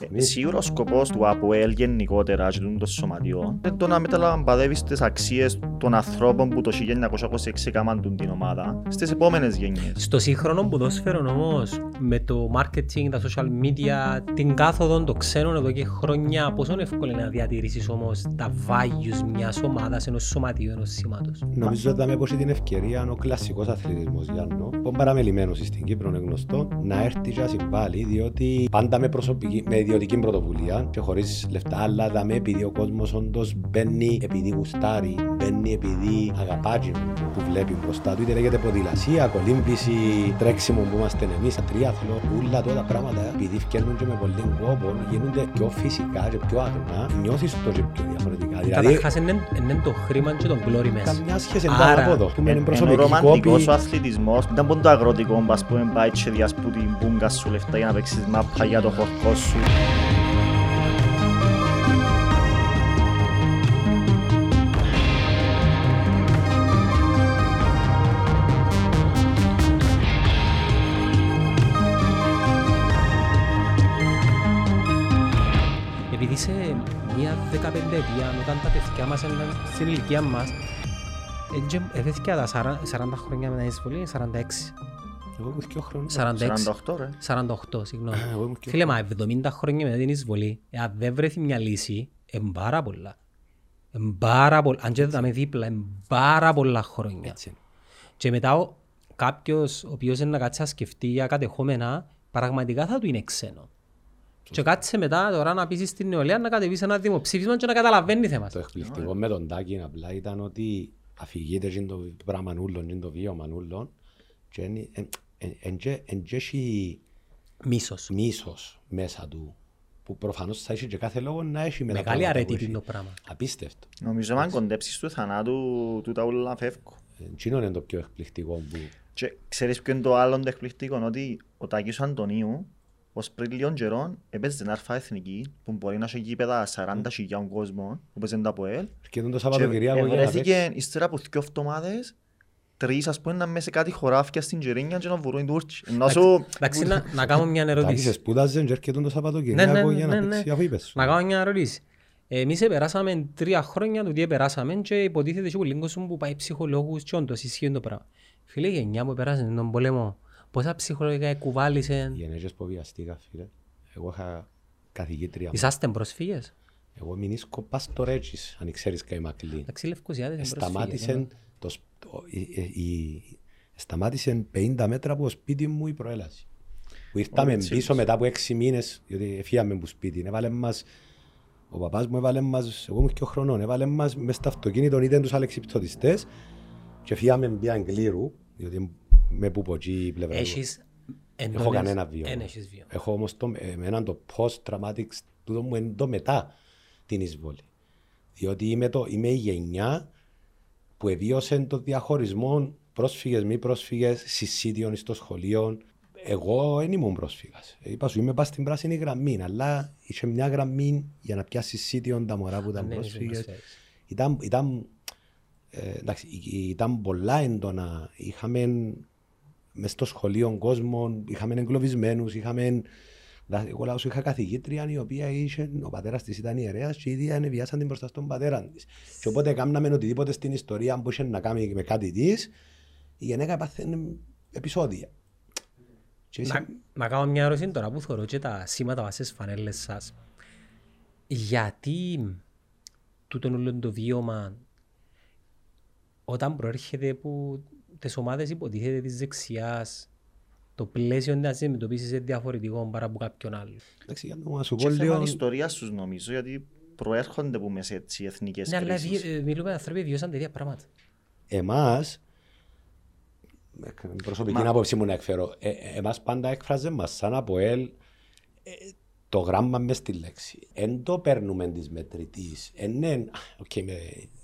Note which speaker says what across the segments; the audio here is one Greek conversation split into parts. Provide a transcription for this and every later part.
Speaker 1: Ε, Σίγουρα ο σκοπός του ΑΠΟΕΛ γενικότερα και του των σωματιών είναι το να μεταλαμπαδεύεις τις αξίες των ανθρώπων που το 1926 έκαναν την ομάδα στις επόμενες γενιές.
Speaker 2: Στο σύγχρονο ποδόσφαιρο όμως, με το marketing, τα social media, την κάθοδο των ξένων εδώ και χρόνια, πόσο εύκολο είναι να διατηρήσεις όμως τα values μιας ομάδας, ενός σωματίου, ενός σήματος;
Speaker 3: Νομίζω ότι θα με την ευκαιρία ο κλασικός αθλητισμός Γιάννο, που παραμελημένος στην Κύπρο είναι γνωστό, να έρθει και να συμβάλλει, διότι πάντα με, προσωπική, με ιδιωτική πρωτοβουλία και χωρί λεφτά, αλλά δαμε επειδή ο κόσμος όντως μπαίνει επειδή γουστάρει, μπαίνει επειδή αγαπάει που βλέπει μπροστά του, είτε λέγεται ποδηλασία, κολύμπηση, τρέξιμο που είμαστε εμείς, τρίαθλο, όλα τώρα τα πράγματα επειδή φτιάχνουν και με πολύ κόπο, γίνονται πιο φυσικά και πιο άγνα, νιώθεις το και πιο διαφορετικά.
Speaker 2: Δηλαδή, Καταρχάς είναι το χρήμα και τον κλόρι μέσα.
Speaker 3: Καμιά σχέση δεν από εδώ.
Speaker 1: Που είναι προσωπική ο ρομαντικός ο αθλητισμός ήταν πόντο αγροτικό, ας πούμε, πάει και διασπού την πούγκα σου λεφτά για να παίξεις μάπα για το χορκό σου.
Speaker 2: Δεκαπεντέτια, όταν τα παιδιά μας ήταν στην ηλικία μας, έφεθηκα τα 40 χρόνια με την εισβολή, 46.
Speaker 3: Εγώ ήμουν και χρόνος.
Speaker 1: 48 ρε.
Speaker 2: 48, συγγνώμη. Φίλε, μα 70 χρόνια μετά την εισβολή, αν δεν βρεθεί μια λύση, είναι πάρα πολλά. Είναι πάρα πολλά. Αν και με δίπλα, είναι πάρα πολλά χρόνια. Και μετά κάποιος ο οποίος είναι να κάτσει να σκεφτεί για κατεχόμενα, πραγματικά θα του είναι ξένο. Και κάτσε μετά τώρα να πείσεις στην νεολαία να κατεβείς ένα δημοψήφισμα και να καταλαβαίνει θέμα.
Speaker 3: Το εκπληκτικό με τον Τάκη απλά ήταν ότι αφηγείται και το πράγμα νουλών και το βίωμα νουλών και εν έχει
Speaker 2: μίσος.
Speaker 3: μίσος μέσα του που προφανώς θα έχει και κάθε λόγο να έχει
Speaker 2: μετά. Μεγάλη αρέτη το πράγμα.
Speaker 3: Απίστευτο.
Speaker 1: Νομίζω αν κοντέψεις του θανάτου του τα ούλα φεύγω.
Speaker 3: Εκείνο είναι το πιο εκπληκτικό που...
Speaker 1: Και ξέρεις ποιο είναι το άλλο εκπληκτικό, ότι ο Τάκης Αντωνίου ως πριν λίγων καιρών έπαιζε την αρφα εθνική που μπορεί να έχει γήπεδα 40 χιλιάδων κόσμων που παίζουν τα ΠΟΕΛ
Speaker 3: και τον το Σαββατοκυριακό
Speaker 1: για να βρέθηκε ύστερα από δύο εβδομάδες τρεις ας πούμε να μέσα σε κάτι χωράφια στην Τζερίνια και να βουρούν οι Τούρκοι.
Speaker 2: Εντάξει, να κάνω μια ερώτηση.
Speaker 3: Σε σπούδαζε και έρχεται το Σαββατοκυριακό για να παίξει αφού είπες.
Speaker 2: Να κάνω μια ερώτηση. Εμείς περάσαμε τρία χρόνια του τι περάσαμε και υποτίθεται και ο λίγος που πάει ψυχολόγους και όντως ισχύει το πράγμα. Φίλε, η γενιά που περάσαμε τον πόλεμο Πόσα ψυχολογικά κουβάλισε.
Speaker 3: Οι ενέργειες που βιαστήκα, φίλε. Εγώ είχα καθηγήτρια.
Speaker 2: Είσαστε προσφύγες.
Speaker 3: Εγώ μηνίσκω πας στο Ρέτσις, αν ξέρεις καί μακλή.
Speaker 2: Εντάξει, Λευκοσιάδες είναι
Speaker 3: Σταμάτησε, το, η, η, σταμάτησε 50 μέτρα από το σπίτι μου η προέλαση. Που ήρθαμε πίσω μετά από 6 μήνες, διότι φύγαμε από σπίτι. Έβαλε μας, ο παπάς μου έβαλε μας, εγώ ήμουν και ο χρονών, έβαλε μας μες στο αυτοκίνητο, ήταν τους αλεξιπτωτιστές και φύγαμε πια Αγγλίρου, διότι με που πω εκεί πλευρά
Speaker 2: Έχεις
Speaker 3: Έχω κανένα βίο. Έχω όμως το, εμένα το post-traumatic τούτο μου είναι το μετά την εισβολή. Διότι είμαι, το, είμαι η γενιά που εβίωσε το διαχωρισμό πρόσφυγες, μη πρόσφυγες, συσίτιων στο σχολείο. Εγώ δεν ήμουν πρόσφυγας. Είπα σου, είμαι πα στην πράσινη γραμμή, αλλά είχε μια γραμμή για να πιάσεις συσίτιον τα μωρά που ήταν ναι, πρόσφυγες. Ήταν, ήταν, ε, εντάξει, ήταν πολλά έντονα. Είχαμε μες στο σχολείο κόσμο, είχαμε εγκλωβισμένους, είχαμε... Εγώ λέω σου είχα καθηγήτρια η οποία είχε, ο πατέρας της ήταν ιερέας και ήδη ανεβιάσαν την μπροστά στον πατέρα της. Και οπότε κάναμε οτιδήποτε στην ιστορία που είχε να κάνει με κάτι της, η γυναίκα έπαθε επεισόδια.
Speaker 2: Να, να κάνω μια ερώτηση τώρα που θεωρώ και τα σήματα βασές φανέλες σας. Γιατί τούτο όλο το βίωμα όταν προέρχεται που τις ομάδες υποτίθεται της δεξιάς το πλαίσιο να σε αντιμετωπίσεις είναι διαφορετικό παρά από κάποιον άλλο.
Speaker 3: Εντάξει, για να σου
Speaker 1: πω λίγο... Και ιστορίας στους νομίζω, γιατί προέρχονται που μέσα έτσι οι εθνικές
Speaker 2: ναι, κρίσεις. Ναι, αλλά μιλούμε άνθρωποι βιώσαν τέτοια πράγματα.
Speaker 3: Εμάς, προσωπική Μα... άποψη μου να εκφέρω, ε, ε, εμάς πάντα έκφραζε μας σαν από ελ ε, το γράμμα μες στη λέξη. Εν το παίρνουμε τοις μετρητοίς. Εν ναι, οκ, με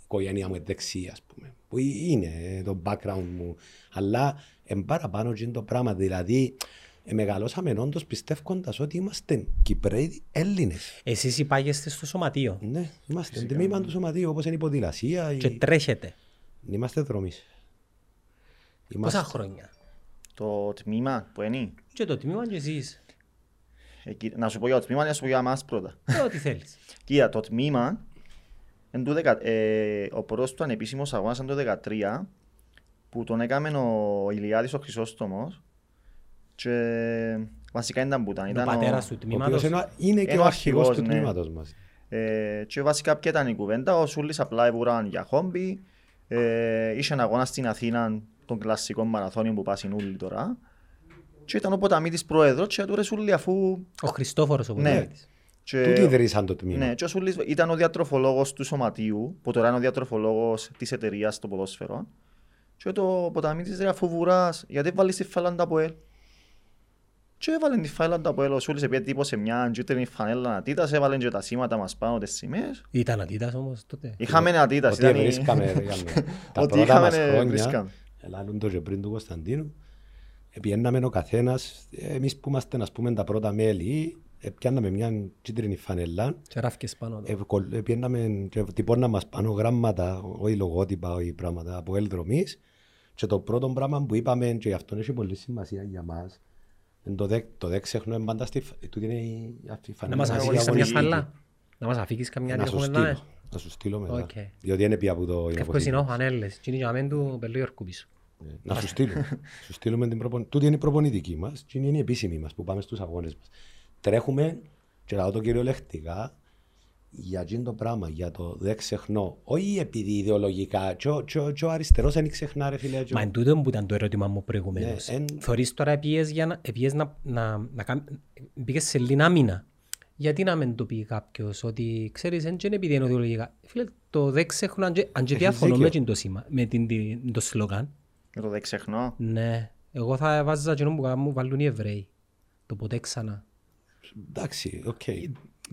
Speaker 3: οικογένεια μου δεξιά, ας πούμε που είναι το background μου. Αλλά εν παραπάνω και το πράγμα. Δηλαδή, ε, μεγαλώσαμε όντως πιστεύοντα ότι είμαστε Κυπραίοι Έλληνες.
Speaker 2: Εσείς υπάγεστε στο σωματείο.
Speaker 3: Ναι, είμαστε Φυσικά. τμήμα του σωματείου όπως είναι η ποδηλασία.
Speaker 2: Και η... τρέχετε.
Speaker 3: Είμαστε δρομείς.
Speaker 2: Είμαστε... Πόσα χρόνια;
Speaker 1: Το τμήμα που είναι;
Speaker 2: Και το τμήμα και εσείς.
Speaker 1: να σου πω για το τμήμα ή να σου πω για εμάς πρώτα.
Speaker 2: Ό,τι θέλεις.
Speaker 1: Κοίτα, το τμήμα, ε, ο πρώτος του ανεπίσημος αγώνας ήταν το 2013, που τον έκαμε ο Ηλιάδης ο Χρυσόστομος και βασικά ήταν που ήταν.
Speaker 2: ήταν ο πατέρας του τμήματος.
Speaker 3: Είναι και ο αρχηγός του ναι. τμήματος μας.
Speaker 1: Ε, και βασικά ποια ήταν η κουβέντα, ο Σούλης απλά έβουραν για χόμπι, ε, είχε ένα αγώνα στην Αθήνα των κλασικών μαραθώνιων που πάσουν όλοι τώρα και ήταν ο ποταμίτης πρόεδρος και του Ρεσούλη αφού...
Speaker 2: Ο Χριστόφορος ο ποταμίτης.
Speaker 3: Ναι. Τούτοι ιδρύσαν το τμήμα.
Speaker 1: Ναι, και ο Σούλης ήταν ο διατροφολόγος του σωματείου, που τώρα είναι ο διατροφολόγος της εταιρείας στο ποδόσφαιρο. Και το ποταμίτης ρε αφού βουράς, γιατί βάλεις τη φάλαντα από ελ; Και έβαλε τη φάλαντα από ελ, ο Σούλης επειδή τύπωσε μια κίτρινη φανέλα αντίτας, έβαλε και τα σήματα μας πάνω τις σημαίες.
Speaker 2: Ήταν αντίτας όμως τότε.
Speaker 1: Είχαμε αντίτας.
Speaker 3: Ότι βρίσκαμε, τα πρώτα μας χρόνια, ελάλουν το και πριν του Κωνσταντίνου, Επιέναμε ο καθένας, εμείς που είμαστε ας πούμε τα πρώτα μέλη, πιάνναμε μια κίτρινη φανελά.
Speaker 2: Και ράφκες πάνω.
Speaker 3: Επιέναμε και τυπώνα μας πάνω γράμματα, όχι λογότυπα, όχι πράγματα από ελδρομής. Και το πρώτο πράγμα που είπαμε, και γι' αυτό έχει πολύ σημασία για μας, το δε, το δε ξεχνώ εμπάντα στη τούτη είναι η
Speaker 2: φανέλα. Να μας αφήγεις καμιά φανέλα. Να μας αφήγεις καμιά
Speaker 3: να σου στείλω. Να σου στείλω μετά. Διότι είναι πια από το...
Speaker 2: Εύκος είναι ο φανέλες. Τι είναι για μένα του πελού πίσω.
Speaker 3: Να σου στείλουμε. σου στείλουμε την προπονητική. Τούτη είναι η προπονητική μας και είναι η επίσημη μας που πάμε στους αγώνες μας. Τρέχουμε, και λέω το κυριολεκτικά, για αυτό το πράγμα, για το δεν ξεχνώ. Όχι επειδή ιδεολογικά, και ο αριστερός δεν ξεχνά, ρε φίλε.
Speaker 2: Μα εν τούτο που ήταν το ερώτημα μου προηγουμένως. Ναι, εν... Θεωρεί τώρα για να, να, να, να, να σε λίγα μήνα. Γιατί να μην το πει κάποιος ότι ξέρεις, δεν είναι επειδή είναι ιδεολογικά. Φίλε, το δεν ξεχνώ, αν και διαφωνώ με το, σήμα, με την, το σλόγκαν,
Speaker 1: για το δεν ξεχνώ.
Speaker 2: Ναι. Εγώ θα βάζα εκείνο που βάλουν οι Εβραίοι. Το ποτέ ξανά.
Speaker 3: Εντάξει, OK.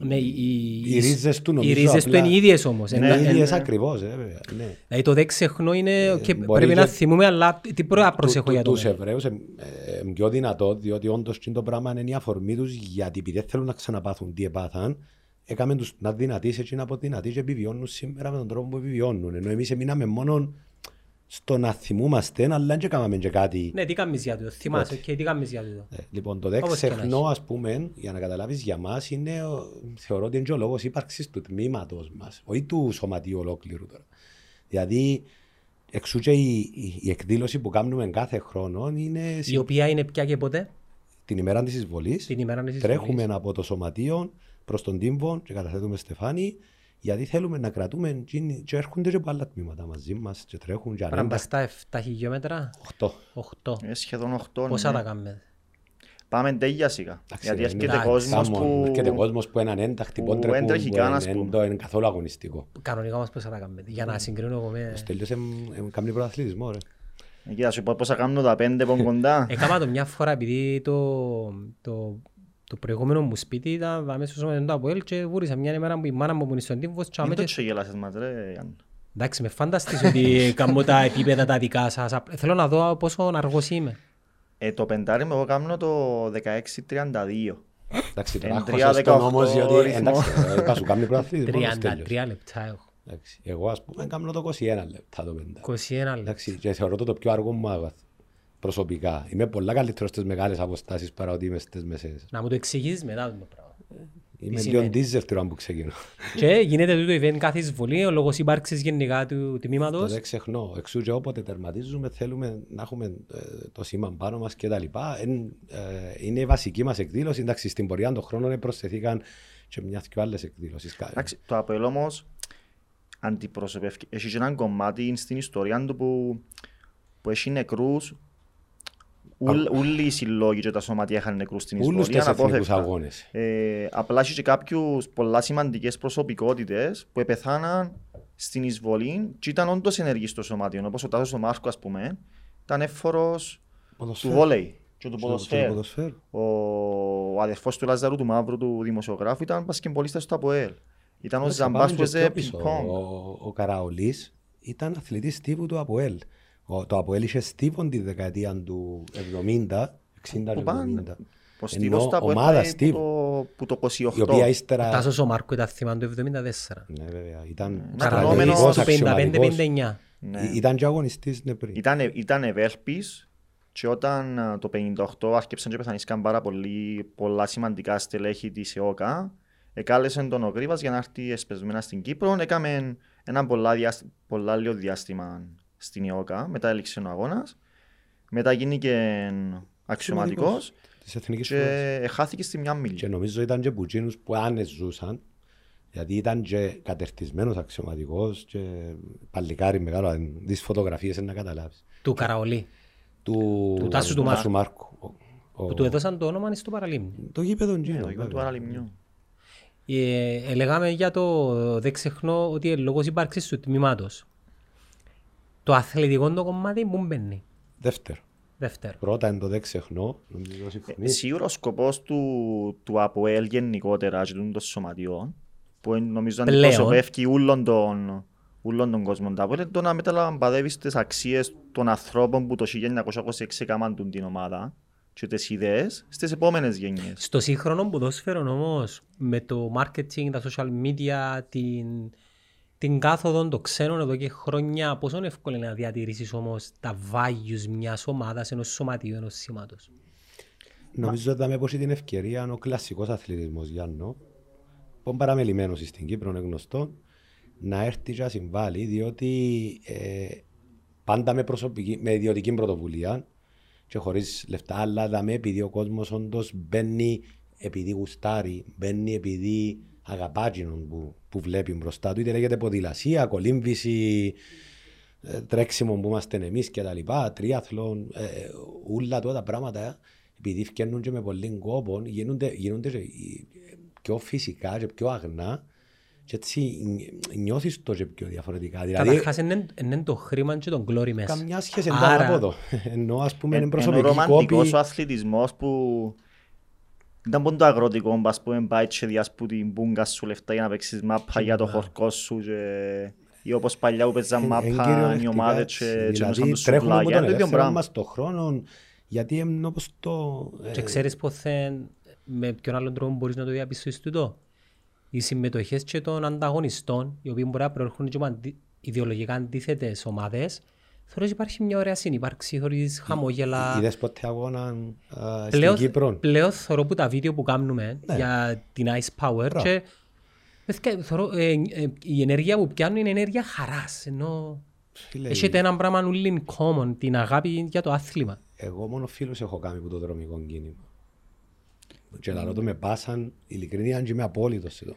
Speaker 3: Okay.
Speaker 2: Ναι, οι,
Speaker 3: οι ρίζες του νομίζω
Speaker 2: Οι ρίζες του είναι οι ίδιες όμως.
Speaker 3: Ναι, οι ίδιες ακριβώς, ε, βέβαια. Ναι.
Speaker 2: Δηλαδή το δεν ξεχνώ είναι ε, και πρέπει να θυμούμε, αλλά τι πρέπει να προσέχω για το
Speaker 3: Τους Εβραίους είναι πιο δυνατό, διότι όντως το πράγμα είναι η αφορμή τους, γιατί επειδή θέλουν να ξαναπάθουν τι επάθαν, έκαμε τους να δυνατήσει και να αποδυνατήσει και επιβιώνουν σήμερα με τον τρόπο που επιβιώνουν. Ενώ εμείς μείναμε μόνο στο να θυμούμαστε, αλλά δεν κάναμε και κάτι.
Speaker 2: Ναι, τι κάνεις για το, θυμάσαι και τι κάνεις για το.
Speaker 3: Ε, λοιπόν, το δε ξεχνώ, ας πούμε, για να καταλάβεις για μας, είναι, θεωρώ ότι είναι και ο λόγος ύπαρξης του τμήματος μας, όχι του σωματίου ολόκληρου τώρα. Δηλαδή, εξού και η, η, η, εκδήλωση που κάνουμε κάθε χρόνο είναι...
Speaker 2: Η οποία είναι πια και ποτέ;
Speaker 3: Την ημέρα της εισβολής.
Speaker 2: Την ημέρα της
Speaker 3: εισβολής. Τρέχουμε από το σωματείο προς τον τύμβο και καταθέτουμε στεφάνι γιατί θέλουμε να κρατούμε και έρχονται και από άλλα τμήματα μαζί μας και τρέχουν και
Speaker 2: ανέντα. Παραμπαστά 7 χιλιόμετρα;
Speaker 3: 8.
Speaker 2: 8.
Speaker 1: Ε, σχεδόν 8.
Speaker 2: Πόσα ναι. τα κάνουμε;
Speaker 1: Πάμε τέλεια σιγά. Γιατί έρχεται κόσμος που...
Speaker 3: Έρχεται κόσμος που είναι ανένταχτη, που
Speaker 1: δεν τρέχει καν, ας πούμε.
Speaker 3: Είναι καθόλου αγωνιστικό.
Speaker 2: Κανονικά όμως πόσα τα κάνουμε; Για να συγκρίνω εγώ με...
Speaker 3: Στέλιος κάνει πρωταθλητισμό, ρε.
Speaker 1: Εκεί θα σου πω πόσα κάνουν τα πέντε πον κοντά.
Speaker 2: Έκανα το μια φορά επειδή το το προηγούμενο μου σπίτι ήταν αμέσως στο σώμα του Αποέλ και βούρισα μια ημέρα που η μάνα μου που είναι στον τύμβος
Speaker 1: και αμέσως... Δεν το γελάσες μας ρε Ιαν.
Speaker 2: Εντάξει, με φανταστείς ότι κάνω τα επίπεδα τα δικά σας. Θέλω να δω πόσο αργός είμαι.
Speaker 1: Ε, το πεντάρι μου εγώ κάνω το 16-32.
Speaker 3: Εντάξει, τώρα έχω στον όμως, γιατί εντάξει, είπα σου κάνει προαθλήτη.
Speaker 2: 33 λεπτά έχω.
Speaker 3: Εγώ ας πούμε κάνω το 21 λεπτά το
Speaker 2: πεντάρι. 21 λεπτά.
Speaker 3: Και θεωρώ το το πιο αργό μου άγαθο προσωπικά. Είμαι πολλά καλύτερος στις μεγάλες αποστάσεις παρά ότι είμαι στις μεσαίε.
Speaker 2: Να μου το εξηγήσει μετά το πράγμα.
Speaker 3: Είμαι λίγο ντίζευτερο που ξεκινώ.
Speaker 2: Και γίνεται τούτο event κάθε εισβολή, ο λόγος ύπαρξης γενικά του τμήματος;
Speaker 3: Δεν ξεχνώ. Εξού και όποτε τερματίζουμε θέλουμε να έχουμε ε, το σήμα πάνω μας και τα λοιπά. Ε, είναι η βασική μας εκδήλωση. Εντάξει, στην πορεία των χρόνων προσθεθήκαν και μιας και άλλες εκδήλωσεις.
Speaker 1: Εντάξει, το Αποέλ όμως αντιπροσωπεύει. Έχει ένα κομμάτι στην ιστορία του που, που έχει νεκρούς Όλοι οι συλλόγοι και τα σωματεία είχαν νεκρούς στην ιστορία.
Speaker 3: εθνικούς αγώνες.
Speaker 1: Ε, απλά είχε κάποιους πολλά σημαντικές προσωπικότητες που επεθάναν στην εισβολή και ήταν όντως ενεργοί στο σωματείο. Όπως ο Τάσος ο Μάρκος, ας πούμε, ήταν έφορος του βόλεϊ και του ποδοσφαίρου. Ο, ο αδερφός του Λαζαρού του Μαύρου του δημοσιογράφου ήταν πασκεμπολίστας του ΑΠΟΕΛ. Ήταν ο Ζαμπάς που έζε
Speaker 3: πινκ-πονγκ. Ο Καραολής ήταν αθλητής τύπου του ΑΠΟΕΛ. Το Αποέλ είχε στίβον τη δεκαετία του 70, 60 70.
Speaker 1: Ενώ ομάδα στίβ που το 28. Η οποία
Speaker 2: ύστερα... Τάσος ο Μάρκο ήταν θύμα του 74.
Speaker 3: Ναι βέβαια. Ήταν
Speaker 2: στρατηγικός αξιωματικός. 55-59.
Speaker 3: Ναι. Ήταν και αγωνιστής ναι, πριν.
Speaker 1: Ήταν, ήταν ευέλπης Και όταν ε, το 1958 άρχιψαν και πεθανίσκαν πάρα πολύ, πολλά σημαντικά στελέχη της ΕΟΚΑ, εκάλεσε τον ο Γρήβας για να έρθει εσπεσμένα στην Κύπρο. Έκαμε ένα πολλά, διάστη, πολλά λίγο διάστημα στην ΕΟΚΑ, μετά έληξε ο αγώνας. Μετά γίνηκε αξιωματικός και χάθηκε στη μια μίλη.
Speaker 3: Και νομίζω ήταν και πουτζίνους που άνες ζούσαν, γιατί ήταν και κατερτισμένος αξιωματικός και παλικάρι μεγάλο, αν δεις φωτογραφίες να καταλάβεις.
Speaker 2: Του Καραολί.
Speaker 3: Του, του Τάσου του Μάρκου. Μάρκου.
Speaker 2: Που του έδωσαν το όνομα στο Παραλίμνιο.
Speaker 3: Το γήπεδο
Speaker 1: Τζίνο. Ναι, το γήπεδο του Παραλίμνιου.
Speaker 2: Ε, ε, λέγαμε για το δεν ξεχνώ ότι λόγω ύπαρξης του τμήματος. Το αθλητικό το κομμάτι που μπαίνει.
Speaker 3: Δεύτερο.
Speaker 2: Δεύτερο.
Speaker 3: Πρώτα είναι το δεν ξεχνώ.
Speaker 1: Ε, σίγουρα ο σκοπός του, του ΑΠΟΕΛ γενικότερα και των σωματιών που νομίζω αντιπροσωπεύει όλων των, όλων των κόσμων τα ΑΠΟΕΛ το να μεταλαμπαδεύεις τις αξίες των ανθρώπων που το 1926 έκαναν την ομάδα και τις ιδέες στις επόμενες γενιές.
Speaker 2: Στο σύγχρονο ποδόσφαιρο όμως με το marketing, τα social media, την, την κάθοδο των ξένων εδώ και χρόνια, πόσο εύκολο είναι να διατηρήσεις όμως τα values μιας ομάδας, ενός σωματίου, ενός σήματος.
Speaker 3: Νομίζω ότι θα με πως την ευκαιρία ο κλασικός αθλητισμός Γιάννο, που είναι παραμελημένος στην Κύπρο, είναι γνωστό, να έρθει και να συμβάλλει, διότι ε, πάντα με, προσωπική, με ιδιωτική πρωτοβουλία και χωρίς λεφτά, αλλά δαμε επειδή ο κόσμος όντως μπαίνει επειδή γουστάρει, μπαίνει επειδή αγαπά που, που βλέπει μπροστά του, είτε λέγεται ποδηλασία, κολύμβηση, ε, τρέξιμο που είμαστε εμείς και τα λοιπά, τρίαθλον, ε, όλα τα πράγματα, επειδή φτιάχνουν και με πολύ κόπο, γίνονται, γίνονται πιο φυσικά και πιο αγνά και έτσι νιώθεις το και πιο διαφορετικά.
Speaker 2: Δηλαδή, Καταρχάς είναι το χρήμα και τον κλώρι μέσα.
Speaker 3: Καμιά σχέση δεν από εδώ. Ενώ ας πούμε είναι προσωπική
Speaker 1: κόπη. Είναι ρομαντικός ο αθλητισμός που ήταν πόντο αγροτικό, ας πούμε, πάει και διάσπου την μπούγκα σου λεφτά για να παίξεις μάπα για το χορκό σου και... Ή όπως παλιά που παίζαν μάπα, οι ομάδες και
Speaker 3: δηλαδή, τρέχουμε με τον ελεύθερο μας το χρόνο, γιατί είναι όπως το...
Speaker 2: Και ξέρεις πώς με ποιον άλλον τρόπο μπορείς να το διαπιστώσεις τούτο; Οι συμμετοχές και των ανταγωνιστών, οι οποίοι μπορεί να προέρχονται και από ιδεολογικά αντίθετες ομάδες, θεωρώ ότι υπάρχει μια ωραία συνύπαρξη, θεωρείς χαμόγελα.
Speaker 3: Είδες ποτέ αγώνα uh, στην Κύπρο.
Speaker 2: Πλέον θεωρώ που τα βίντεο που κάνουμε ναι. για την Ice Power και θεωρώ, ε, ε, η ενέργεια που πιάνουν είναι ενέργεια χαράς, ενώ έχετε ένα πράγμα ουλίν common, την αγάπη για το άθλημα.
Speaker 3: Εγώ μόνο φίλους έχω κάνει από το δρομικό κίνημα. Και λαλό το με πάσαν, ειλικρινή, αν και είμαι απόλυτος σε το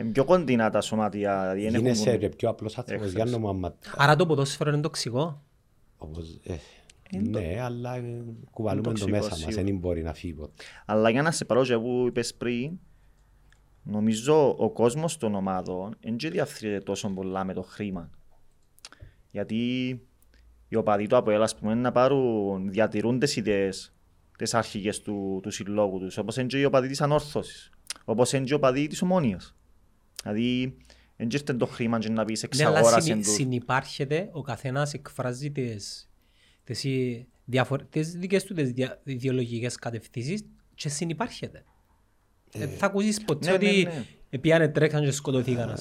Speaker 1: Είναι πιο κοντινά τα σωματεία.
Speaker 3: Δηλαδή Γίνεσαι και πιο απλός άνθρωπος, για να μου
Speaker 2: Άρα το ποδόσφαιρο είναι τοξικό;
Speaker 3: Ε, ναι, αλλά κουβαλούμε το μέσα μας, δεν μπορεί να φύγει ποτέ.
Speaker 1: Αλλά για να σε παρώ και που είπες πριν, νομίζω ο κόσμος των ομάδων δεν διαφθείρεται τόσο πολλά με το χρήμα. Γιατί οι οπαδοί του ΑΠΟΕΛ, ας πούμε, να πάρουν, διατηρούν τις ιδέες τις αρχικές του, του συλλόγου τους. Όπως είναι και οι οπαδοί της ανόρθωσης. Όπως είναι και οι οπαδοί της ομόνοια. Δηλαδή, δεν είναι το χρήμα και να πεις εξαγόραση.
Speaker 2: Ναι, αλλά συνυπάρχεται, ο καθένας εκφράζει τι τις, διαφορε... τις δικές του τις ιδεολογικές κατευθύνσεις και συνυπάρχεται. Ε, θα ακούσεις ποτέ ναι, ότι ναι, ναι. Επιάνε τρέξαν και σκοτωθήκαν.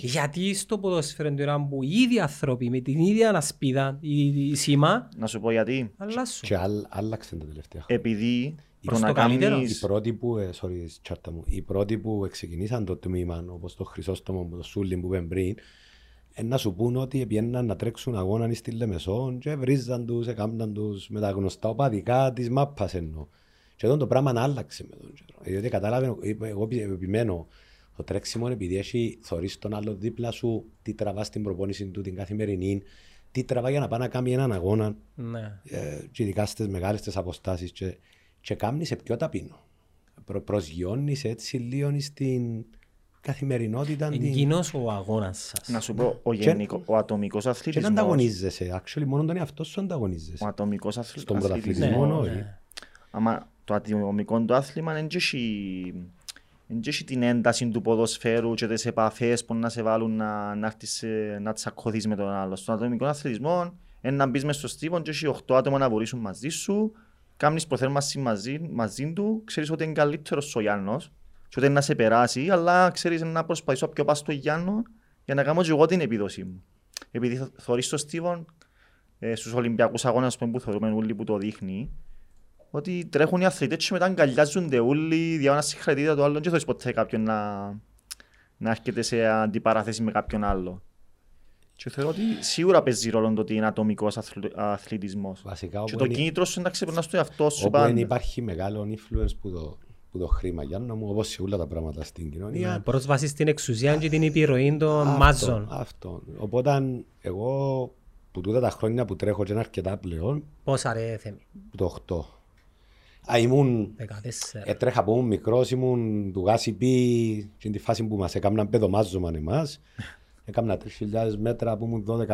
Speaker 2: Γιατί στο ποδόσφαιρο τώρα που οι ίδιοι άνθρωποι με την ίδια ανασπίδα, η σήμα...
Speaker 1: Να σου πω γιατί.
Speaker 2: Αλλάσουν.
Speaker 3: Και άλλαξαν τα τελευταία.
Speaker 1: Επειδή
Speaker 2: Προς το καλύτερο.
Speaker 3: Οι πρώτοι που, ε, sorry, τσάρτα μου, οι πρώτοι που ξεκινήσαν το τμήμα, όπως το Χρυσόστομο, το Σούλιν που είπαν πριν, να σου πούν ότι πιέναν να τρέξουν αγώνα στη Λεμεσόν και βρίζαν τους, έκαναν τους με τα γνωστά οπαδικά της μάπας εννοώ. Και εδώ το πράγμα να άλλαξε με τον καιρό. Διότι κατάλαβε, εγώ επιμένω, το τρέξιμο επειδή έχει θωρείς τον άλλο δίπλα σου, τι τραβάς στην προπόνηση του την καθημερινή, τι τραβά για να πάει να κάνει έναν αγώνα,
Speaker 2: ναι.
Speaker 3: ε, και ειδικά στις μεγάλες τις αποστάσεις και, και κάνεις σε πιο ταπεινό. Προ, προσγειώνεις έτσι λίγο στην καθημερινότητα.
Speaker 2: Εκείνος την... ο αγώνας σας.
Speaker 1: Να σου πω, ο, γενικό, ο ατομικός αθλητισμός.
Speaker 3: Και δεν ανταγωνίζεσαι, actually, μόνο τον εαυτό σου ανταγωνίζεσαι.
Speaker 1: Ο ατομικός αθλητισμός.
Speaker 3: Στον πρωταθλητισμό, ναι, ναι.
Speaker 1: Άμα το ατομικό του άθλημα δεν έχει την ένταση του ποδοσφαίρου και τις επαφές που να σε βάλουν να, να, να τσακωθείς με τον άλλο. Στον ατομικό αθλητισμό είναι να μπεις μες στο στίβο και έχει 8 άτομα να βορήσουν μαζί σου, κάνεις προθέρμαση μαζί, μαζί του, ξέρεις ότι είναι καλύτερος ο Γιάννος και ότι να σε περάσει, αλλά ξέρεις να προσπαθήσω πιο πας στο Γιάννο για να κάνω και εγώ την επίδοση μου. Επειδή θωρείς στο στίβο, ε, στους Ολυμπιακούς αγώνες που θεωρούμε όλοι που το δείχνει ότι τρέχουν οι αθλητές και μετά αγκαλιάζονται όλοι για να συγχαρητήρια το άλλο και θέλεις ποτέ κάποιον να, να έρχεται σε αντιπαράθεση με κάποιον άλλο. Και θεωρώ ότι σίγουρα παίζει ρόλο το ότι είναι ατομικός αθλητισμός.
Speaker 3: Βασικά,
Speaker 1: και το είναι... κίνητρος σου είναι να ξεπερνάς το εαυτό σου.
Speaker 3: Όπου δεν υπάρχει μεγάλο influence που το, που το χρήμα, για να μου, όπως σε όλα τα πράγματα στην κοινωνία. Ναι,
Speaker 2: πρόσβαση στην εξουσία και την επιρροή των μάζων.
Speaker 3: Αυτό. Οπότε εγώ που τούτα τα χρόνια που τρέχω και είναι αρκετά πλέον.
Speaker 2: Πόσα ρε θέμη;
Speaker 3: Το 8. Α, ήμουν, έτρεχα από ήμουν μικρός, ήμουν του Γάσι Πι, στην τη φάση που μας έκαναν παιδομάζωμαν εμάς. Έκανα 3.000 μέτρα που ήμουν 12,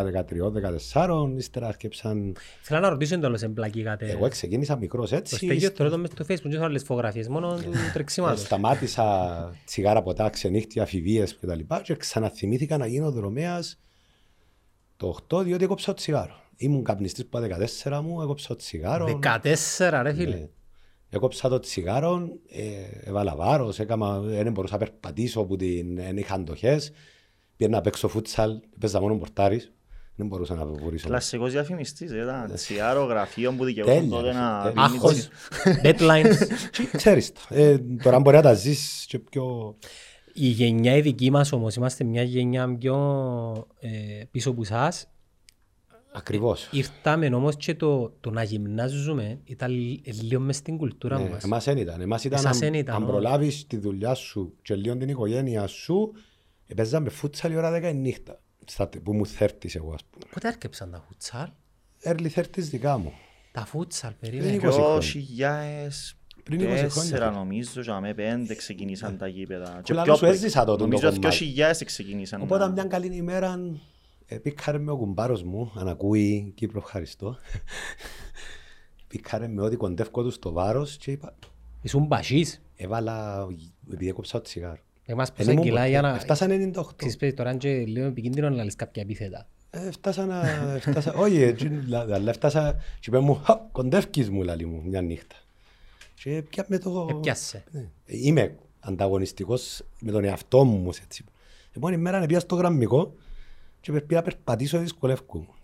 Speaker 3: 13, 14, ύστερα σκέψαν...
Speaker 2: Θέλω να ρωτήσω εντόλως εμπλακήκατε.
Speaker 3: Εγώ ξεκίνησα μικρός έτσι. Το
Speaker 2: στέγιο τώρα με στο facebook, δεν άλλες φωτογραφίες, μόνο του ε, τρεξίματος.
Speaker 3: Σταμάτησα τσιγάρα ποτά, ξενύχτια, αφιβίες και τα λοιπά και ξαναθυμήθηκα να γίνω δρομέας το 8 διότι έκοψα το τσιγάρο. Ήμουν καπνιστής που 14 μου, έκοψα το τσιγάρο.
Speaker 2: 14 ρε φίλε. Ναι.
Speaker 3: Έκοψα το τσιγάρο, ε, έβαλα βάρος, έκαμα, δεν μπορούσα να περπατήσω που την, δεν είχα αντοχές. Πήγαινα να παίξω φούτσαλ, παίζα μόνο πορτάρις. Δεν μπορούσα να βουρήσω.
Speaker 1: Κλασσικός διαφημιστής, ήταν τσιγάρο, γραφείο που δικαιούταν τότε να...
Speaker 2: Άχος, deadlines.
Speaker 3: Ξέρεις, ε, τώρα μπορεί να τα ζεις και πιο...
Speaker 2: Η γενιά η δική μας όμως, είμαστε μια γενιά πιο ε, πίσω από εσάς.
Speaker 3: Ακριβώς.
Speaker 2: Ήρθαμε όμως και το, το να γυμνάζουμε ήταν λίγο μες στην κουλτούρα ναι, μας.
Speaker 3: Εμάς δεν ήταν. Εμάς ήταν, αν, ήταν, αν προλάβεις τη δουλειά σου και λίγο την οικογένεια σου, παίζαμε φούτσαλ η ώρα δέκα νύχτα. Στα, που μου θέρτης εγώ ας πούμε.
Speaker 2: Πότε έρκεψαν τα φούτσαλ;
Speaker 3: Early θέρτης δικά μου.
Speaker 2: Τα φούτσαλ περίμενε.
Speaker 1: Πριν 20 χρόνια. νομίζω, για με πέντε ξεκινήσαν τα γήπεδα.
Speaker 3: Και λάλο σου έζησα τότε το
Speaker 1: κομμάτι. Νομίζω 2000 ξεκινήσαν.
Speaker 3: Οπότε μια καλή ημέρα πήκαρε με ο κουμπάρος μου, αν ακούει Κύπρο ευχαριστώ. Πήκαρε με ότι κοντεύκω του στο βάρος και είπα...
Speaker 2: Ήσουν μπασίς.
Speaker 3: Έβαλα, επειδή έκοψα το τσιγάρο.
Speaker 2: Εμάς πόσα κιλά για να...
Speaker 3: Φτάσαν 98.
Speaker 2: Ξέρεις τώρα και λίγο επικίνδυνο να λες κάποια επίθετα.
Speaker 3: Φτάσα να... Όχι, αλλά φτάσα και είπα μου, κοντεύκεις μου λαλί μου μια νύχτα. Και πιάμε το...
Speaker 2: Επιάσε.
Speaker 3: Ναι. Είμαι ανταγωνιστικός με τον εαυτό μου. Έτσι. Επόμενη μέρα πήγα στο γραμμικό και πρέπει να περπατήσω δυσκολεύκου μου.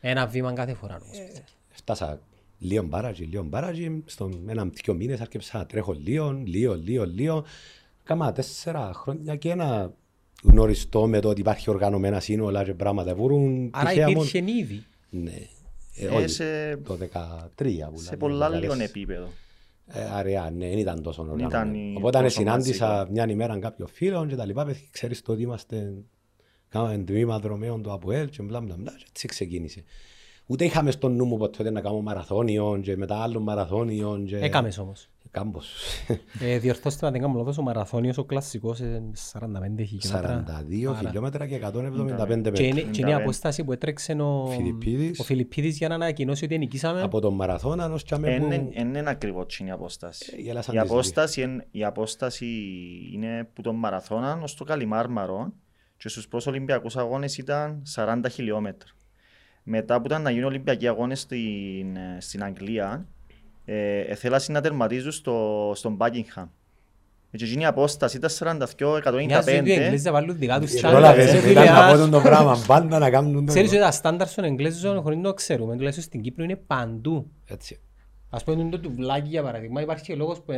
Speaker 2: Ένα βήμα κάθε φορά. Ε,
Speaker 3: φτάσα λίγο μπάρατζι, λίγο μπάρατζι, στον ένα δυο μήνες άρχισα να τρέχω λίγο, λίγο, λίγο, λίγο. Κάμα τέσσερα χρόνια και ένα γνωριστό με το ότι υπάρχει οργανωμένα σύνολα και πράγματα.
Speaker 2: Άρα υπήρχε ήδη.
Speaker 3: Ναι. Ε, ε, σε... Το 2013
Speaker 1: Σε πολλά λίγο επίπεδο.
Speaker 3: Ε, αραιά, ναι, δεν ήταν τόσο οργανωμένο. Οπότε συνάντησα μια ημέρα κάποιο φίλο και τα λοιπά, ξέρεις το ότι είμαστε κάναμε τμήμα δρομέων του ΑΠΟΕΛ και μπλα μπλα μπλα και έτσι ξεκίνησε. Ούτε είχαμε στο νου μου ποτέ να κάνω μαραθώνιο και μετά άλλο μαραθώνιο. Και...
Speaker 2: Έκαμες όμως.
Speaker 3: Κάμπος.
Speaker 2: ε, διορθώστε να την κάνω λάθος, ο μαραθώνιος ο κλασσικός είναι 45
Speaker 3: χιλιόμετρα. 42 χιλιόμετρα και 175 μέτρα.
Speaker 2: Και είναι, και είναι η απόσταση που έτρεξε ο Φιλιππίδης, ο Φιλιππίδης για να ανακοινώσει ότι νικήσαμε.
Speaker 3: Από τον μαραθώνα ως και
Speaker 1: που... Είναι ακριβώς η απόσταση. Ε, η, απόσταση, η απόσταση είναι που τον μαραθώνα ως το Καλιμάρμαρο και στους πρώτους Ολυμπιακούς αγώνες ήταν 40 χιλιόμετρα. Μετά που ήταν να γίνουν Ολυμπιακοί αγώνες στην, στην Αγγλία, ε, θέλα να τερματίζουν στο, στον Buckingham. Και εκείνη η απόσταση ήταν 42-195. Μια ζωή
Speaker 2: Εγγλέζοι βάλουν δικά τους
Speaker 3: τσάντες. Ήταν να πω το πράγμα, πάντα να κάνουν το
Speaker 2: Ξέρεις ότι τα στάνταρ στον Εγγλέζο χωρίς να το ξέρουμε, τουλάχιστον στην Κύπρο είναι παντού.
Speaker 3: Έτσι.
Speaker 2: Ας πούμε το τουβλάκι για παράδειγμα υπάρχει και λόγος που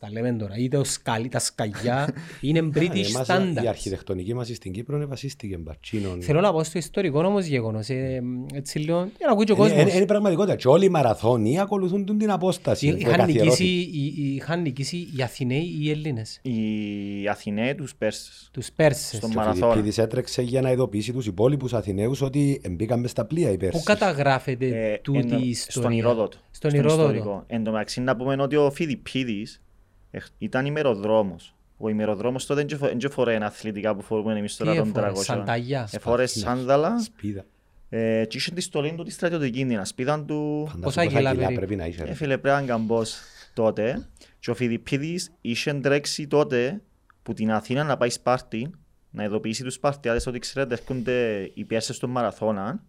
Speaker 2: τα λέμε τώρα είτε ο σκάλι, τα σκαλιά είναι British standards.
Speaker 3: Η αρχιτεκτονική μας στην Κύπρο βασίστηκε μπατσίνων.
Speaker 2: Θέλω να πω στο ιστορικό όμως γεγονός ε, έτσι λέω για να ακούει και ο κόσμος.
Speaker 3: Είναι πραγματικότητα και όλοι οι μαραθώνοι ακολουθούν την απόσταση.
Speaker 2: Είχαν νικήσει οι Αθηναίοι ή οι Έλληνες;
Speaker 1: Οι Αθηναίοι τους Πέρσες.
Speaker 2: Τους Πέρσες.
Speaker 3: Στον μαραθώνα. Και έτρεξε για να ειδοποιήσει τους υπόλοιπους Αθηναίους ότι μπήκαν μες στα πλοία οι Πέρσες.
Speaker 2: Πού καταγράφεται ε, τούτη η ιστορία; Στον Ηρόδοτο.
Speaker 1: Στον Ηρόδοτο. Εν τω μεταξύ να πούμε ότι ο Φιλιππίδης ήταν ημεροδρόμος. Ο ημεροδρόμος τότε δεν φορέ αθλητικά που φορούμε εμείς τώρα
Speaker 2: των 300. Σανταγιά.
Speaker 1: Εφόρε σάνδαλα.
Speaker 3: Σπίδα.
Speaker 1: Ε, και είχε τη στολή του τη στρατιωτική, την ασπίδα του.
Speaker 2: Πόσα κιλά
Speaker 3: πρέπει να είσαι.
Speaker 1: Έφυλε πρέπει να καμπός τότε. Και ο Φιλιππίδης είχε τρέξει τότε που την Αθήνα να πάει Σπάρτη, να ειδοποιήσει τους Σπαρτιάδες ότι ξέρετε έρχονται οι πιέσεις του Μαραθώνα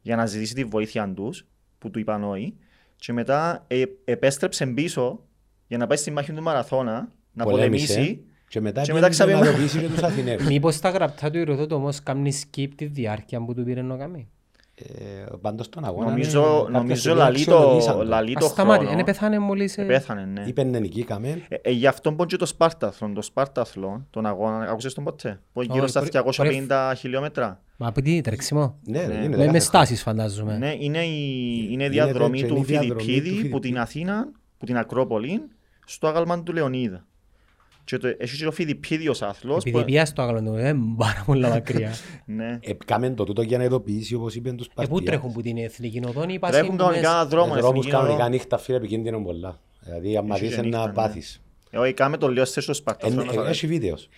Speaker 1: για να ζητήσει τη βοήθεια τους, που του είπαν όχι και μετά ε, επέστρεψε πίσω για να πάει στη μάχη του Μαραθώνα να πολεμήσει
Speaker 3: και μετά, και μετά ξαπαινοποιήσει και τους
Speaker 2: Αθηναίους. Μήπως τα γραπτά του Ηρωθότου όμως κάνει skip τη διάρκεια που του πήρε να κάνει.
Speaker 3: Ε, πάντως τον αγώνα...
Speaker 1: Νομίζω, νομίζω λαλεί το, λαλεί το χρόνο.
Speaker 2: Είναι πεθάνε μόλις...
Speaker 1: Ε, πέθανε, ναι.
Speaker 3: Είπε ναι νικήκαμε.
Speaker 1: Ε, ε, γι' αυτό πω και το Σπάρταθλον, το Σπάρταθλον, τον αγώνα, άκουσες τον ποτέ, που γύρω στα 250 χιλιόμετρα.
Speaker 2: Μα από τι τρέξιμο.
Speaker 3: Ναι, ναι.
Speaker 2: Με στάσεις φαντάζομαι.
Speaker 1: Ναι, είναι η, είναι η διαδρομή του Φιλιππίδη που την Αθήνα, που την Ακρόπολη, στο άγαλμα του Λεωνίδα. Και το, έχει και ο Φιδιπίδιος άθλος.
Speaker 2: Επειδή πιάσει το άγαλμα του, είναι πάρα πολλά μακριά.
Speaker 1: ναι.
Speaker 3: Έκαμε το τούτο για να ειδοποιήσει όπως είπαν τους
Speaker 2: παρτιάς. Ε, πού τρέχουν που την εθνική οδόν ή
Speaker 1: πασί Τρέχουν κανονικά δρόμο.
Speaker 3: Δρόμους κανονικά νύχτα φίλε επικίνδυνο πολλά. Δηλαδή άμα δεις να ναι. πάθεις.
Speaker 1: Εγώ έκαμε το λέω στο Σπαρταθρόνο.
Speaker 3: Έχει βίντεος.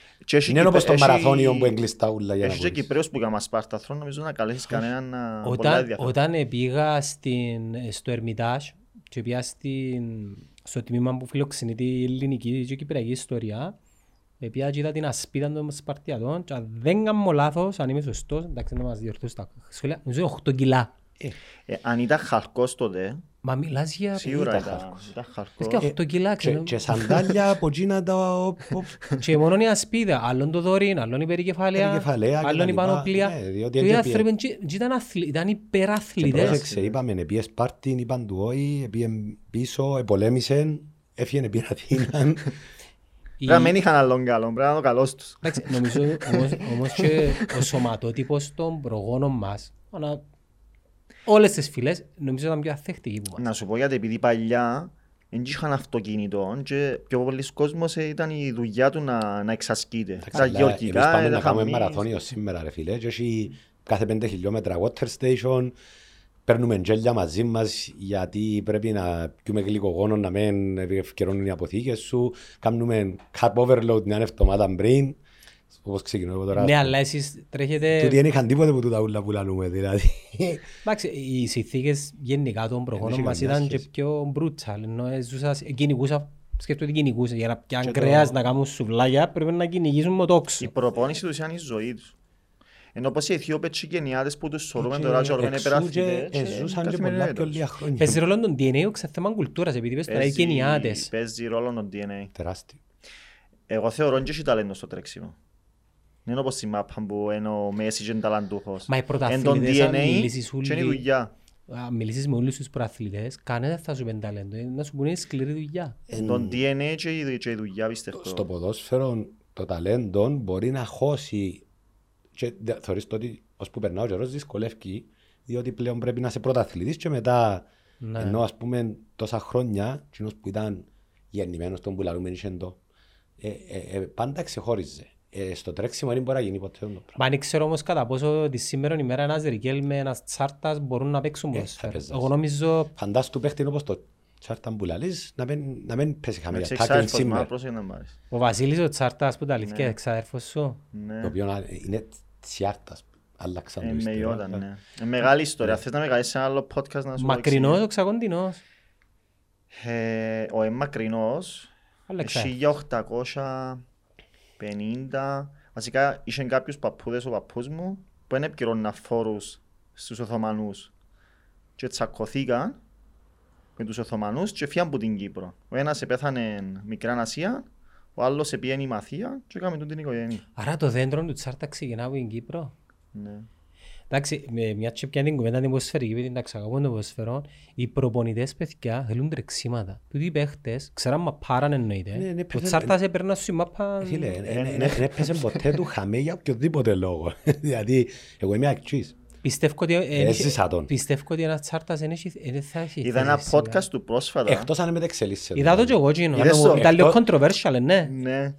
Speaker 3: Είναι όπως το μαραθώνιο που έγκλειστα ούλα για να
Speaker 1: Έχει και Κυπρέος που έκαμε Σπαρταθρόνο, νομίζω να καλέσεις κανέναν
Speaker 2: Όταν πήγα στο Ερμητάζ και πήγα στο τμήμα που φιλοξενεί τη ελληνική και κυπριακή ιστορία, Επία και είδα την ασπίδα των Σπαρτιατών και αν δεν κάνω λάθος, αν είμαι σωστός, εντάξει να μας διορθώσει τα σχόλια, νομίζω 8 κιλά.
Speaker 1: Ε, ε, αν ήταν χαρκός τότε,
Speaker 2: Μα μιλάς για...
Speaker 1: Σίγουρα ήταν χαρκός.
Speaker 2: Και 8 κιλά.
Speaker 3: Και, και σαντάλια από εκείνα τα...
Speaker 2: και μόνο η ασπίδα, άλλον το δωρήν, άλλον η περικεφαλαία, άλλον η πανοπλία. Ναι, και οι άνθρωποι ήταν υπεραθλητές.
Speaker 3: Πρόσεξε, είπαμε, επίε Σπάρτιν, είπαν του όχι, επίε πίσω, επολέμησαν, έφυγαν επίε Αθήνα.
Speaker 1: Πρέπει να μην είχαν άλλον καλό, πρέπει να είναι ο καλός τους.
Speaker 2: Νομίζω όμως και ο σωματότυπος των προγόνων μας, όλες τις φυλές, νομίζω ήταν πιο αθέκτικοι που
Speaker 1: μας. Να σου πω γιατί επειδή παλιά δεν είχαν αυτοκίνητο και πιο πολλοί κόσμος ήταν η δουλειά του να, να εξασκείται.
Speaker 3: Τα γεωργικά, εμείς πάμε να κάνουμε μαραθώνιο σήμερα ρε φίλε και έχει κάθε πέντε χιλιόμετρα water station, παίρνουμε γέλια μαζί μας γιατί πρέπει να πιούμε γλυκογόνο να μην ευκαιρώνουν οι αποθήκες σου. Κάνουμε carb overload μια εβδομάδα πριν. Όπως ξεκινώ εγώ τώρα.
Speaker 2: Ναι, αλλά εσείς τρέχετε...
Speaker 3: Τούτοι δεν είχαν τίποτε που τούτα ούλα που λαλούμε δηλαδή.
Speaker 2: Εντάξει, οι συνθήκες γενικά των προγόνων μας ήταν και πιο μπρούτσαλ. Ενώ κυνηγούσα σκέφτομαι ότι κυνηγούσα για να πιάνε κρέας να κάνουν σουβλάγια πρέπει να κυνηγήσουν μοτόξ.
Speaker 1: Η προπόνηση τους ήταν η ζωή τους. Ενώ πως οι Αιθιόπες και οι Κενιάτες που τους σωρούμε τώρα και ορμένε περαθλητές
Speaker 3: Εζούσαν και πολλά πιο λίγα χρόνια.
Speaker 2: Παίζει ρόλο τον DNA σε θέμα κουλτούρας επειδή πες τώρα οι Κενιάτες.
Speaker 1: Παίζει ρόλο τον DNA.
Speaker 3: Τεράστιο.
Speaker 1: Εγώ θεωρώ και έχει ταλέντος στο τρέξιμο. Δεν είναι όπως η μάπα που είναι ο Μέση και είναι ταλαντούχος.
Speaker 2: Μα οι πρωταθλητές αν μιλήσεις όλοι... Αν μιλήσεις με όλους τους πρωταθλητές, κανένας θα σου πει ταλέντο. Να σου πούνε σκληρή δουλειά.
Speaker 1: Τον DNA και η δουλειά πιστεύω.
Speaker 3: Στο ποδόσφαιρο το ταλέντο μπορεί να χώσει και θεωρείς ότι ως που περνά ο καιρός δυσκολεύει διότι πλέον πρέπει να είσαι πρωταθλητής και μετά ναι. ενώ ας πούμε τόσα χρόνια κοινός που ήταν γεννημένος τον που λαλούμε το ε, ε, ε, πάντα ξεχώριζε. Ε, στο τρέξιμο δεν μπορεί να γίνει.
Speaker 2: Μα δεν ξέρω κατά πόσο τη σήμερα ένας Ρικέλ με ένας μπορούν να παίξουν. Ε, Εγώ νομίζω...
Speaker 3: Του παίχτη το Τσάρτα που να μην, να μην πέσει χαμηλά. Τάκλιν σήμερα.
Speaker 2: Ο Βασίλης ο Τσάρτας που τα και σου.
Speaker 3: Είναι Τσάρτας. Αλλάξαν
Speaker 1: το ναι.
Speaker 2: ναι. Ο
Speaker 1: Ο 50. Βασικά είχε κάποιους παππούδες ο παππούς μου που δεν επικοινωνούν φόρους στους Οθωμανούς και τσακωθήκαν με τους Οθωμανούς και φύγαν από την Κύπρο. Ο ένας επέθανε μικρά Ασία, ο άλλος επήγαινε η Μαθία και έκαμε την οικογένεια.
Speaker 2: Άρα το δέντρο του Τσάρτα ξεκινά από την Κύπρο;
Speaker 1: Ναι.
Speaker 2: Εντάξει, με μια τσέπια την κουβέντα την ποσφαιρική, επειδή εντάξει αγαπώ το ποσφαιρό, οι προπονητές παιδιά θέλουν τρεξίματα. Τούτοι οι παίχτες, ξέραν μα πάραν εννοείται. Ναι, ναι, ο Τσάρτας έπαιρνα σου η μάπα...
Speaker 3: Φίλε, δεν έπαιζε ποτέ του χαμέ για οποιοδήποτε λόγο. Δηλαδή, εγώ είμαι αξίς.
Speaker 2: Πιστεύω ότι, πιστεύω ότι ένας τσάρτας δεν θα έχει
Speaker 1: Είδα ένα podcast του πρόσφατα.
Speaker 3: Εκτός αν μετεξελίσσεται.
Speaker 2: Είδα το και εγώ γίνω. Ήταν λίγο controversial, ναι.
Speaker 1: Ναι.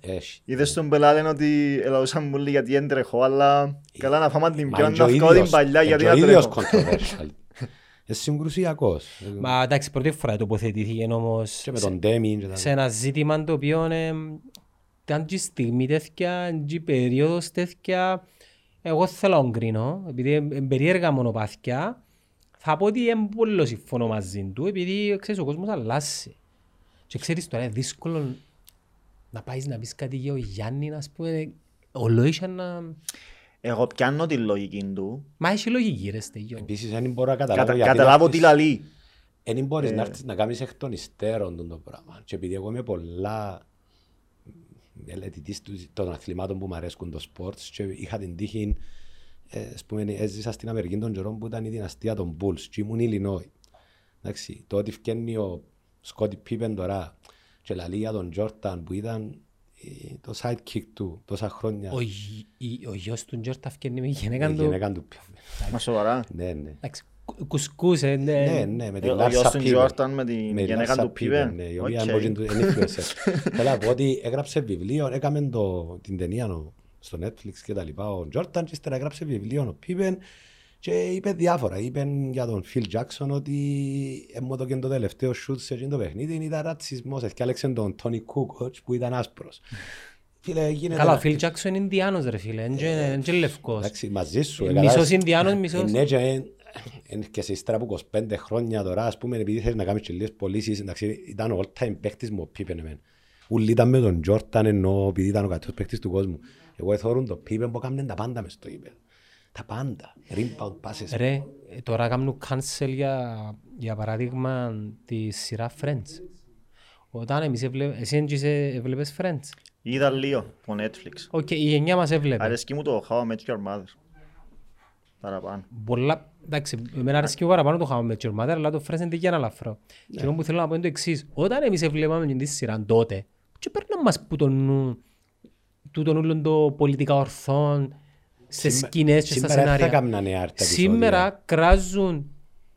Speaker 1: Είδες τον πελάτε ότι ελαούσαν μου λέει γιατί έντρεχω, αλλά καλά να φάμε την πιο ανταυκό την παλιά γιατί να τρέχω.
Speaker 3: Και ο ίδιος controversial. Είναι συγκρουσιακός.
Speaker 2: Μα εντάξει, πρώτη φορά τοποθετήθηκε όμως
Speaker 3: και με τον Ντέμι,
Speaker 2: σε ένα ζήτημα το οποίο ήταν και στιγμή τέτοια, και περίοδος τέτοια εγώ θέλω να κρίνω, επειδή είναι περίεργα μονοπάθια, θα πω ότι είναι πολύ συμφωνώ μαζί του, επειδή ξέρεις, ο κόσμος αλλάζει. Και ξέρεις τώρα είναι δύσκολο να πάεις να πεις κάτι για ο Γιάννη, να πούμε, ο Λόισα να...
Speaker 1: Εγώ πιάνω τη λογική του.
Speaker 2: Μα έχει λογική ρε στεγιό.
Speaker 3: Επίσης δεν μπορώ να καταλάβω
Speaker 1: Κατα, Καταλάβω τι λαλεί.
Speaker 3: Δεν μπορείς ε... να έρθεις να κάνεις εκ των υστέρων το πράγμα. Και επειδή εγώ είμαι πολλά μελετητής των αθλημάτων που μου αρέσκουν το sport και είχα την τύχη ε, πούμε, έζησα στην Αμερική τον καιρό που ήταν η δυναστεία των Bulls και ήμουν Ιλινόι. Εντάξει, το ότι φκαίνει ο Σκότι Πίπεν τώρα και λαλεί για τον Τζόρταν που ήταν ε, το sidekick του τόσα χρόνια.
Speaker 2: Ο, ο γιος του Τζόρταν φκένει με γυναίκα του.
Speaker 3: Γυναίκα του.
Speaker 1: Μα σοβαρά.
Speaker 3: Ναι, ναι.
Speaker 2: Κουσκούσε,
Speaker 3: ναι. Ναι, ναι, με την
Speaker 1: Λάρσα Πίπεν. Ο Τζόρταν με την γυναίκα του Πίπεν.
Speaker 3: Ναι, η οποία είναι Θέλω να πω ότι έγραψε βιβλίο, έκαμε την ταινία στο Netflix και τα λοιπά. Ο Τζόρταν και ύστερα έγραψε βιβλίο, ο Πίπεν και είπε διάφορα. Είπε για τον Φιλ Τζάκσον ότι έμμω το και το τελευταίο σούτ σε εκείνο το παιχνίδι ήταν ρατσισμός. Έφτιαξε τον Τόνι Κούκοτς που ήταν άσπρος.
Speaker 2: Καλά, ο Φιλ Τζάκσον είναι Ινδιάνος ρε φίλε, είναι και λευκός.
Speaker 3: Εντάξει, μαζί σου.
Speaker 2: Μισός Ινδιάνος, μισός.
Speaker 3: Ναι, και και σε ύστερα από 25 χρόνια τώρα, ας πούμε, επειδή θέλει να κάνεις και λίγες πωλήσεις, εντάξει, ήταν ο all-time παίκτης μου ο Πίπεν εμένα. Ούλοι ήταν με τον Τζόρταν ενώ επειδή ήταν ο κατός παίκτης του κόσμου. Εγώ εθώρουν το Πίπεν που έκαναν τα πάντα μες στο γήπεδο. Τα πάντα. Rimpound passes.
Speaker 2: Ρε, τώρα κάνουν cancel για, για παράδειγμα τη σειρά Friends. Όταν εμείς έβλεπες, εσύ έβλεπες Friends;
Speaker 1: Είδα λίγο από Netflix.
Speaker 2: OK, okay, η γενιά μας έβλεπε.
Speaker 1: Αρέσκει μου το How I Met Your Mother. Παραπάνω.
Speaker 2: Πολλά, εντάξει, εμένα αρέσκει μου παραπάνω το How I Met Your Mother, αλλά το Friends είναι για να λαφρώ. Ναι. Και που θέλω να πω είναι το εξής. Όταν εμείς έβλεπαμε την σειρά τότε, και παίρναμε μας που τον νου, τούτον όλων το πολιτικά ορθών, σε σκηνές και στα σενάρια. Σήμερα κράζουν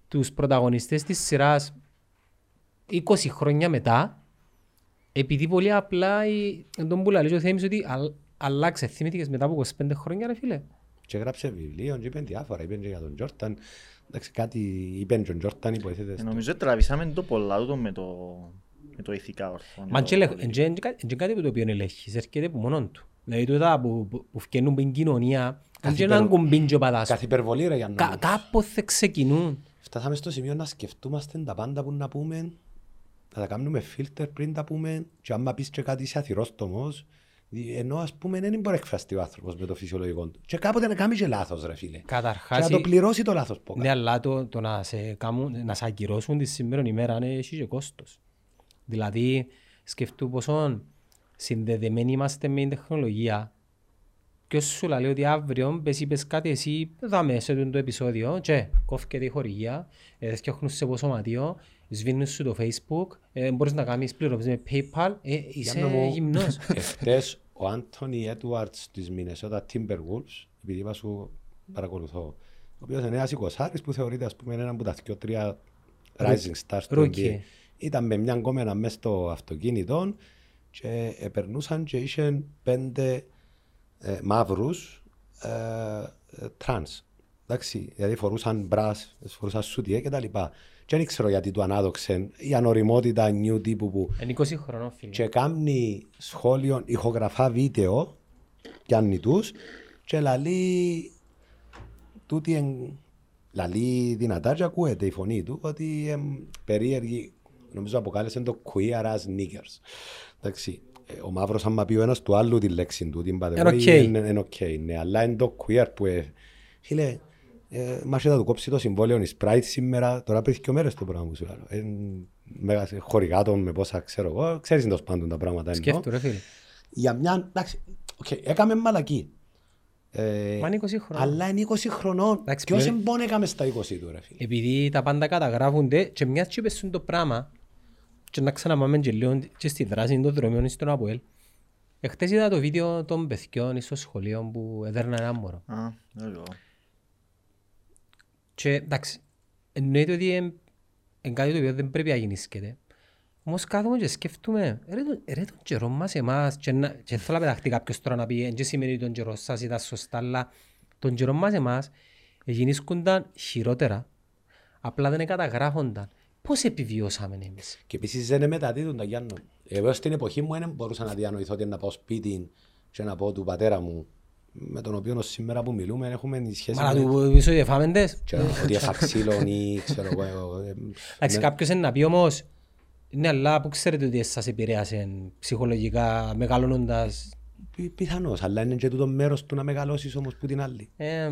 Speaker 2: τους πρωταγωνιστές της σειράς 20 χρόνια μετά επειδή πολύ απλά τον που λέει ο Θέμης ότι αλλάξε θυμήθηκες μετά από 25 χρόνια ρε φίλε.
Speaker 3: Και έγραψε βιβλίο και είπαν διάφορα, είπαν και για τον Τζόρταν. Εντάξει, κάτι είπαν τον Τζόρταν υποθέτες.
Speaker 1: Ε, νομίζω ότι τραβήσαμε το πολλά τούτο με το, με το ηθικά ορθό.
Speaker 2: Μα είναι κάτι που το οποίο ελέγχεις, έρχεται από μόνον του. Δηλαδή τούτα που, που, που φκένουν την κοινωνία, δεν είναι έναν κουμπίντζο πατάς.
Speaker 3: Καθ' υπερβολή ρε για
Speaker 2: να Κάποτε ξεκινούν.
Speaker 3: Φτάσαμε στο σημείο να σκεφτούμαστε τα πάντα που να πούμε, να τα κάνουμε φίλτερ πριν τα πούμε και άμα πεις και κάτι είσαι αθυρόστομος, ενώ ας πούμε δεν μπορεί να εκφραστεί ο άνθρωπος με το φυσιολογικό του. Και κάποτε να κάνεις και λάθος ρε φίλε.
Speaker 2: Καταρχάς...
Speaker 3: Και να το πληρώσει το λάθος που
Speaker 2: Ναι, αλλά το, το να, σε κάνουν, να σε αγκυρώσουν τη σήμερα ημέρα είναι έχει και κόστος. Δηλαδή, σκεφτού πόσο συνδεδεμένοι είμαστε με την τεχνολογία. Ποιος σου λέει ότι αύριο πες είπες κάτι εσύ δάμε σε το επεισόδιο και κόφκεται η χορηγία, ε, φτιάχνουν σε ποσοματίο, σβήνουν σου το facebook, ε, μπορείς να κάνεις πληρωμές με paypal, ε, είσαι γυμνός.
Speaker 3: Εχθές ο Άντωνι Έντουαρτς της Μινεσότα Timberwolves, επειδή είπα σου παρακολουθώ, ο οποίος είναι ένας εικοσάρης που θεωρείται ας πούμε έναν από τα δυο τρία rising stars του NBA. Ήταν με μια γκόμενα μέσα στο αυτοκίνητο και περνούσαν και είχαν πέντε ε, μαύρους ε, ε, τρανς. Εντάξει, δηλαδή φορούσαν bras, φορούσαν σουτιέν και τα λοιπά. Και δεν ξέρω γιατί του ανάδοξε η ανωριμότητα ενού τύπου που...
Speaker 2: Είναι 20 χρονών φίλε.
Speaker 3: Και κάνει σχόλιο, ηχογραφά βίντεο, πιάνει τους και λαλεί τούτη εν, λαλεί δυνατά και ακούεται η φωνή του ότι ε, περίεργη, νομίζω αποκάλεσε το queer as niggers. Εντάξει, ε, ο μαύρος άμα πει ο ένας του άλλου τη λέξη του, την
Speaker 2: πατεγωγή, είναι
Speaker 3: είναι οκ, ναι, αλλά είναι το queer που ε, φίλε, ε, μας θα του κόψει το συμβόλαιο η Sprite σήμερα, τώρα πριν και μέρες το πράγμα που σου λέω. Χωρικά τον με πόσα ξέρω εγώ, ξέρεις εντός πάντων τα πράγματα.
Speaker 2: Σκέφτου ρε φίλε.
Speaker 3: Για μια, εντάξει, okay, έκαμε μαλακή.
Speaker 2: Ε, Μα είναι 20
Speaker 3: χρονών. Αλλά είναι 20 χρονών. Ποιος εμπόν έκαμε στα 20 του ρε φίλε;
Speaker 2: Επειδή τα πάντα καταγράφονται και μιας και πέσουν το πράγμα, και να ξαναμάμε και λίγο και στη δράση των δρομιών στον Αποέλ. Εχθές είδα το βίντεο των παιδιών στο σχολείο που έδερναν ένα μωρό.
Speaker 1: Α, εγώ.
Speaker 2: Και εντάξει, εννοείται ότι είναι κάτι το οποίο δεν πρέπει να γίνει σκέτε. Όμως κάθομαι και σκέφτομαι, ρε τον καιρό μας εμάς, και, να, και θέλω να πεταχτεί κάποιος τώρα να πει, δεν σημαίνει ότι τον καιρό σας ήταν σωστά, αλλά τον καιρό μας εμάς γίνησκονταν χειρότερα, απλά δεν καταγράφονταν. Πώς επιβιώσαμε εμείς;
Speaker 3: Και επίσης δεν μεταδίδουν τα Γιάννο. Εγώ στην εποχή μου δεν μπορούσα να διανοηθώ ότι να πάω σπίτι και να πω του πατέρα μου με τον οποίο σήμερα που μιλούμε έχουμε σχέση
Speaker 2: Μα του πίσω οι εφάμεντες.
Speaker 3: Ότι έχα ξύλων ή ξέρω εγώ.
Speaker 2: Ε, Εντάξει κάποιος είναι να πει όμως ναι αλλά που ξέρετε ότι σας επηρέασε ψυχολογικά μεγαλώνοντας.
Speaker 3: Πιθανώς, αλλά είναι και τούτο μέρος του να μεγαλώσεις όμως που την άλλη. Ε,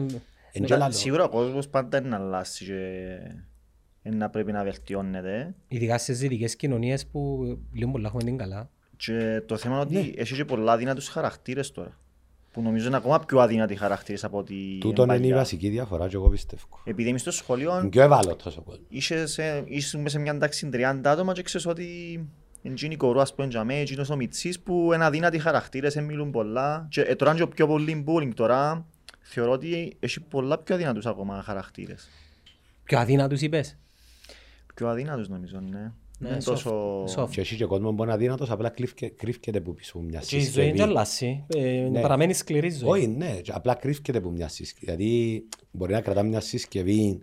Speaker 1: Σίγουρα ο κόσμος πάντα είναι να αλλάσει να πρέπει να βελτιώνεται.
Speaker 2: Ειδικά στις δυτικές κοινωνίες που λίγο πολλά έχουμε την καλά.
Speaker 1: Και το θέμα είναι ότι ναι. έχει και πολλά δυνατούς χαρακτήρες τώρα. Που νομίζω είναι ακόμα πιο αδύνατοι χαρακτήρες από ότι
Speaker 3: Τούτο είναι η βασική διαφορά και εγώ πιστεύω.
Speaker 1: Επειδή είμαι στο σχολείο...
Speaker 3: Είναι πιο ευάλωτος ο κόσμος.
Speaker 1: Είσαι σε, σε μια τάξη 30 άτομα και ξέρεις ότι είναι η κορού ας πούμε τζαμέ, είναι ο Μιτσής που είναι αδύνατοι χαρακτήρες, μιλούν πολλά και ε, τώρα είναι πιο πολύ bullying τώρα θεωρώ ότι έχει πολλά πιο αδύνατους ακόμα χαρακτήρες.
Speaker 2: Πιο αδύνατους είπες;
Speaker 1: Πιο αδύνατους νομίζω, ναι.
Speaker 2: Ναι, είναι τόσο...
Speaker 3: Και έχει και κόσμος που είναι αδύνατος, απλά κρύφκεται που πίσω μια
Speaker 2: συσκευή. Και η ζωή είναι αλλάσει, ε, ναι. παραμένει σκληρή ζωή.
Speaker 3: Όχι, ναι, απλά κρύφκεται που μια συσκευή. Δηλαδή μπορεί να κρατά μια συσκευή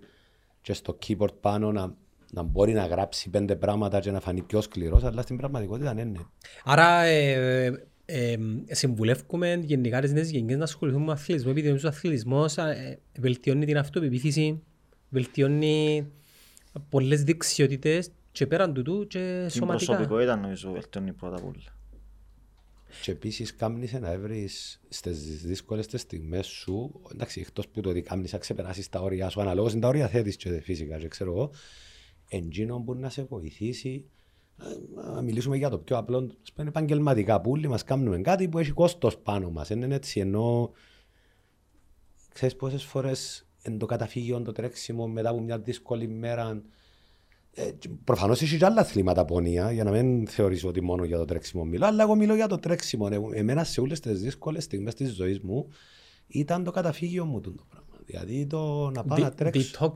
Speaker 3: και στο keyboard πάνω να, να μπορεί να γράψει πέντε πράγματα και να φανεί πιο σκληρός, αλλά στην πραγματικότητα δεν είναι.
Speaker 2: Άρα ε, ε, συμβουλεύουμε γενικά τις νέες γενικές να ασχοληθούν με αθλητισμό, επειδή ο αθλητισμός ε, βελτιώνει την αυτοπεποίθηση, βελτιώνει πολλές δεξιότητες και πέραν τούτου και σωματικά.
Speaker 1: Την προσωπικότητα νομίζω βελτιώνει πρώτα απ' όλα.
Speaker 3: Και επίσης κάμνεις να έβρεις στις δύσκολες τις στιγμές σου, εντάξει, εκτός που το ότι κάμνεις να ξεπεράσεις τα όρια σου, αναλόγως είναι τα όρια θέτεις και φυσικά και ξέρω εγώ, εντζήνο που να σε βοηθήσει να μιλήσουμε για το πιο απλό, σπένε επαγγελματικά που όλοι μας κάνουμε κάτι που έχει κόστος πάνω μας. Είναι έτσι ενώ ξέρεις πόσες φορές εν το καταφύγιο, το τρέξιμο μετά από μια δύσκολη μέρα ε, προφανώς έχεις και άλλα αθλήματα πονία για να μην θεωρήσω ότι μόνο για το τρέξιμο μιλώ αλλά εγώ μιλώ για το τρέξιμο. Ε, εμένα σε όλες τις δύσκολες στιγμές της ζωής μου ήταν το καταφύγιο μου το πράγμα. Δηλαδή το να πάω να τρέξω.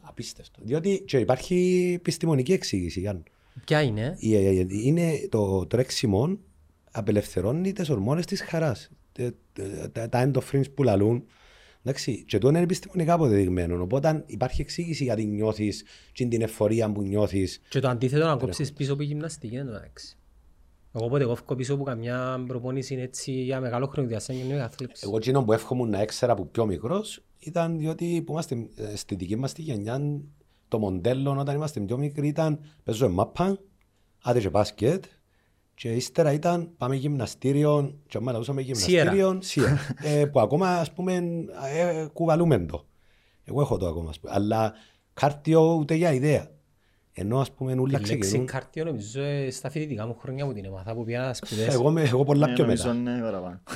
Speaker 3: Απίστευτο. Διότι και υπάρχει επιστημονική εξήγηση. Γιάννη.
Speaker 2: Ποια είναι;
Speaker 3: Είναι το τρέξιμο απελευθερώνει τις ορμόνες της χαράς. Τα endorphins που λαλούν. Εντάξει, και το είναι επιστημονικά αποδεδειγμένο. Οπότε υπάρχει εξήγηση γιατί νιώθεις την εφορία που νιώθει.
Speaker 2: Και το αντίθετο να κόψεις πίσω από γυμναστική είναι το εντάξει. Εγώ πότε εγώ φύγω πίσω από καμιά προπόνηση έτσι για μεγάλο χρόνο διάστημα και αθλήψη.
Speaker 3: Εγώ εκείνο που εύχομαι να έξερα από πιο μικρός ήταν διότι που είμαστε ε, στη δική μας τη γενιά το μοντέλο όταν είμαστε πιο μικροί ήταν παίζω μάπα, άντε και μπάσκετ και ύστερα ήταν πάμε γυμναστήριο και άμα λαούσαμε γυμναστήριο σιέρα, ε, που ακόμα ας πούμε ε, κουβαλούμε το. Εγώ έχω το ακόμα, πούμε. αλλά κάρτιο ούτε για ιδέα. Ενώ ας πούμε ούλα ξεκινούν...
Speaker 2: Η λέξη κάρτιο νομίζω ε, στα φοιτητικά μου χρόνια μου την έμαθα που πήγα σπουδές.
Speaker 3: Εγώ, εγώ πολλά ναι, πιο μετά. Ναι,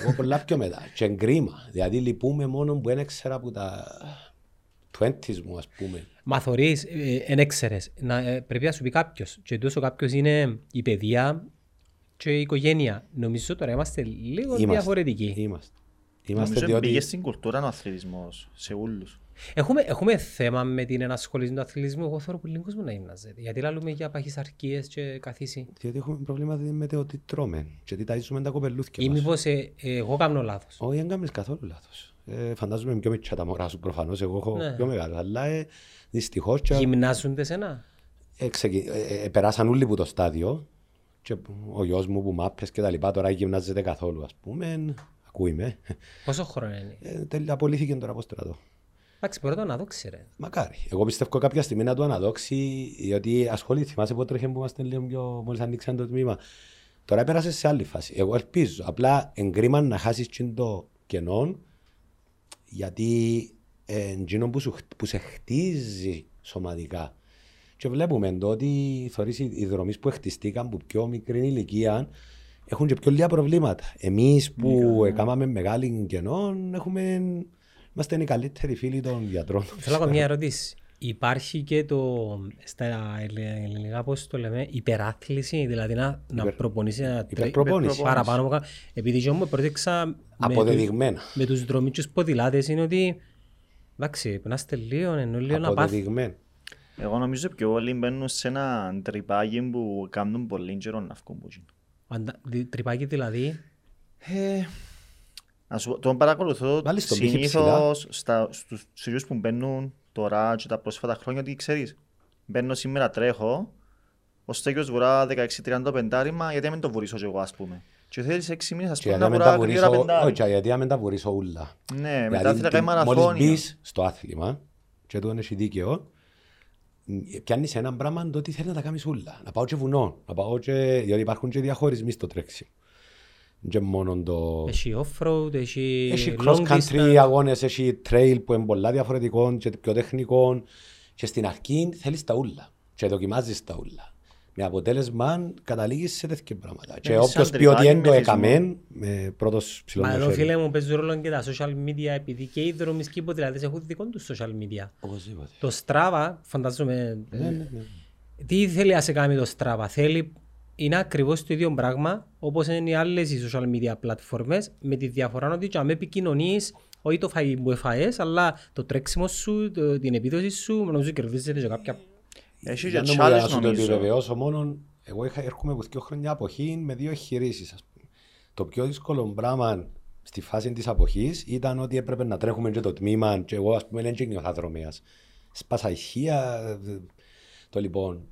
Speaker 3: εγώ πολλά πιο μετά. Και εγκρίμα. Δηλαδή λυπούμε μόνο που δεν έξερα από τα 20's μου ας πούμε.
Speaker 2: Μα θωρείς, εν έξερες, ε, πρέπει να σου πει κάποιος και τόσο κάποιος είναι η παιδεία και η οικογένεια. Νομίζω τώρα είμαστε λίγο είμαστε, διαφορετικοί.
Speaker 3: Είμαστε.
Speaker 1: Είμαστε Νομίζω διότι... πήγες στην κουλτούρα ο αθλητισμός σε όλους.
Speaker 2: Έχουμε, έχουμε θέμα με την ενασχολήση του αθλητισμού. Εγώ θέλω πολύ κόσμο να γυμνάζεται. Γιατί λέμε για παχυσαρκίες και καθίσει.
Speaker 3: Γιατί έχουμε πρόβλημα με το ότι τρώμε και τι ταΐζουμε τα κοπελούθια
Speaker 2: Ή μήπως ε, εγώ κάνω λάθος.
Speaker 3: Όχι, δεν κάνεις καθόλου λάθος. Ε, φαντάζομαι πιο μικρά τα μωρά σου προφανώς. Εγώ έχω ναι. πιο μεγάλο. Αλλά ε, δυστυχώς... Και...
Speaker 2: Γυμνάζονται σένα;
Speaker 3: Ε, ξεκι... ε, ε, περάσαν όλοι από το στάδιο και ο γιος μου που μάπες και τα λοιπά τώρα γυμνάζεται καθόλου ας πούμε. Ακούει με.
Speaker 2: Πόσο χρόνο είναι;
Speaker 3: Ε, τέλει, απολύθηκε τώρα από στρατό.
Speaker 2: Εντάξει, μπορεί να το αναδόξει ρε.
Speaker 3: Μακάρι. Εγώ πιστεύω κάποια στιγμή να το αναδόξει, γιατί ασχολείται. Θυμάσαι πότε τρέχει που είμαστε λίγο πιο μόλις ανοίξαν το τμήμα. Τώρα πέρασε σε άλλη φάση. Εγώ ελπίζω. Απλά εγκρίμα να χάσεις το κενό, γιατί εντζήνο που, σου, που σε χτίζει σωματικά. Και βλέπουμε το ότι οι δρομείς που χτιστήκαν από πιο μικρή ηλικία έχουν και πιο λίγα προβλήματα. Εμείς που ναι. έκαναμε μεγάλη κενό έχουμε Είμαστε οι καλύτεροι φίλοι των γιατρών.
Speaker 2: Θέλω να μια ερώτηση. Υπάρχει και το, στα ελληνικά πώς το λέμε, υπεράθληση, δηλαδή να, Υπερ... να προπονήσει να
Speaker 3: τρέχει
Speaker 2: παραπάνω από Επειδή και μου πρότεξα
Speaker 3: Αποδεδειγμένα.
Speaker 2: με, με τους δρομίτσους ποδηλάτες είναι ότι εντάξει, να είστε λίγο, ενώ λίγο να
Speaker 3: πάθει.
Speaker 1: Εγώ νομίζω πιο όλοι μπαίνουν σε ένα τρυπάκι που κάνουν πολύ καιρό να βγουν.
Speaker 2: Τρυπάκι δηλαδή.
Speaker 1: Ε, τον παρακολουθώ συνήθως στους σειρούς που μπαίνουν τώρα και τα πρόσφατα χρόνια ότι ξέρεις μπαίνω σήμερα τρέχω ο Στέκιος βουρά 16-35 άριμα γιατί μην το βουρήσω και εγώ ας πούμε. Και θέλεις 6 μήνες ας πούμε να βουρά γρήγορα πεντάρι.
Speaker 3: Όχι, γιατί να μην τα βουρήσω ούλα.
Speaker 1: Ναι, μετά θέλει να κάνει μαραθώνια
Speaker 3: Μόλις μπεις στο άθλημα και του έχει δίκαιο πιάνεις έναν πράγμα το ότι θέλεις να τα κάνεις ούλα να πάω και βουνό, να πάω και... διότι υπάρχουν και διαχωρισμοί στο τρέξιμο. Και μόνο το...
Speaker 2: Έχει off-road, έχει,
Speaker 3: έχει cross-country αγώνες, έχει trail που είναι πολλά διαφορετικό και πιο τεχνικό και στην αρχή θέλεις τα ούλα και δοκιμάζεις τα ούλα. Με αποτέλεσμα καταλήγεις σε τέτοια πράγματα. Και όποιος πει ότι δεν το έκαμε, με πρώτος ψηλό
Speaker 2: Μα εδώ φίλε μου παίζει ρόλο και τα social media, επειδή και οι δρομισκοί υποδηλάτες έχουν δικό τους social media.
Speaker 3: Οπωσδήποτε.
Speaker 2: Το Strava, φαντάζομαι,
Speaker 3: Ναι, ναι, ναι.
Speaker 2: τι θέλει να σε κάνει το Strava. Θέλει, είναι ακριβώς το ίδιο πράγμα, όπως είναι οι άλλες οι social media πλατφόρμες, με τη διαφορά ότι και αν επικοινωνείς, όχι το φαγητό που εφαές, αλλά το τρέξιμο σου, το- την επίδοση σου, νομίζω κερδίζεται και κάποια
Speaker 1: Έχει και
Speaker 3: Για να μου για να
Speaker 1: challenge
Speaker 3: σου το
Speaker 1: νομίζω.
Speaker 3: επιβεβαιώσω μόνο, εγώ είχα, έρχομαι από δύο χρόνια αποχή με δύο εγχειρήσεις. ας πούμε. Το πιο δύσκολο πράγμα στη φάση της αποχής ήταν ότι έπρεπε να τρέχουμε και το τμήμα και εγώ ας πούμε δεν και νιώθα δρομέας. Σπάσα ηχεία, ε, το λοιπόν.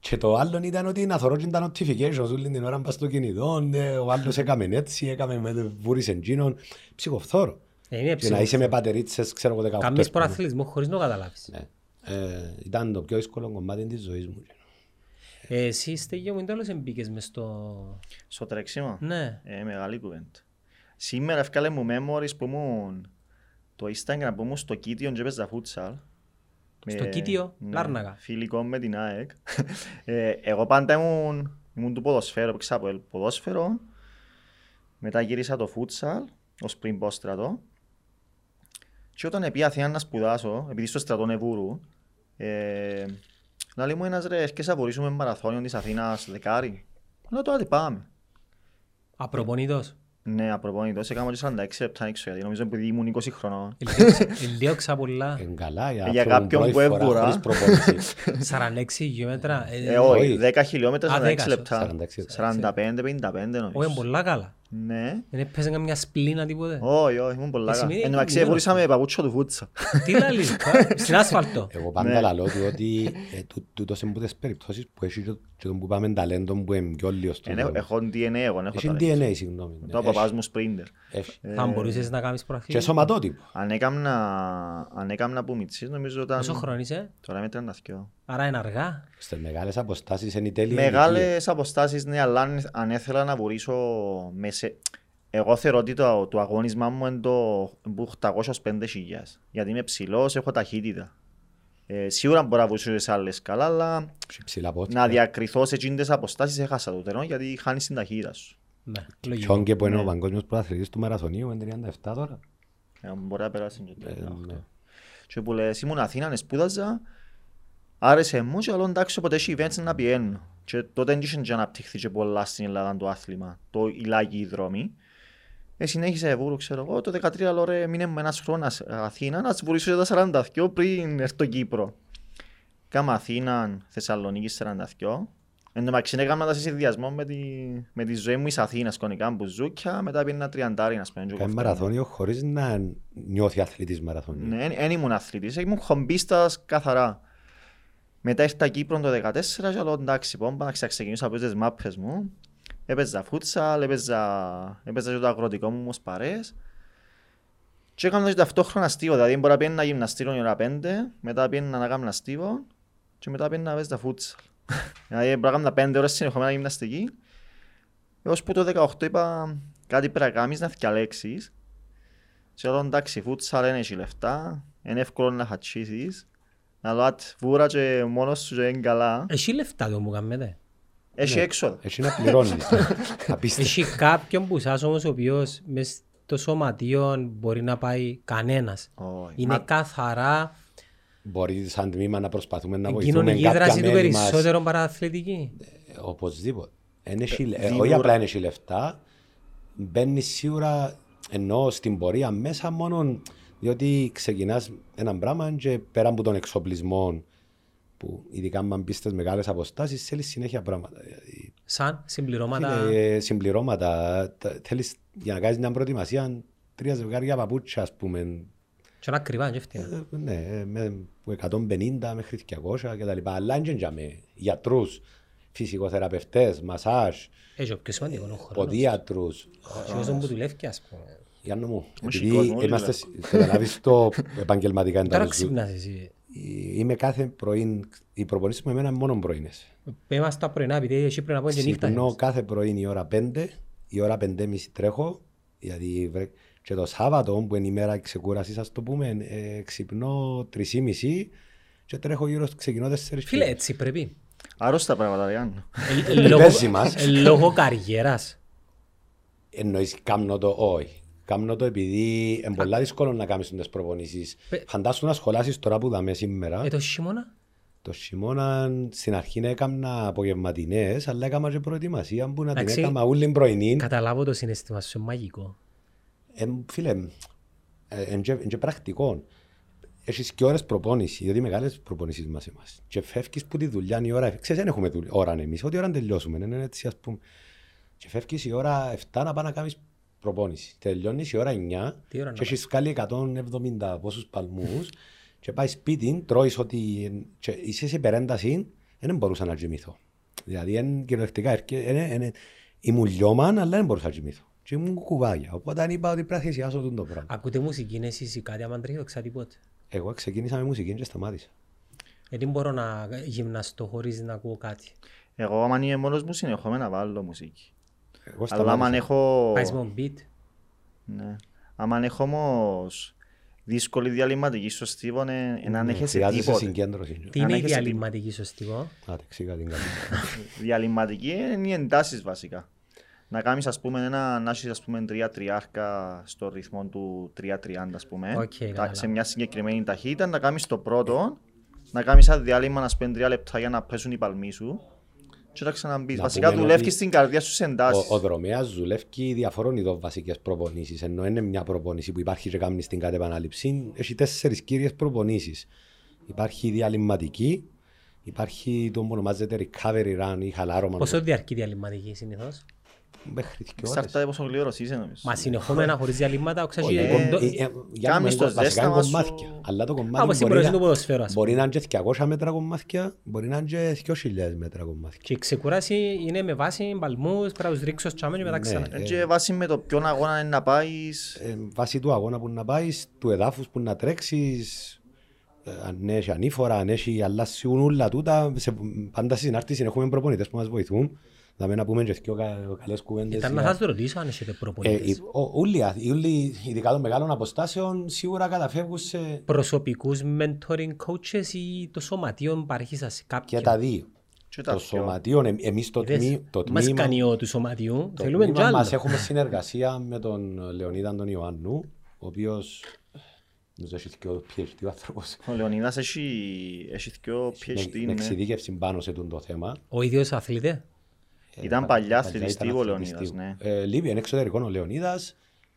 Speaker 3: Και το άλλο ήταν ότι να θωρώ και τα notifications όλη την ώρα πας στο κινητό, ε, ο άλλος έκαμε έτσι, έκαμε με βούρης εντζίνων, ψυχοφθόρο.
Speaker 2: Ε, είναι
Speaker 3: Και να είσαι με πατερίτσες, ξέρω εγώ 18.
Speaker 2: Κάνεις
Speaker 3: ας πούμε.
Speaker 2: προαθλητισμό χωρίς να το καταλάβεις.
Speaker 3: Ναι. Ε, ήταν το πιο δύσκολο κομμάτι της ζωής μου.
Speaker 2: Ε, Εσύ, Στέγιο μου, τέλος εμπήκες μες στο...
Speaker 1: Στο τρέξιμο;
Speaker 2: Ναι.
Speaker 1: Ε, μεγάλη κουβέντα. Σήμερα έφκαλε μου memories που ήμουν το Instagram που ήμουν στο Κίτιο και έπαιζα futsal.
Speaker 2: Στο
Speaker 1: Με-
Speaker 2: Κίτιο,
Speaker 1: ναι,
Speaker 2: Λάρνακα.
Speaker 1: Φιλικό με την ΑΕΚ. ε, εγώ πάντα ήμουν, ήμουν του ποδοσφαίρου, παίξα από ποδόσφαιρο. Μετά γύρισα το futsal ως πριν πω στρατό. Και όταν πήγα Αθήνα να σπουδάσω, επειδή στο στρατό Νεβούρου, ε, να λέει μου ένας ρε, έρχεσαι να βορήσουμε μαραθώνιο της Αθήνας δεκάρι. Λέω τώρα τι πάμε.
Speaker 2: Απροπονητός.
Speaker 1: Ναι, απροπονητός, έκανα και 46 λεπτά έξω, γιατί νομίζω επειδή ήμουν 20 χρονών.
Speaker 2: Ελίωξα πολλά.
Speaker 3: Εν καλά, για,
Speaker 1: Για
Speaker 3: άνθρωπο
Speaker 1: κάποιον
Speaker 3: πρώτη
Speaker 1: που
Speaker 3: φορά
Speaker 1: έβουρα.
Speaker 3: χωρίς προπόνηση.
Speaker 2: 46 χιλιόμετρα. ε,
Speaker 1: Ε, όχι,
Speaker 3: όχι.
Speaker 1: 10 χιλιόμετρα,
Speaker 2: Α,
Speaker 1: 46
Speaker 2: δέκα,
Speaker 1: λεπτά.
Speaker 3: 46.
Speaker 1: 45-55
Speaker 2: Όχι, είναι
Speaker 1: νομίζω.
Speaker 2: πολλά καλά.
Speaker 1: Ναι.
Speaker 2: Δεν έπαιζε καμιά σπλήνα τίποτε;
Speaker 1: Όχι, όχι, ήμουν πολλά
Speaker 2: Ε,
Speaker 1: καλά.
Speaker 2: σημαίνει
Speaker 1: Εν τω μεταξύ,
Speaker 2: είναι
Speaker 1: εβούρισα με παπούτσο του φούτσα.
Speaker 2: Τι λαλείς, α, στην άσφαλτο.
Speaker 3: Εγώ πάντα
Speaker 1: Ναι.
Speaker 3: λαλώ του ότι ε, τού- τούτος είναι που τις περιπτώσεις που έχει και- και τον που πάμε ταλέντο που είναι πιο λίγο στον
Speaker 1: Εν έχω-
Speaker 3: δρόμο.
Speaker 1: Έχω DNA, εγώ δεν έχω
Speaker 3: Έχεις
Speaker 1: ταλέντο.
Speaker 3: DNA, συγγνώμη. ναι.
Speaker 1: Το παπάς μου σπρίντερ.
Speaker 3: Έχει.
Speaker 2: Θα μπορούσες να κάνεις
Speaker 3: Και
Speaker 2: προαθλητισμό.
Speaker 3: σωματότυπο.
Speaker 1: Αν έκαμνα, αν έκαμνα που μητσής, νομίζω ήταν...
Speaker 2: Πόσο χρόνο είσαι,
Speaker 1: Τώρα είμαι 32.
Speaker 2: άρα είναι αργά.
Speaker 3: Στις μεγάλες αποστάσεις είναι η τέλεια ηλικία.
Speaker 1: Μεγάλες αποστάσεις, ναι, αλλά αν- αν ήθελα να βουρήσω με σε... Εγώ θεωρώ ότι το, το αγώνισμά μου είναι το που 805 χιλιάς. Γιατί είμαι ψηλός, έχω ταχύτητα. Ε, σίγουρα μπορώ να βουρήσω σε άλλες καλά, αλλά
Speaker 3: Έχει ψηλά πόδια.
Speaker 1: να διακριθώ σε εκείνες τις αποστάσεις έχασα το τερό γιατί χάνεις την ταχύτητα σου.
Speaker 2: Ναι, λογικό.
Speaker 3: Ποιον και που είναι ο παγκόσμιος πρωταθλητής του μαραθωνίου είναι 37 τώρα.
Speaker 1: Ε, μπορεί να περάσει και το
Speaker 3: Ε,
Speaker 1: 38.
Speaker 3: ναι.
Speaker 1: Και που λες, ήμουν Αθήνα, σπούδαζα, άρεσε μου και λέω εντάξει όποτε έχει events να πιένω. Και τότε δεν είχε και αναπτυχθεί και πολλά στην Ελλάδα το άθλημα, το ηλάκι οι δρόμοι. Ε, συνέχισε εβούρου, ξέρω εγώ, το 13 λέω ρε, μείνε με ένας χρόνος Αθήνα, να τσβουρήσω για τα 42 πριν έρθω Κύπρο. Κάμα Αθήνα, Θεσσαλονίκη 42. Εν τω μεταξύ έκανα τα σε συνδυασμό με τη, με τη ζωή μου εις Αθήνας, κονικά μπουζούκια, μετά πήγαινα τριαντάρι να σπέντζω.
Speaker 3: Κάνει μαραθώνιο χωρίς να νιώθει αθλητής μαραθώνιος.
Speaker 1: Ναι, δεν ήμουν αθλητής, ήμουν χομπίστας καθαρά. Μετά ήρθα Κύπρο το 2014 και λέω εντάξει, πόμπα, να ξεκινήσω από τις μάπες μου. Έπαιζα φούτσαλ, έπαιζα, έπαιζα και το αγροτικό μου όμως παρέες. Και έκανα και ταυτόχρονα στίβο, δηλαδή μπορώ να πήγαινα γυμναστήριο η ώρα 5, μετά πήγαινα να κάνω στίβο και μετά πήγαινα να παίζα φούτσαλ. Δηλαδή μπορώ να κάνω 5 ώρες συνεχόμενα γυμναστική. Έως που το 18 είπα κάτι πρέπει να κάνεις να διαλέξεις. Και λέω εντάξει, φούτσαλ δεν έχει λεφτά, είναι εύκολο να χατσίσεις. Αλλά βούρα και μόνος σου και είναι καλά.
Speaker 2: Έχει λεφτά το που κάνετε.
Speaker 1: Έχει
Speaker 3: Ναι.
Speaker 1: έξοδο.
Speaker 3: Έχει να πληρώνεις. Απίστευτο.
Speaker 2: Έχει κάποιον που σας όμως ο οποίος μες στο σωματείο μπορεί να πάει κανένας.
Speaker 1: Όχι.
Speaker 2: Είναι
Speaker 1: Μα-
Speaker 2: καθαρά
Speaker 3: Μπορεί σαν τμήμα να προσπαθούμε να βοηθούμε
Speaker 2: κοινωνική
Speaker 3: κάποια
Speaker 2: δράση του
Speaker 3: μέλη μας.
Speaker 2: περισσότερο παρά αθλητική.
Speaker 3: Ε, Οπωσδήποτε. Εν έχει λε- ε,
Speaker 1: Σίγουρα.
Speaker 3: Όχι απλά έχει λεφτά, μπαίνεις σίγουρα ενώ στην πορεία μέσα μόνο διότι ξεκινάς ένα πράγμα και πέρα από τον εξοπλισμό που ειδικά αν μπεις στις μεγάλες αποστάσεις θέλεις συνέχεια πράγματα. Δηλαδή,
Speaker 2: Σαν συμπληρώματα.
Speaker 3: Φίλε, συμπληρώματα. τα- Θέλεις για να κάνεις μια προετοιμασία τρία ζευγάρια παπούτσια ας πούμε.
Speaker 2: Και να κρυβά, και φταίει.
Speaker 3: Ε, Ναι, ε, με από 150 μέχρι 200 και τα λοιπά. Αλλά είναι και με γιατρούς, φυσικοθεραπευτές, μασάζ,
Speaker 2: Έχει ο πιο σημαντικό είναι ο χρόνος.
Speaker 3: ποδίατρους.
Speaker 2: Και όσο που δουλεύει, ας πούμε.
Speaker 3: Γιάννο μου,
Speaker 1: Όχι,
Speaker 3: επειδή
Speaker 1: κόσμο, όλοι
Speaker 3: είμαστε, καταλάβεις το επαγγελματικά
Speaker 2: Τώρα
Speaker 3: εντός σου.
Speaker 2: ξυπνάς εσύ.
Speaker 3: Είμαι κάθε πρωί, οι προπονήσεις μου εμένα είναι μόνο πρωίνες.
Speaker 2: Πέμα στα πρωινά, επειδή εσύ πρέπει να πω και νύχτα.
Speaker 3: Ξυπνώ κάθε πρωί η ώρα 5, η ώρα 5.30 τρέχω, γιατί βρε- και το Σάββατο που είναι η μέρα ξεκούρασης, ας το πούμε, ε, ξυπνώ 3.30 και τρέχω γύρω, στο- ξεκινώ 4
Speaker 2: Φίλε, έτσι πρέπει.
Speaker 1: Άρρωστα πράγματα, Ριάννο.
Speaker 2: Λόγω καριέρας.
Speaker 3: Εννοείς κάμνω το όχι. Κάμνω το επειδή είναι πολύ δύσκολο να κάνεις τις προπονήσεις. Φαντάσου να σχολάσεις τώρα που δαμε σήμερα.
Speaker 2: Ε, το χειμώνα;
Speaker 3: Το χειμώνα στην αρχή έκανα απογευματινές, αλλά έκανα και προετοιμασία που να την έκανα όλη πρωινή.
Speaker 2: Καταλάβω το συναισθήμα σου, μαγικό.
Speaker 3: Ε, φίλε, είναι και πρακτικό. Έχεις και ώρες προπόνηση, γιατί μεγάλες προπονήσεις μας είμαστε. Και φεύγεις που τη δουλειά η ώρα, ξέρεις δεν έχουμε δουλειά, ώρα εμείς, ό,τι ώρα τελειώσουμε, είναι έτσι ας πούμε. Και φεύγεις η ώρα 7 να πάει να κάνεις προπόνηση. Τελειώνεις η ώρα 9 και έχεις βγάλει 170 πόσους παλμούς και πάει σπίτι, τρώεις ότι είσαι σε υπερένταση, δεν μπορούσα να κοιμηθώ. Δηλαδή είναι κυριολεκτικά, ήμουν λιώμαν, αλλά δεν μπορούσα να κοιμηθώ. Και ήμουν κουβάγια, οπότε είπα ότι πρέπει να θυσιάσω το πράγμα.
Speaker 2: Ακούτε μουσική εσείς ή κάτι άμα τρέχει τίποτε;
Speaker 3: Εγώ ξεκίνησα με μουσική και σταμάτησα.
Speaker 2: Γιατί μπορώ να γυμναστώ χωρίς να ακούω κάτι;
Speaker 1: Εγώ άμα είναι μόνος μου συνεχόμαι να βάλω μουσική. Εγώ Αλλά άμα έχω...
Speaker 2: Πάεις με beat.
Speaker 1: Ναι. Άμα έχω όμως δύσκολη διαλυματική στο στίβο είναι να αν έχεις τίποτε.
Speaker 3: συγκέντρωση.
Speaker 2: Τι είναι η διαλυματική στο στίβο;
Speaker 3: Άτε, ξήγα την καλή.
Speaker 1: Διαλυματική είναι οι εντάσεις βασικά. Να κάνεις ας πούμε ένα, να έχεις ας πούμε τρία τριάρκα στο ρυθμό του 3.30 ας πούμε.
Speaker 2: Okay,
Speaker 1: σε μια συγκεκριμένη ταχύτητα, να κάνεις το πρώτο, να κάνεις ένα διάλειμμα να σπένει τρία λεπτά για να πέσουν οι παλμοί σου και να ξαναμπείς. Βασικά δουλεύει στην καρδιά σου σε εντάσεις.
Speaker 3: Ο, ο δρομέας δουλεύει διαφορών ειδών βασικές προπονήσεις, ενώ είναι μια προπονήση που υπάρχει και κάνει στην κάθε επανάληψη, έχει τέσσερις κύριες προπονήσεις. Υπάρχει η διαλυματική, υπάρχει το που ονομάζεται recovery run ή χαλάρωμα.
Speaker 2: Πόσο διαρκεί διαλυματική συνήθως;
Speaker 3: Μέχρι δύο
Speaker 1: ώρες. Εξαρτάται πόσο γλύωρο είσαι νομίζω.
Speaker 2: Μα συνεχόμενα χωρίς διαλύματα, ξέρεις...
Speaker 1: Κάμεις το ζέσταμα σου...
Speaker 3: Αλλά το κομμάτι μπορεί να είναι και 200 μέτρα κομμάτια, μπορεί να είναι και 2.000 μέτρα κομμάτια.
Speaker 2: Και η ξεκουράση είναι με βάση παλμούς, πρέπει να τους ρίξω τσάμε και μετά ξανά.
Speaker 1: Και βάση με το ποιον αγώνα είναι να πάεις...
Speaker 3: Βάση του αγώνα που να πάεις, του εδάφους που να τρέξεις, αν έχει ανήφορα, αν έχει αλλάσουν όλα τούτα, πάντα στην συνάρτηση έχουμε προπονητές που μας βοηθούν να να πούμε και δύο καλές κουβέντες.
Speaker 2: Ήταν να σας ρωτήσω αν έχετε προπονητές.
Speaker 3: Ε, όλοι, ειδικά των μεγάλων αποστάσεων, σίγουρα καταφεύγουν σε...
Speaker 2: Προσωπικούς mentoring coaches ή το σωματείο υπάρχει σας κάποιον;
Speaker 3: Και τα δύο. Το σωματείο, εμείς το τμήμα...
Speaker 2: Μας κάνει του σωματείου, θέλουμε κι άλλο.
Speaker 3: Μας έχουμε συνεργασία με τον Λεωνίδα τον Ιωάννου, ο οποίος Νομίζω έχει και ο PhD ο άνθρωπος.
Speaker 1: Ο Λεωνίδας έχει και ο PhD. Με
Speaker 3: εξειδίκευση πάνω σε το θέμα.
Speaker 2: Ο ίδιος αθλητέ.
Speaker 1: Ήταν ε, παλιά αθλητιστή ο Λεωνίδας, ναι.
Speaker 3: Ε, Λίβι, είναι εξωτερικό ο Λεωνίδας,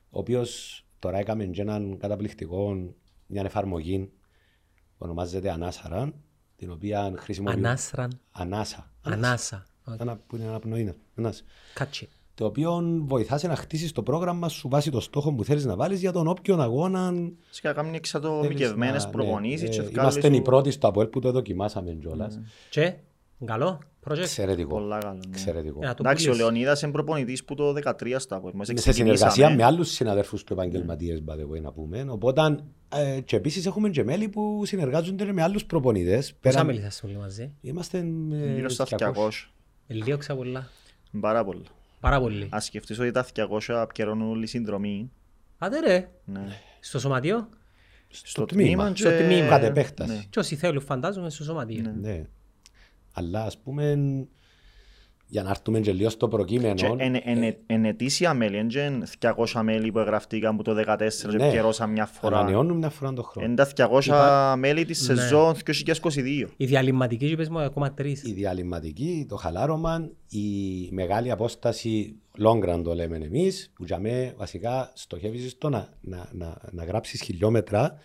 Speaker 3: ο οποίος τώρα έκαμε και έναν καταπληκτικό, μια εφαρμογή που ονομάζεται Ανάσαρα, την οποία χρησιμοποιεί...
Speaker 2: Ανάσραν.
Speaker 3: Ανάσα.
Speaker 2: Ανάσα.
Speaker 3: Ένα που είναι αναπνοή.
Speaker 2: Κάτσι.
Speaker 3: Το οποίο βοηθάσει να χτίσεις το πρόγραμμα σου βάσει το στόχο που θέλεις να βάλεις για τον όποιον αγώνα.
Speaker 1: Σιγά κάνουν εξατομικευμένες ναι. προπονήσεις. Ε,
Speaker 3: είμαστε οι πρώτοι στο Αποέλ που το δοκιμάσαμε κιόλας.
Speaker 2: Ναι. Και, καλό.
Speaker 3: Εξαιρετικό.
Speaker 1: Πολλά καλό.
Speaker 3: Ναι. Εξαιρετικό.
Speaker 1: Εντάξει, ο Λεωνίδας είναι προπονητής που το 13 στα
Speaker 3: Σε συνεργασία με άλλους συναδέρφους του επαγγελματίες, by να πούμε. Οπότε, ε, και επίσης έχουμε και μέλη που συνεργάζονται με άλλους προπονητές.
Speaker 2: Πόσα μέλη θα όλοι μαζί;
Speaker 3: Είμαστε
Speaker 1: ε, γύρω στα 200.
Speaker 2: Λίγο πολλά.
Speaker 1: Πάρα πολλά.
Speaker 2: Πάρα πολύ.
Speaker 1: Ας σκεφτείς ότι τα 200 απκαιρώνουν όλη η συνδρομή.
Speaker 2: Άντε ρε.
Speaker 1: Ναι.
Speaker 2: Στο σωματείο;
Speaker 3: Στο τμήμα.
Speaker 2: Στο τμήμα.
Speaker 3: Κατ' επέκταση.
Speaker 2: Ναι. Και όσοι θέλουν φαντάζομαι στο σωματείο.
Speaker 3: Ναι. ναι. Αλλά ας πούμε, για να έρθουμε και λίγο στο προκείμενο...
Speaker 1: Εν ετήσια μέλη, είναι 200 μέλη που εγγραφτήκαν από το 2014 και ναι. καιρώσαν μια φορά.
Speaker 3: Ανανεώνουν μια φορά το χρόνο.
Speaker 1: Είναι τα 200 μέλη της ναι. σεζόν 2022.
Speaker 2: Η διαλυματική, είπες μου, ακόμα τρεις.
Speaker 3: Η διαλυματική, το χαλάρωμα, η μεγάλη απόσταση long run το λέμε εμείς, που για μέ βασικά στοχεύεις στο να, να, να, να γράψεις χιλιόμετρα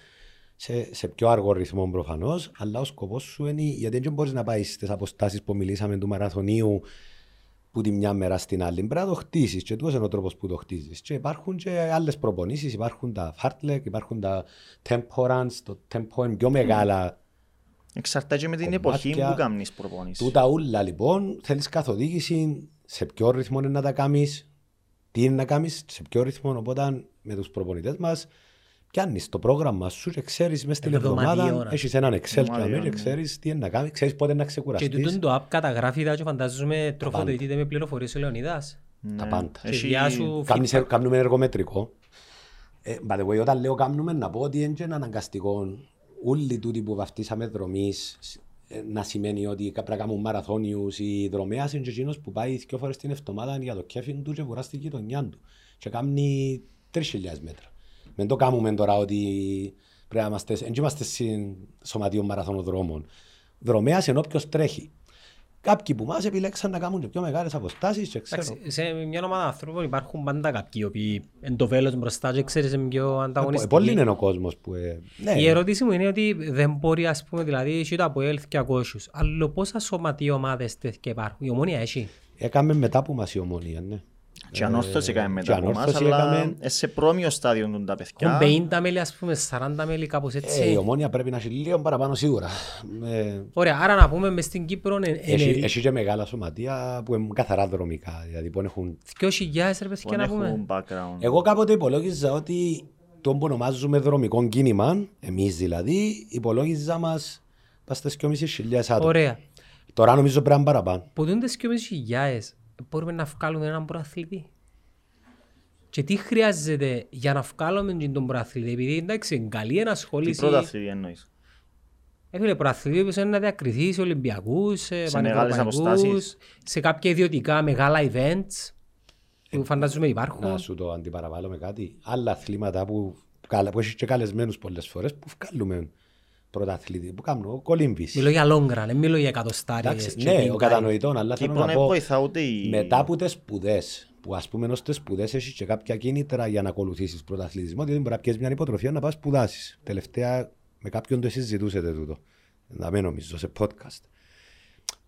Speaker 3: σε, σε πιο αργό ρυθμό προφανώς, αλλά ο σκοπός σου είναι γιατί δεν μπορείς να πάεις στις αποστάσεις που μιλήσαμε του μαραθωνίου που τη μια μέρα στην άλλη. Πρέπει να το χτίσεις και τούτος είναι ο τρόπος που το χτίζεις. Και υπάρχουν και άλλες προπονήσεις, υπάρχουν τα fartlek, υπάρχουν τα tempo runs, το tempo είναι πιο μεγάλα.
Speaker 1: Εξαρτάται και με την εποχή που κάνεις προπονήσεις.
Speaker 3: Τούτα ούλα λοιπόν θέλεις καθοδήγηση σε ποιο ρυθμό είναι να τα κάνεις, τι είναι να κάνεις, σε ποιο ρυθμό. Οπότε με τους προπονητές μας Πιάνεις το πρόγραμμα σου και ξέρεις μέσα στην εβδομάδα έχεις έναν Excel και ναι. ξέρεις τι είναι να κάνεις, ξέρεις πότε να ξεκουραστείς.
Speaker 2: Και τούτον το app καταγράφει και φαντάζομαι τροφοδοτείται με πληροφορίες ο Λεωνίδας.
Speaker 3: Τα πάντα. Κάνουμε εργομετρικό. Ε, by the way, όταν λέω κάνουμε να πω ότι είναι και ένα αναγκαστικό όλοι τούτοι που βαφτίσαμε δρομείς ε, να σημαίνει ότι πρέπει να κάνουν μαραθώνιους ή δρομέας είναι και εκείνος που πάει δύο φορές την εβδομάδα για το κέφι του και βουρά στη γειτονιά του και κάνει 3.000 μέτρα. Μην το κάνουμε τώρα ότι πρέπει να είμαστε, δεν είμαστε σωματείο μαραθωνοδρόμων. Δρομέας είναι όποιος τρέχει. Κάποιοι που μας επιλέξαν να κάνουν και πιο μεγάλες αποστάσεις και ξέρω.
Speaker 2: Σε μια ομάδα ανθρώπων υπάρχουν πάντα κάποιοι οι οποίοι εν το βέλος μπροστά και ξέρεις είναι πιο ανταγωνιστικοί.
Speaker 3: Πολύ είναι ο κόσμος που... Ε,
Speaker 2: ναι. Η ερώτηση μου είναι ότι δεν μπορεί ας πούμε δηλαδή έχει το από έλθει και ακόσους. Αλλά πόσα σωματεία ομάδες τέτοια υπάρχουν; Η ομόνια έχει;
Speaker 3: Έκαμε μετά που μας η ομόνια, ναι.
Speaker 1: Και ανόρθωση έκαμε μετά από εμάς, αλλά σε πρόμοιο στάδιο των τα παιδιά.
Speaker 2: Έχουν 50 μέλη, ας πούμε, 40 μέλη, κάπως έτσι.
Speaker 3: Ε, η ομόνια πρέπει να έχει λίγο παραπάνω σίγουρα.
Speaker 2: Ωραία, άρα να πούμε μες στην Κύπρο...
Speaker 3: Έχει και μεγάλα σωματεία που είναι καθαρά δρομικά, δηλαδή που έχουν...
Speaker 2: 2.000 ρε παιδιά να πούμε.
Speaker 3: Εγώ κάποτε υπολόγιζα ότι το που ονομάζουμε δρομικό κίνημα, εμείς δηλαδή, υπολόγιζα μας πας 2.500 άτομα. Ωραία. Τώρα νομίζω πρέπει να παραπάνω.
Speaker 2: Που δουν 2.500 μπορούμε να βγάλουμε έναν προαθλητή. Και τι χρειάζεται για να βγάλουμε τον προαθλητή, επειδή εντάξει, καλή ενασχόληση.
Speaker 1: Τι προαθλητή εννοείς;
Speaker 2: Έφυγε προαθλητή που είναι να διακριθείς σε Ολυμπιακούς, σε, σε σε κάποια ιδιωτικά μεγάλα events που ε, φαντάζομαι υπάρχουν.
Speaker 3: Να σου το αντιπαραβάλλω με κάτι. Άλλα αθλήματα που, που έχεις και καλεσμένους πολλές φορές που βγάλουμε πρωταθλητή που κάνω, κολύμβης.
Speaker 2: Μιλώ για λόγκρα, δεν μιλώ για εκατοστάριες.
Speaker 3: Ναι, ο κατανοητών, αλλά θέλω να πω, μετά από τις σπουδές, που ας πούμε ως τις σπουδές έχεις και κάποια κίνητρα για να ακολουθήσεις πρωταθλητισμό, διότι μπορεί να πιέσεις μια υποτροφία να πας σπουδάσεις. Τελευταία με κάποιον το συζητούσετε τούτο. Να μην νομίζω σε podcast.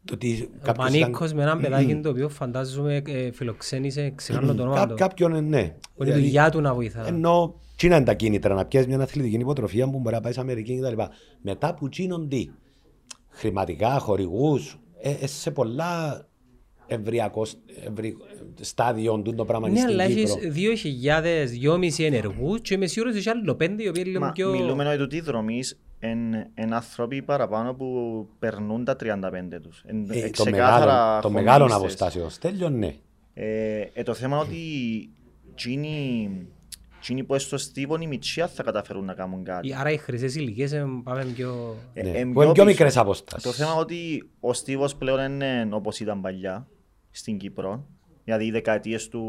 Speaker 2: Το ότι ο Πανίκος με έναν παιδάκι το οποίο φαντάζομαι ε, φιλοξένησε, ξεχάνω το όνομα του.
Speaker 3: Κάποιον ναι.
Speaker 2: Ότι η δουλειά του να βοηθά.
Speaker 3: Ενώ τι είναι τα κίνητρα να πιέσει μια αθλητική υποτροφία που μπορεί να πάει σε Αμερική κτλ. Μετά που τι, χρηματικά, χορηγούς, ε, ε, σε πολλά ευριακό ευρύ, στάδιο του το πράγμα
Speaker 2: ναι, στην αλλά έχεις 2.000, 2.500 ενεργούς και είμαι σίγουρος ότι άλλο πέντε οι οποίοι λίγο πιο...
Speaker 1: Μιλούμε ότι τι δρομείς είναι άνθρωποι παραπάνω που περνούν τα 35 τους.
Speaker 3: Ε, το μεγάλο, το μεγάλο αποστάσιο. Στέλιο, ναι.
Speaker 1: Ε, ε, το θέμα είναι ότι Εκείνοι που στο στίβον οι μητσιά θα καταφέρουν να κάνουν κάτι.
Speaker 2: Άρα οι χρυσές ηλικίες πάμε πιο...
Speaker 3: Ε, ναι, ε, πιο, πιο μικρές αποστάσεις.
Speaker 1: Το θέμα είναι ότι ο στίβος πλέον είναι όπως ήταν παλιά στην Κύπρο. Δηλαδή οι δεκαετίες του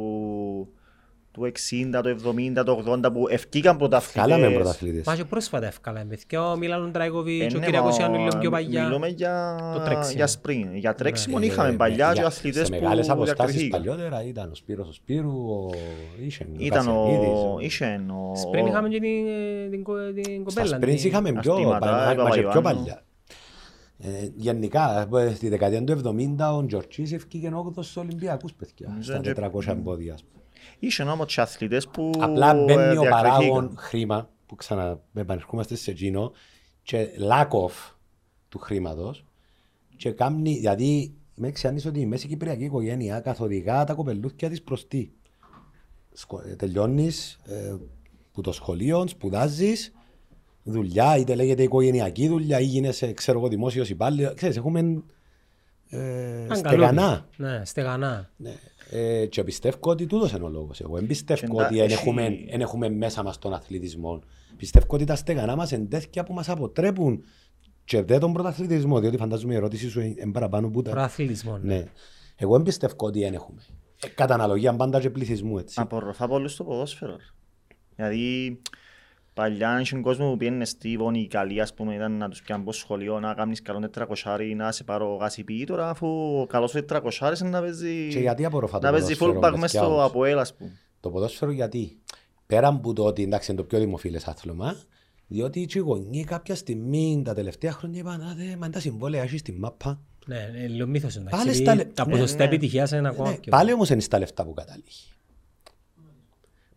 Speaker 1: του 60, το 70, το 80 που ευκήκαν πρωταθλητές.
Speaker 3: Κάλαμε πρωταθλητές.
Speaker 2: Μα και πρόσφατα ευκάλαμε. Και ο Μίλαν Τραϊκοβίτς, ο Κυριακός Ιάννου λίγο πιο παλιά.
Speaker 1: Μιλούμε για, για σπριν. Για τρέξιμο ναι. είχαμε παλιά και αθλητές που
Speaker 3: Σε μεγάλες αποστάσεις παλιότερα ήταν ο Σπύρος ο Σπύρου, ο Ίσεν,
Speaker 1: ήταν ο Ίσεν.
Speaker 2: Σπριν είχαμε και την κοπέλα.
Speaker 3: Σπριν είχαμε πιο παλιά. Ε, γενικά, στη δεκαετία του 70 ο Τζορτσής ευκήγε 8 στους Ολυμπιακούς παιδιά, στα 400 εμπόδια.
Speaker 1: Είχε όμως και αθλητές που
Speaker 3: Απλά μπαίνει ο παράγον χρήμα, που ξαναεπανερχόμαστε σε εκείνο, και lack of του χρήματος, και κάνει, δηλαδή, με ξιάνεις ότι η μέση κυπριακή οικογένεια καθοδηγά τα κοπελούθια της προς τι. Ε, τελειώνεις ε, που το σχολείο, σπουδάζεις, δουλειά, είτε λέγεται οικογενειακή δουλειά, ή γίνεσαι, ξέρω εγώ, δημόσιος υπάλληλος. Ξέρεις, έχουμε ε, στεγανά.
Speaker 2: Ναι, στεγανά.
Speaker 3: Ναι. Ε, και πιστεύω ότι τούτος είναι ο λόγος. Εγώ δεν πιστεύω ότι δεν έχουμε, έχουμε μέσα μας τον αθλητισμό. Πιστεύω ότι τα στεγανά μας είναι τέτοια που μας αποτρέπουν και δεν τον πρωταθλητισμό, διότι φαντάζομαι η ερώτηση σου είναι παραπάνω που τα...
Speaker 2: Πρωταθλητισμό,
Speaker 3: ναι. ναι. Εγώ δεν πιστεύω ότι δεν έχουμε. Ε, κατά αναλογία πάντα και πληθυσμού, έτσι.
Speaker 1: Απορροφά πολύ στο ποδόσφαιρο. Δηλαδή, Παλιά είχε κόσμο που πήγαινε στη Βόνη η καλή, ας πούμε, ήταν να τους πιάνε από σχολείο, να κάνεις καλό τετρακοσάρι, να σε πάρω γασιπί, τώρα αφού καλός ο τετρακοσάρις να παίζει...
Speaker 3: Και γιατί απορροφά
Speaker 1: το Να παίζει fullback μες στο Αποέλ, ας πούμε.
Speaker 3: Το ποδόσφαιρο γιατί, πέρα από το ότι εντάξει είναι το πιο δημοφιλές άθλημα, διότι οι γονείς κάποια στιγμή τα τελευταία χρόνια είπαν «Α, δε, μα τα συμβόλαια έχεις στη μάπα».
Speaker 2: Ναι, λίγο μύθος εντάξει. Τα ναι, ποσοστά ναι. επιτυχίας είναι ακόμα ναι,
Speaker 3: Πάλι όμως είναι στα λεφτά που καταλήγει.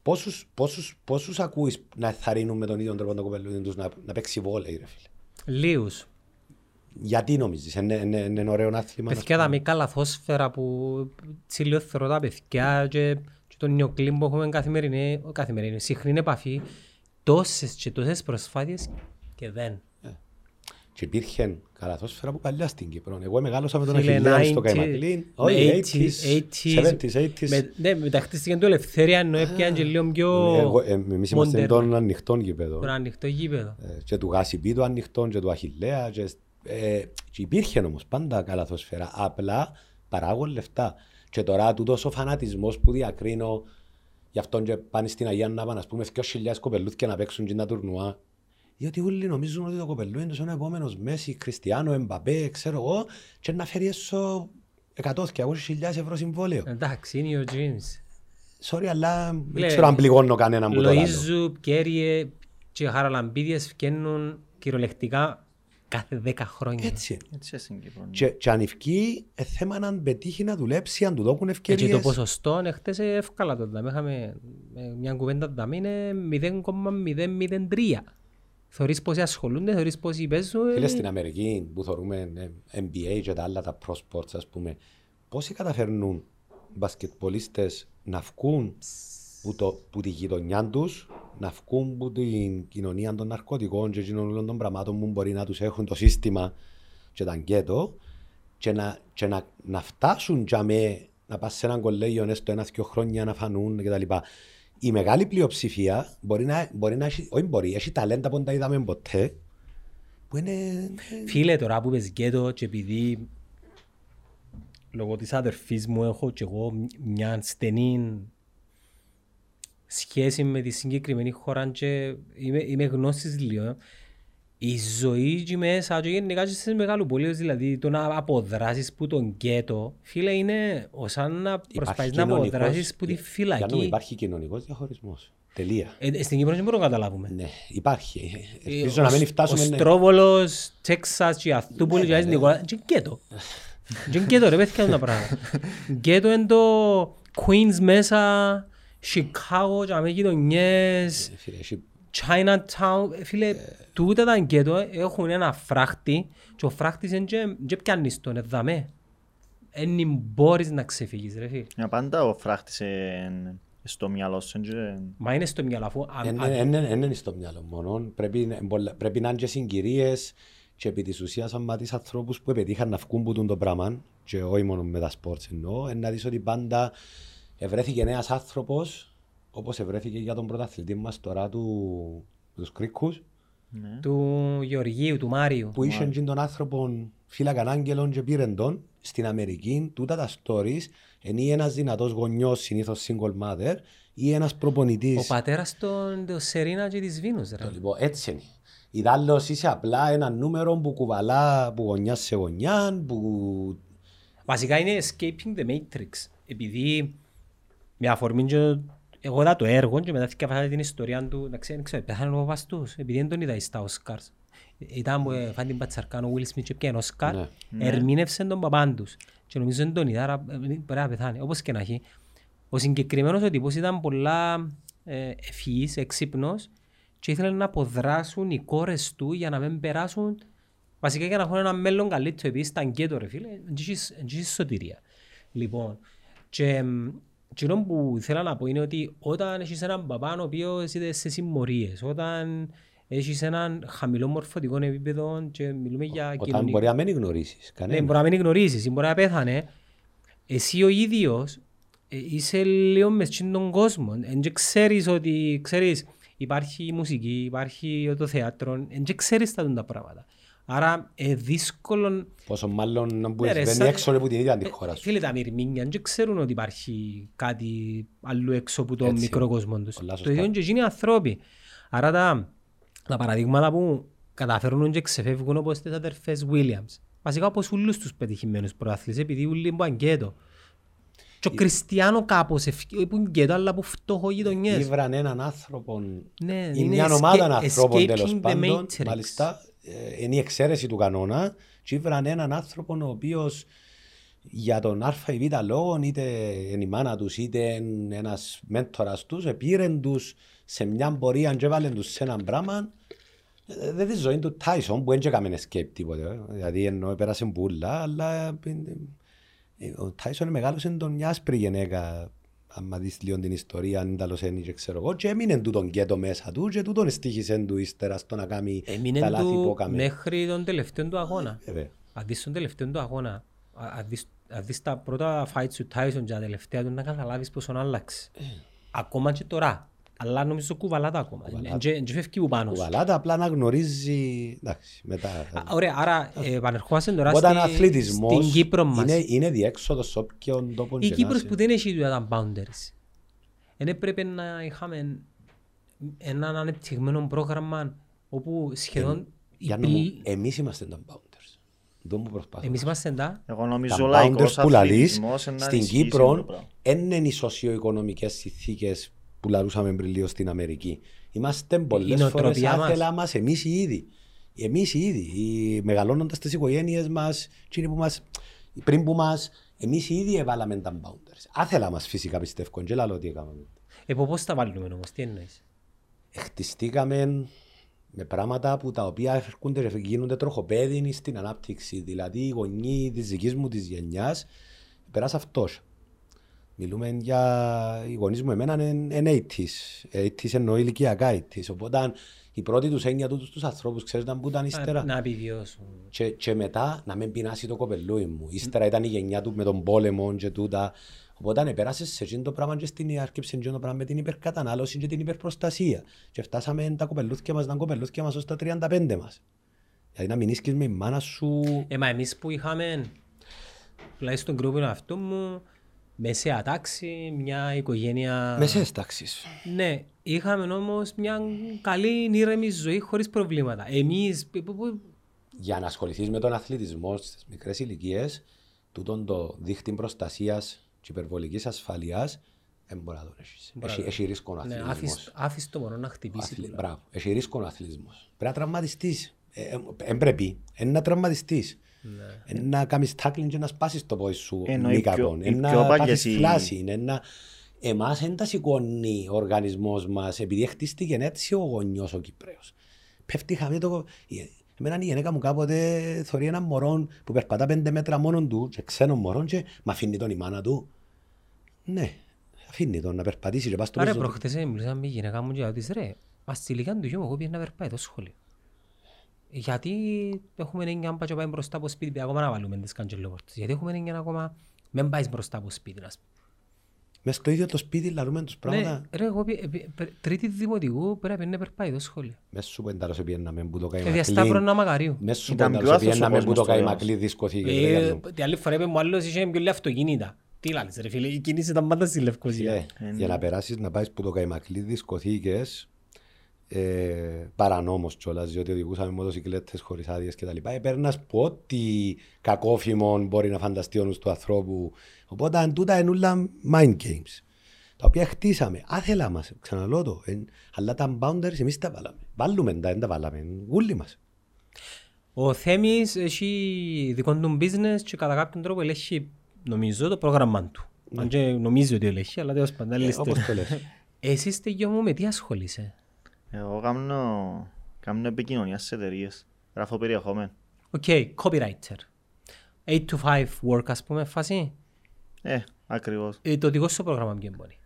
Speaker 3: Πόσους, πόσους, πόσους ακούεις να θαρρύνουν με τον ίδιο τρόπο τον κοπελούδι τους να, να παίξει βόλεϊ, ρε φίλε;
Speaker 2: Λίγους.
Speaker 3: Γιατί νομίζεις, είναι, είναι, είναι ωραίο άθλημα.
Speaker 2: Παιδιά τα μικρά λαθόσφαιρα που τσιλιοθερώ τα παιδιά και, και τον νιοκλίν που έχουμε καθημερινή, καθημερινή συχνή επαφή, τόσες και τόσες προσφάτειες και δεν.
Speaker 3: Και υπήρχε καλαθόσφαιρα που παλιά στην Κύπρο. Εγώ μεγάλωσα με τον Αχιλέα στο Καϊματλήν. Όχι, 80s, 70s, 80s.
Speaker 2: Ναι, μεταχτίστηκε το ελευθερία ενώ έπιαν και λίγο πιο
Speaker 3: ναι, ε, Εμείς είμαστε των ανοιχτών γήπεδο.
Speaker 2: Τον ανοιχτό γήπεδο.
Speaker 3: Ε, και του Γάσιπί του ανοιχτών και του Αχιλέα και Ε, και υπήρχε όμως πάντα καλαθοσφαίρα. Απλά παράγουν λεφτά. Και τώρα τούτος ο φανατισμός που διακρίνω γι' αυτόν και πάνε στην Αγία να πάνε, ας πούμε, 2.000 κοπελούθια να παίξουν και να τουρνουά. Διότι όλοι νομίζουν ότι το κοπελού είναι ο επόμενος Μέση, Κριστιανό, Εμπαπέ, ξέρω εγώ, και να φέρει έσω 100-200.000 ευρώ συμβόλαιο.
Speaker 2: Εντάξει, είναι ο James.
Speaker 3: Sorry, αλλά δεν ξέρω αν πληγώνω κανέναν που το
Speaker 2: λέω. Λοΐζου, Κέριε και Χαραλαμπίδιες βγαίνουν κυριολεκτικά κάθε δέκα χρόνια.
Speaker 3: Έτσι. Έτσι και, και αν ευκεί, ε, θέμα να πετύχει να δουλέψει, αν του δώκουν ευκαιρίες.
Speaker 2: Και το ποσοστό είναι χτες εύκολα το δάμε. Είχαμε μια κουβέντα το δάμε είναι 0,003. Θεωρείς πόσοι ασχολούνται, θεωρείς πόσοι παίζουν.
Speaker 3: Φίλε στην Αμερική που θεωρούμε NBA και τα άλλα τα pro sports ας πούμε, πόσοι καταφέρνουν μπασκετπολίστες να βγουν που, το, που τη γειτονιά τους, να βγουν από την κοινωνία των ναρκωτικών και όλων των πραγμάτων που μπορεί να τους έχουν το σύστημα και τα γκέτο και να, και να, να φτάσουν για με, να πας σε έναν κολέγιο έστω ένα-δυο χρόνια να φανούν κτλ. Η μεγάλη πλειοψηφία μπορεί να, μπορεί να έχει, όχι μπορεί, έχει ταλέντα που δεν τα είδαμε ποτέ. Που είναι...
Speaker 2: Φίλε, τώρα που πες γκέτο και επειδή λόγω της αδερφής μου έχω και εγώ μια στενή σχέση με τη συγκεκριμένη χώρα και είμαι, είμαι γνώστης λίγο. Η ζωή και μέσα και γενικά και στις μεγαλοπολίες, δηλαδή το να αποδράσεις που τον γκέτο, φίλε, είναι σαν να προσπαθείς να αποδράσεις που τη φυλακή.
Speaker 3: Για υπάρχει κοινωνικός διαχωρισμός. Τελεία.
Speaker 2: Ε, στην Κύπρο δεν μπορούμε να καταλάβουμε.
Speaker 3: Ναι, υπάρχει. Ελπίζω να μην φτάσουμε...
Speaker 2: Ο Στρόβολος, Τέξας και Αθούπολη και Άις Νικολά, και γκέτο. Και γκέτο ρε, πέθηκε τα πράγματα. Γκέτο είναι το Queens μέσα, Chicago και με γειτονιές, Chinatown, ε, φίλε, τούτα τα γκέτο έχουν ένα φράχτη και ο φράχτης είναι και πιάνεις τον, εδαμέ. Εν μπορείς να ξεφύγεις ρε φίλε.
Speaker 1: Για πάντα ο φράχτης είναι στο μυαλό σου.
Speaker 2: Μα είναι στο μυαλό αφού...
Speaker 3: Είναι στο μυαλό μόνο, πρέπει να είναι και συγκυρίες και επί της ουσίας άμα τις ανθρώπους που πετύχαν να βγουν που το πράγμα και όχι μόνο με τα σπορτς εννοώ, να δεις ότι πάντα ευρέθηκε ένας άνθρωπος, όπως ευρέθηκε για τον πρωταθλητή μας τώρα του, τους Κρίκους.
Speaker 2: Ναι. Του Γεωργίου, του Μάριου.
Speaker 3: Που είχε τον άνθρωπο φύλακα άγγελων και πήρε τον στην Αμερική. Τούτα τα stories είναι ένας δυνατός γονιός, συνήθως single mother, ή ένας προπονητής.
Speaker 2: Ο πατέρας των Σερίνα και της Βίνους.
Speaker 3: Λοιπόν, έτσι είναι. Ιδάλω είσαι απλά ένα νούμερο που κουβαλά από γωνιά σε γωνιά. Που...
Speaker 2: Βασικά είναι escaping the matrix. Επειδή με αφορμή και εγώ είδα το έργο και μετά θυκεύασα την ιστορία του, να ξέρω, ξέρω, πέθανε ο βαστούς, επειδή δεν τον είδα στα Όσκαρς. Ήταν που φάνε την πατσαρκάνο ο Will Smith και πιάνε Όσκαρ, ναι. ερμήνευσε τον παπάν τους. Και νομίζω δεν τον είδα, άρα ε, μπορεί να πεθάνει. Όπως και να έχει. Ο συγκεκριμένος ο τύπος ήταν πολλά ε, ευφυής, εξύπνος και ήθελε να αποδράσουν οι κόρες του για να μην περάσουν βασικά για να έχουν ένα μέλλον καλύτερο επίσης ήταν και το ρε φίλε, δεν σωτηρία. Λοιπόν, και Εκείνο που ήθελα να πω είναι ότι όταν έχεις έναν παπά ο οποίος είναι σε συμμορίες, όταν έχεις έναν χαμηλό μορφωτικό επίπεδο και μιλούμε για
Speaker 3: όταν κοινωνικό... Όταν μπορεί να μην γνωρίσεις
Speaker 2: κανένα. Ναι, μπορεί να μην γνωρίσεις, μπορεί να πέθανε. Εσύ ο ίδιος ε, είσαι λίγο μες τον κόσμο. Δεν ξέρεις ότι ξέρεις, υπάρχει μουσική, υπάρχει το θέατρο, δεν ξέρεις τα πράγματα. Άρα ε, δύσκολο...
Speaker 3: Πόσο μάλλον να μπουν ναι, έξω από την ίδια τη χώρα σου.
Speaker 2: Φίλε τα μυρμήνια δεν ξέρουν ότι υπάρχει κάτι άλλο έξω από τον μικρό κόσμο τους. Το ίδιο και είναι ανθρώποι. Άρα τα, τα παραδείγματα που καταφέρουν και ξεφεύγουν όπως τις αδερφές Williams. Βασικά όπως όλους τους πετυχημένους προάθλες επειδή όλοι είναι αγκέτο. Και ο Κριστιανό κάπως που γκέτο αλλά που φτώχο γειτονιές.
Speaker 3: Ήβραν έναν άνθρωπο, ναι, είναι μια ομάδα ανθρώπων τέλος πάντων, μάλιστα, ε, είναι η εξαίρεση του κανόνα και ήβραν έναν άνθρωπο ο οποίος για τον α ή β λόγο είτε είναι η μάνα τους είτε ένας μέντορας τους επήρεν τους σε μια πορεία και έβαλαν τους σε έναν πράγμα ε, δεν της ζωή του Τάισον που δεν έκαμε escape τίποτε δηλαδή ενώ πέρασε μπουλά αλλά ε, ο Τάισον μεγάλωσε τον μια άσπρη γυναίκα άμα δεις λίγο την ιστορία, αν ήταν είναι και ξέρω εγώ, και έμεινε του τον κέτο μέσα του και τούτον στήχησε του ύστερα στο να κάνει
Speaker 2: τα λάθη που έκαμε. μέχρι τον τελευταίο του αγώνα. Ε, αν δεις τον τελευταίο του αγώνα, αν δεις τα πρώτα fights του Tyson και τα τελευταία του, να καταλάβεις πόσο άλλαξε. Ε. Ακόμα και τώρα. Αλλά νομίζω κουβαλάτα ακόμα. Δεν φεύγει που πάνω
Speaker 3: σου. Κουβαλάτα απλά να γνωρίζει... Εντάξει, μετά...
Speaker 2: Ωραία, άρα ε, επανερχόμαστε τώρα
Speaker 3: Όταν αθλητισμός στην Κύπρο μας. Είναι, είναι διέξοδος σε όποιον τόπο
Speaker 2: Η Κύπρος που δεν έχει τα boundaries. Δεν πρέπει να είχαμε ένα ανεπτυγμένο πρόγραμμα όπου σχεδόν...
Speaker 3: Ε, εμείς είμαστε τα boundaries.
Speaker 2: Εμείς είμαστε τα.
Speaker 1: Εγώ νομίζω λαϊκός αθλητισμός
Speaker 3: στην Κύπρο δεν είναι οι σοσιοοικονομικές συνθήκες που λαρούσαμε πριν λίγο στην Αμερική. Είμαστε πολλές φορές άθελα μας εμείς οι ίδιοι. Εμείς οι ίδιοι, μεγαλώνοντας τις οικογένειες μας, που μας πριν που μας, εμείς οι ίδιοι έβαλαμε τα boundaries. Άθελα μας φυσικά πιστεύω, και λαλό τι έκαναμε.
Speaker 2: Ε, πώς τα βάλουμε όμως, τι εννοείς;
Speaker 3: Χτιστήκαμε με πράγματα που τα οποία έρχονται και γίνονται τροχοπέδινοι στην ανάπτυξη. Δηλαδή οι γονείς της δικής μου της γενιάς περάσει αυτός. Μιλούμε για οι γονείς μου, εμένα είναι 80s. 80s εννοώ ηλικιακά 80s. Οπότε η πρώτη τους έννοια τους στου ανθρώπου, ξέρετε που ήταν ύστερα.
Speaker 2: Να επιβιώσουν.
Speaker 3: Και, και μετά να μην πεινάσει το κοπελούι μου. Ύστερα ήταν η γενιά του με τον πόλεμο και τούτα. Οπότε πέρασε σε αυτό το πράγμα και στην άρκεψη το πράγμα με την υπερκατανάλωση και την υπερπροστασία. Και φτάσαμε τα κοπελούθια μας, τα κοπελούθια μας ως τα 35 μας. Δηλαδή να μην ίσκεις με η μάνα σου...
Speaker 2: Ε, μα εμείς που είχαμε, τουλάχιστον τον γκρούπο αυτό μου, μεσαία τάξη, μια οικογένεια...
Speaker 3: Μεσαίες τάξεις.
Speaker 2: Ναι, είχαμε όμως μια καλή ήρεμη ζωή χωρίς προβλήματα. Εμείς...
Speaker 3: Για να ασχοληθείς με τον αθλητισμό στις μικρές ηλικίες, τούτον το δίχτυ προστασίας και υπερβολικής ασφαλείας δεν μπορεί να το έχεις. Έχει ρίσκο ο ναι, αθλητισμός.
Speaker 2: Άφησε το μόνο να χτυπήσει.
Speaker 3: Μπράβο, έχει ρίσκο ο αθλητισμός. Πρέπει να τραυματιστείς. Δεν ε, πρέπει, είναι να τραυματιστείς. Ναι. Να κάνεις τάκλιν και να σπάσεις το πόδι σου μη κακόν. Να πάθεις φλάση. Εμάς δεν τα σηκώνει ο οργανισμός μας επειδή χτίστηκε έτσι ο γονιός ο Κυπρέος. Πέφτει χαμή το... Εμένα η γυναίκα μου κάποτε θεωρεί έναν μωρό που περπατά πέντε μέτρα μόνο του και ξένο μωρό και μ' αφήνει τον η μάνα του. Ναι, αφήνει τον να περπατήσει και πας στο
Speaker 2: Άρα προχτές μιλήσαμε με η γυναίκα μου και λέω ρε, μας στη ηλικία του γιου μου εγώ πήγαινα να περπάει το σχολείο. Γιατί έχουμε έννοια να πάει μπροστά από σπίτι, ακόμα να βάλουμε τις καντζελόπορτες. Γιατί έχουμε έννοια ακόμα μην πάει μπροστά από σπίτι, να
Speaker 3: Μες στο ίδιο το σπίτι λαρούμε τους ναι, πράγματα.
Speaker 2: Ναι, ρε, εγώ τρίτη δημοτικού πρέπει να περπάει το σχόλιο.
Speaker 3: Μες σου πεντάρω σε πιέναμε που το καημακλή.
Speaker 2: Διασταύρω να μαγαρίου.
Speaker 3: Μες σου πεντάρω σε πιέναμε που το καημακλή δισκοθήκη.
Speaker 2: Ε, τη άλλη φορά είπε μου άλλος είχε πιο λέει αυτοκίνητα. Τι λάλης ρε φίλε, η κίνηση ήταν πάντα στη Λευκοσία.
Speaker 3: Ε, για να περάσεις να πάεις που το καημακλή δισκοθήκες ε, παρανόμως κιόλας, διότι οδηγούσαμε μοτοσυκλέτες χωρίς άδειες και τα λοιπά. Επέρνας που ό,τι κακόφημο μπορεί να φανταστεί ο νους του ανθρώπου. Οπότε αν τούτα είναι όλα mind games. Τα οποία χτίσαμε. Άθελα μας, ξαναλώ το. Ε, αλλά τα boundaries εμείς τα βάλαμε. Βάλουμε τα, δεν τα βάλαμε. Γούλοι μας.
Speaker 2: Ο Θέμης έχει δικό του business και κατά κάποιον τρόπο ελέγχει νομίζω το πρόγραμμα του. Ναι. Αν και νομίζει ότι ελέγχει, αλλά τέλος πάντων. Ε, όπως το λες. Εσύ είστε γιο μου με τι ασχολείσαι;
Speaker 1: Εγώ κάνω, κάνω επικοινωνίας σε εταιρείες. Γράφω περιεχόμενο.
Speaker 2: OK, okay, copywriter. 8 to 5 work, ας πούμε, φάση.
Speaker 1: Ε, ακριβώς.
Speaker 2: Ε, το δικό σου πρόγραμμα ποιο μπορεί;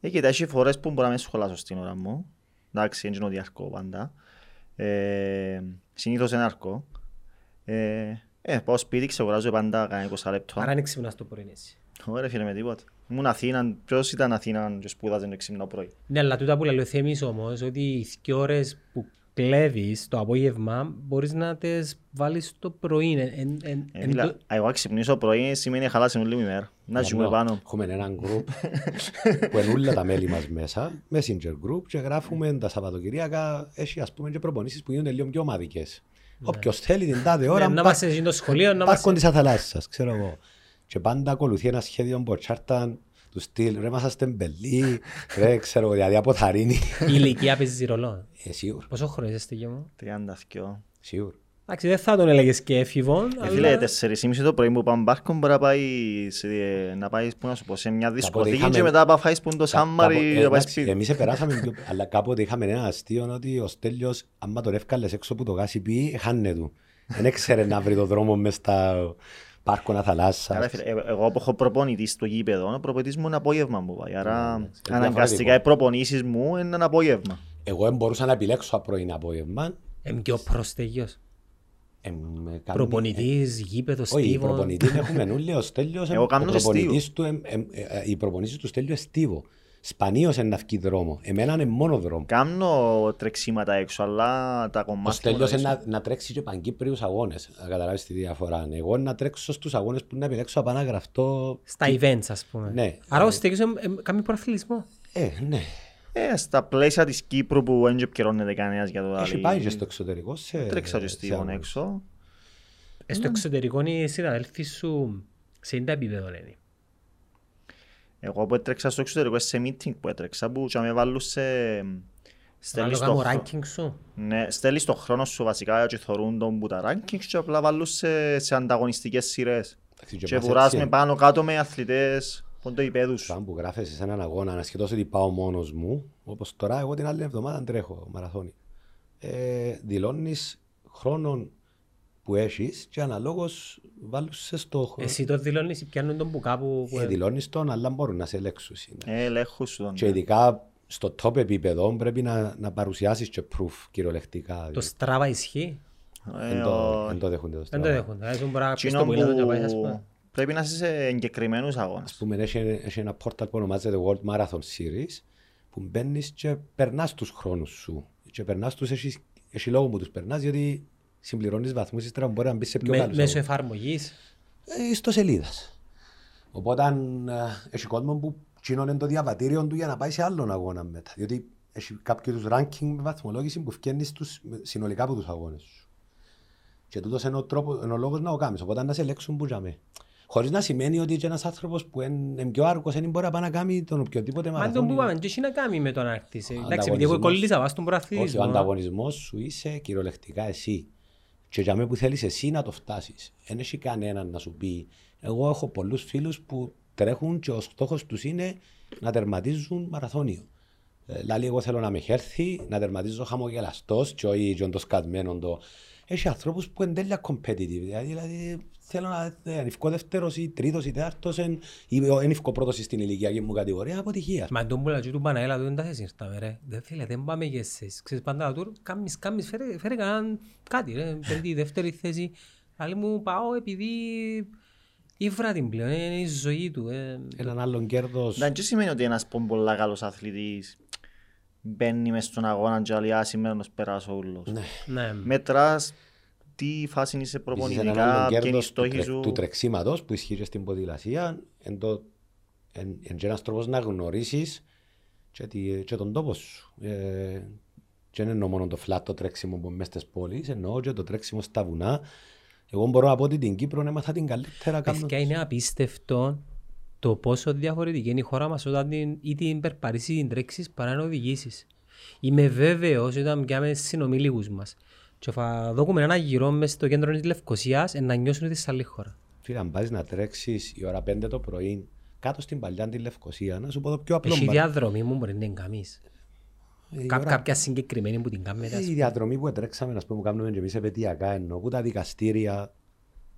Speaker 1: Ε, κοίτα, έχει φορές που μπορώ να με σχολάσω στην ώρα μου. Εντάξει, είναι ότι αρκώ πάντα. Ε, συνήθως είναι αρκώ. Ε, ε, πάω σπίτι, ξεγοράζω πάντα κανένα 20 λεπτό.
Speaker 2: Άρα είναι ξυπνάς το πρωί, έτσι.
Speaker 1: Ωραία φίλε με τίποτα. Ήμουν Αθήνα, ποιος ήταν Αθήνα και σπούδαζε το ξύπνο πρωί.
Speaker 2: Ναι, αλλά τούτα που λέω θέμεις όμως, ότι οι δύο ώρες που κλέβεις το απόγευμα μπορείς να τις βάλεις το πρωί.
Speaker 1: Ε, εγώ ξυπνήσω πρωί σημαίνει χαλάσει όλη η μέρα. Να ζούμε πάνω.
Speaker 3: Έχουμε έναν γκρουπ που είναι όλα τα μέλη μας μέσα, messenger group και γράφουμε τα Σαββατοκυριακά, έχει ας πούμε και προπονήσεις που γίνονται λίγο πιο ομαδικές. Ναι. Όποιος θέλει την τάδε ώρα,
Speaker 2: ναι, να μας στο σχολείο,
Speaker 3: να μας... της αθαλάσσας, ξέρω εγώ. Και πάντα ακολουθεί ένα σχέδιο που τσάρταν του στυλ, ρε μας μπελί, ρε ξέρω, δηλαδή από θαρρύνει.
Speaker 2: Η ηλικία παίζει ρολό.
Speaker 3: Ε, σίγουρα.
Speaker 2: Πόσο χρόνο είστε και μου.
Speaker 1: 32.
Speaker 3: Σίγουρα.
Speaker 2: Εντάξει, δεν θα τον έλεγες και έφηβον.
Speaker 1: Ε, φίλε, τέσσερις ήμιση το πρωί που πάμε μπάρκο μπορεί να πάει, σε, να πάεις που να σου πω, σε μια δισκοθήκη και μετά να φάεις που το Σάμμαρι να πάεις σπίτι.
Speaker 3: Εμείς περάσαμε, αλλά κάποτε είχαμε ένα αστείο ότι ο Στέλιος, άμα τον εύκαλες έξω που το γάσι πει, χάνε του. Δεν έξερε να βρει το δρόμο μες στα πάρκονα θαλάσσας.
Speaker 1: Ε, εγώ που έχω προπονητής στο γήπεδο, ο προπονητής μου είναι απόγευμα μου πάει. Άρα ναι, αναγκαστικά οι προπονήσεις μου είναι ένα απόγευμα.
Speaker 3: Εγώ δεν μπορούσα να επιλέξω πρωί απόγευμα.
Speaker 2: Είμαι και ο προστεγιος. Προπονητής, γήπεδος, στίβος.
Speaker 3: Όχι, προπονητή έχουμε όλοι, ο Στέλιος,
Speaker 1: Εγώ κάνω στίβο.
Speaker 3: Οι προπονήσεις του Στέλιου είναι στίβο. Σπανίως να βγει δρόμο. Εμένα είναι μόνο δρόμο.
Speaker 1: Κάνω τρεξίματα έξω, αλλά τα κομμάτια... Ο
Speaker 3: Στέλιος να, να τρέξει και παγκύπριους αγώνες, να καταλάβεις τη διαφορά. Εγώ να τρέξω στους αγώνες που να επιλέξω από ένα γραφτό...
Speaker 2: Στα events, ας πούμε.
Speaker 3: Ναι.
Speaker 2: Άρα ο Στέλιος κάνει προαθλητισμό.
Speaker 3: Ε, ναι.
Speaker 1: Ε, στα πλαίσια της Κύπρου που δεν επικαιρώνεται κανένας για το
Speaker 3: άλλο. Έχει πάει και στο εξωτερικό σε...
Speaker 1: Τρέξα και στη έξω.
Speaker 2: Ε, στο εξωτερικό οι συναδέλφοι σου σε είναι επίπεδο λένε.
Speaker 1: Εγώ που έτρεξα στο εξωτερικό σε meeting που έτρεξα που και με βάλουν σε...
Speaker 2: Στέλνεις το ranking σου.
Speaker 1: Ναι, στέλνεις το χρόνο σου βασικά και θωρούν τον που τα rankings και απλά βάλουν σε, σε ανταγωνιστικές σειρές. Και βουράς με πάνω κάτω με αθλητές ποντοϊπέδους.
Speaker 3: Σαν που γράφεσαι σε έναν αγώνα, ασχετώς ότι πάω μόνος μου, όπως τώρα εγώ την άλλη εβδομάδα τρέχω μαραθώνι. Ε, δηλώνεις χρόνων που έχεις και αναλόγως βάλουν σε στόχο.
Speaker 2: Εσύ το δηλώνεις ή πιάνουν τον που κάπου...
Speaker 3: Που... Ε, δηλώνεις τον, αλλά μπορούν να σε ελέγξουν.
Speaker 1: Ε, ελέγχουν τον.
Speaker 3: Και ειδικά στο top επίπεδο πρέπει να, να παρουσιάσεις και proof κυριολεκτικά.
Speaker 2: Το στράβα ισχύει;
Speaker 3: Δεν το δέχονται το στράβα. Δεν
Speaker 2: το δέχονται.
Speaker 1: Πρέπει να είσαι σε εγκεκριμένους αγώνες.
Speaker 3: Ας πούμε, έχει, έχει ένα πόρταλ που ονομάζεται World Marathon Series που μπαίνεις και περνάς τους χρόνους σου. Και περνάς τους, έχει, έχει λόγο που τους περνάς, γιατί συμπληρώνεις βαθμούς, ύστερα μπορεί να μπεις σε πιο
Speaker 2: καλούς. Μέσω εφαρμογής.
Speaker 3: Ε, στο σελίδας. Οπότε αν, ε, έχει κόσμο που κοινώνει το διαβατήριο του για να πάει σε άλλον αγώνα μετά. Διότι έχει κάποιους ranking με βαθμολόγηση που φτιάχνεις συνολικά από τους αγώνες σου. Και τούτος είναι ο, τρόπο, είναι ο λόγος να το κάνεις. Οπότε να σε ελέγξουν που για Χωρίς να σημαίνει ότι και ένας άνθρωπος που είναι πιο άργος δεν μπορεί να κάνει τον οποιοδήποτε
Speaker 2: μαραθώνιο. Μα τον που πάμε, τι έχει να κάνει με τον άρκτης. Εντάξει, επειδή εγώ κολλήσα βάσει τον προαθλητισμό.
Speaker 3: Όχι, ο ανταγωνισμός σου είσαι κυριολεκτικά εσύ. Και για μένα που θέλεις εσύ να το φτάσεις. Δεν έχει κανέναν να σου πει. Εγώ έχω πολλούς φίλους που τρέχουν και ο στόχος τους είναι να τερματίζουν μαραθώνιο. Δηλαδή, εγώ θέλω να με χέρθει, να τερματίζω χαμογελαστός και όχι το σκασμένο το... Έχει ανθρώπους που είναι τέλεια competitive, δηλαδή θέλω να ανηφκώ δεύτερος ή τρίτος ή τέταρτος ή ανηφκώ πρώτος στην ηλικιακή μου κατηγορία, αποτυχίας.
Speaker 2: Μα τον πουλατζού του Παναέλα του δεν τα θες ήρθαμε ρε. Δεν θέλει, δεν πάμε για εσείς. Ξέρεις πάντα του, κάμεις, κάμεις, φέρε, φέρε κανέναν κάτι ρε. Πέντε δεύτερη θέση. Άλλη μου πάω επειδή ήβρα την πλέον, είναι η ζωή του. Ε.
Speaker 3: Έναν άλλον κέρδος.
Speaker 1: Δεν σημαίνει ότι ένας πολλά καλός αθλητής μπαίνει μες στον αγώνα και λέει σήμερα να περάσω ούλος. Ναι.
Speaker 2: ναι.
Speaker 1: Μετράς τι φάση είσαι προπονητικά, ποια είναι η στόχη σου.
Speaker 3: Του τρεξίματος που ισχύει στην ποδηλασία, είναι ένας τρόπος να γνωρίσεις και, και τον τόπο σου. Ε, και δεν εννοώ μόνο το φλάτο τρέξιμο που μέσα στις πόλεις, εννοώ και το τρέξιμο στα βουνά. Εγώ μπορώ να πω ότι την Κύπρο έμαθα την καλύτερα
Speaker 2: κάνω. Και είναι απίστευτο το πόσο διαφορετική είναι η χώρα μας όταν την, ή την περπαρήσει την τρέξεις παρά να οδηγήσεις. Είμαι βέβαιος όταν πιάμε συνομιλίκους μας και θα δούμε ένα γυρό μες στο κέντρο της Λευκοσίας να νιώσουν ότι σε άλλη χώρα.
Speaker 3: Φίλε, αν πας να τρέξεις η ώρα 5 το πρωί κάτω στην παλιά τη Λευκοσία, να σου πω το πιο απλό.
Speaker 2: Έχει διαδρομή μου μπορεί να την κάνεις. Κά, ώρα... Κάποια συγκεκριμένη που την κάνουμε.
Speaker 3: Η διαδρομή που τρέξαμε, να πούμε, κάνουμε και εμείς επαιτειακά, ενώ που τα δικαστήρια,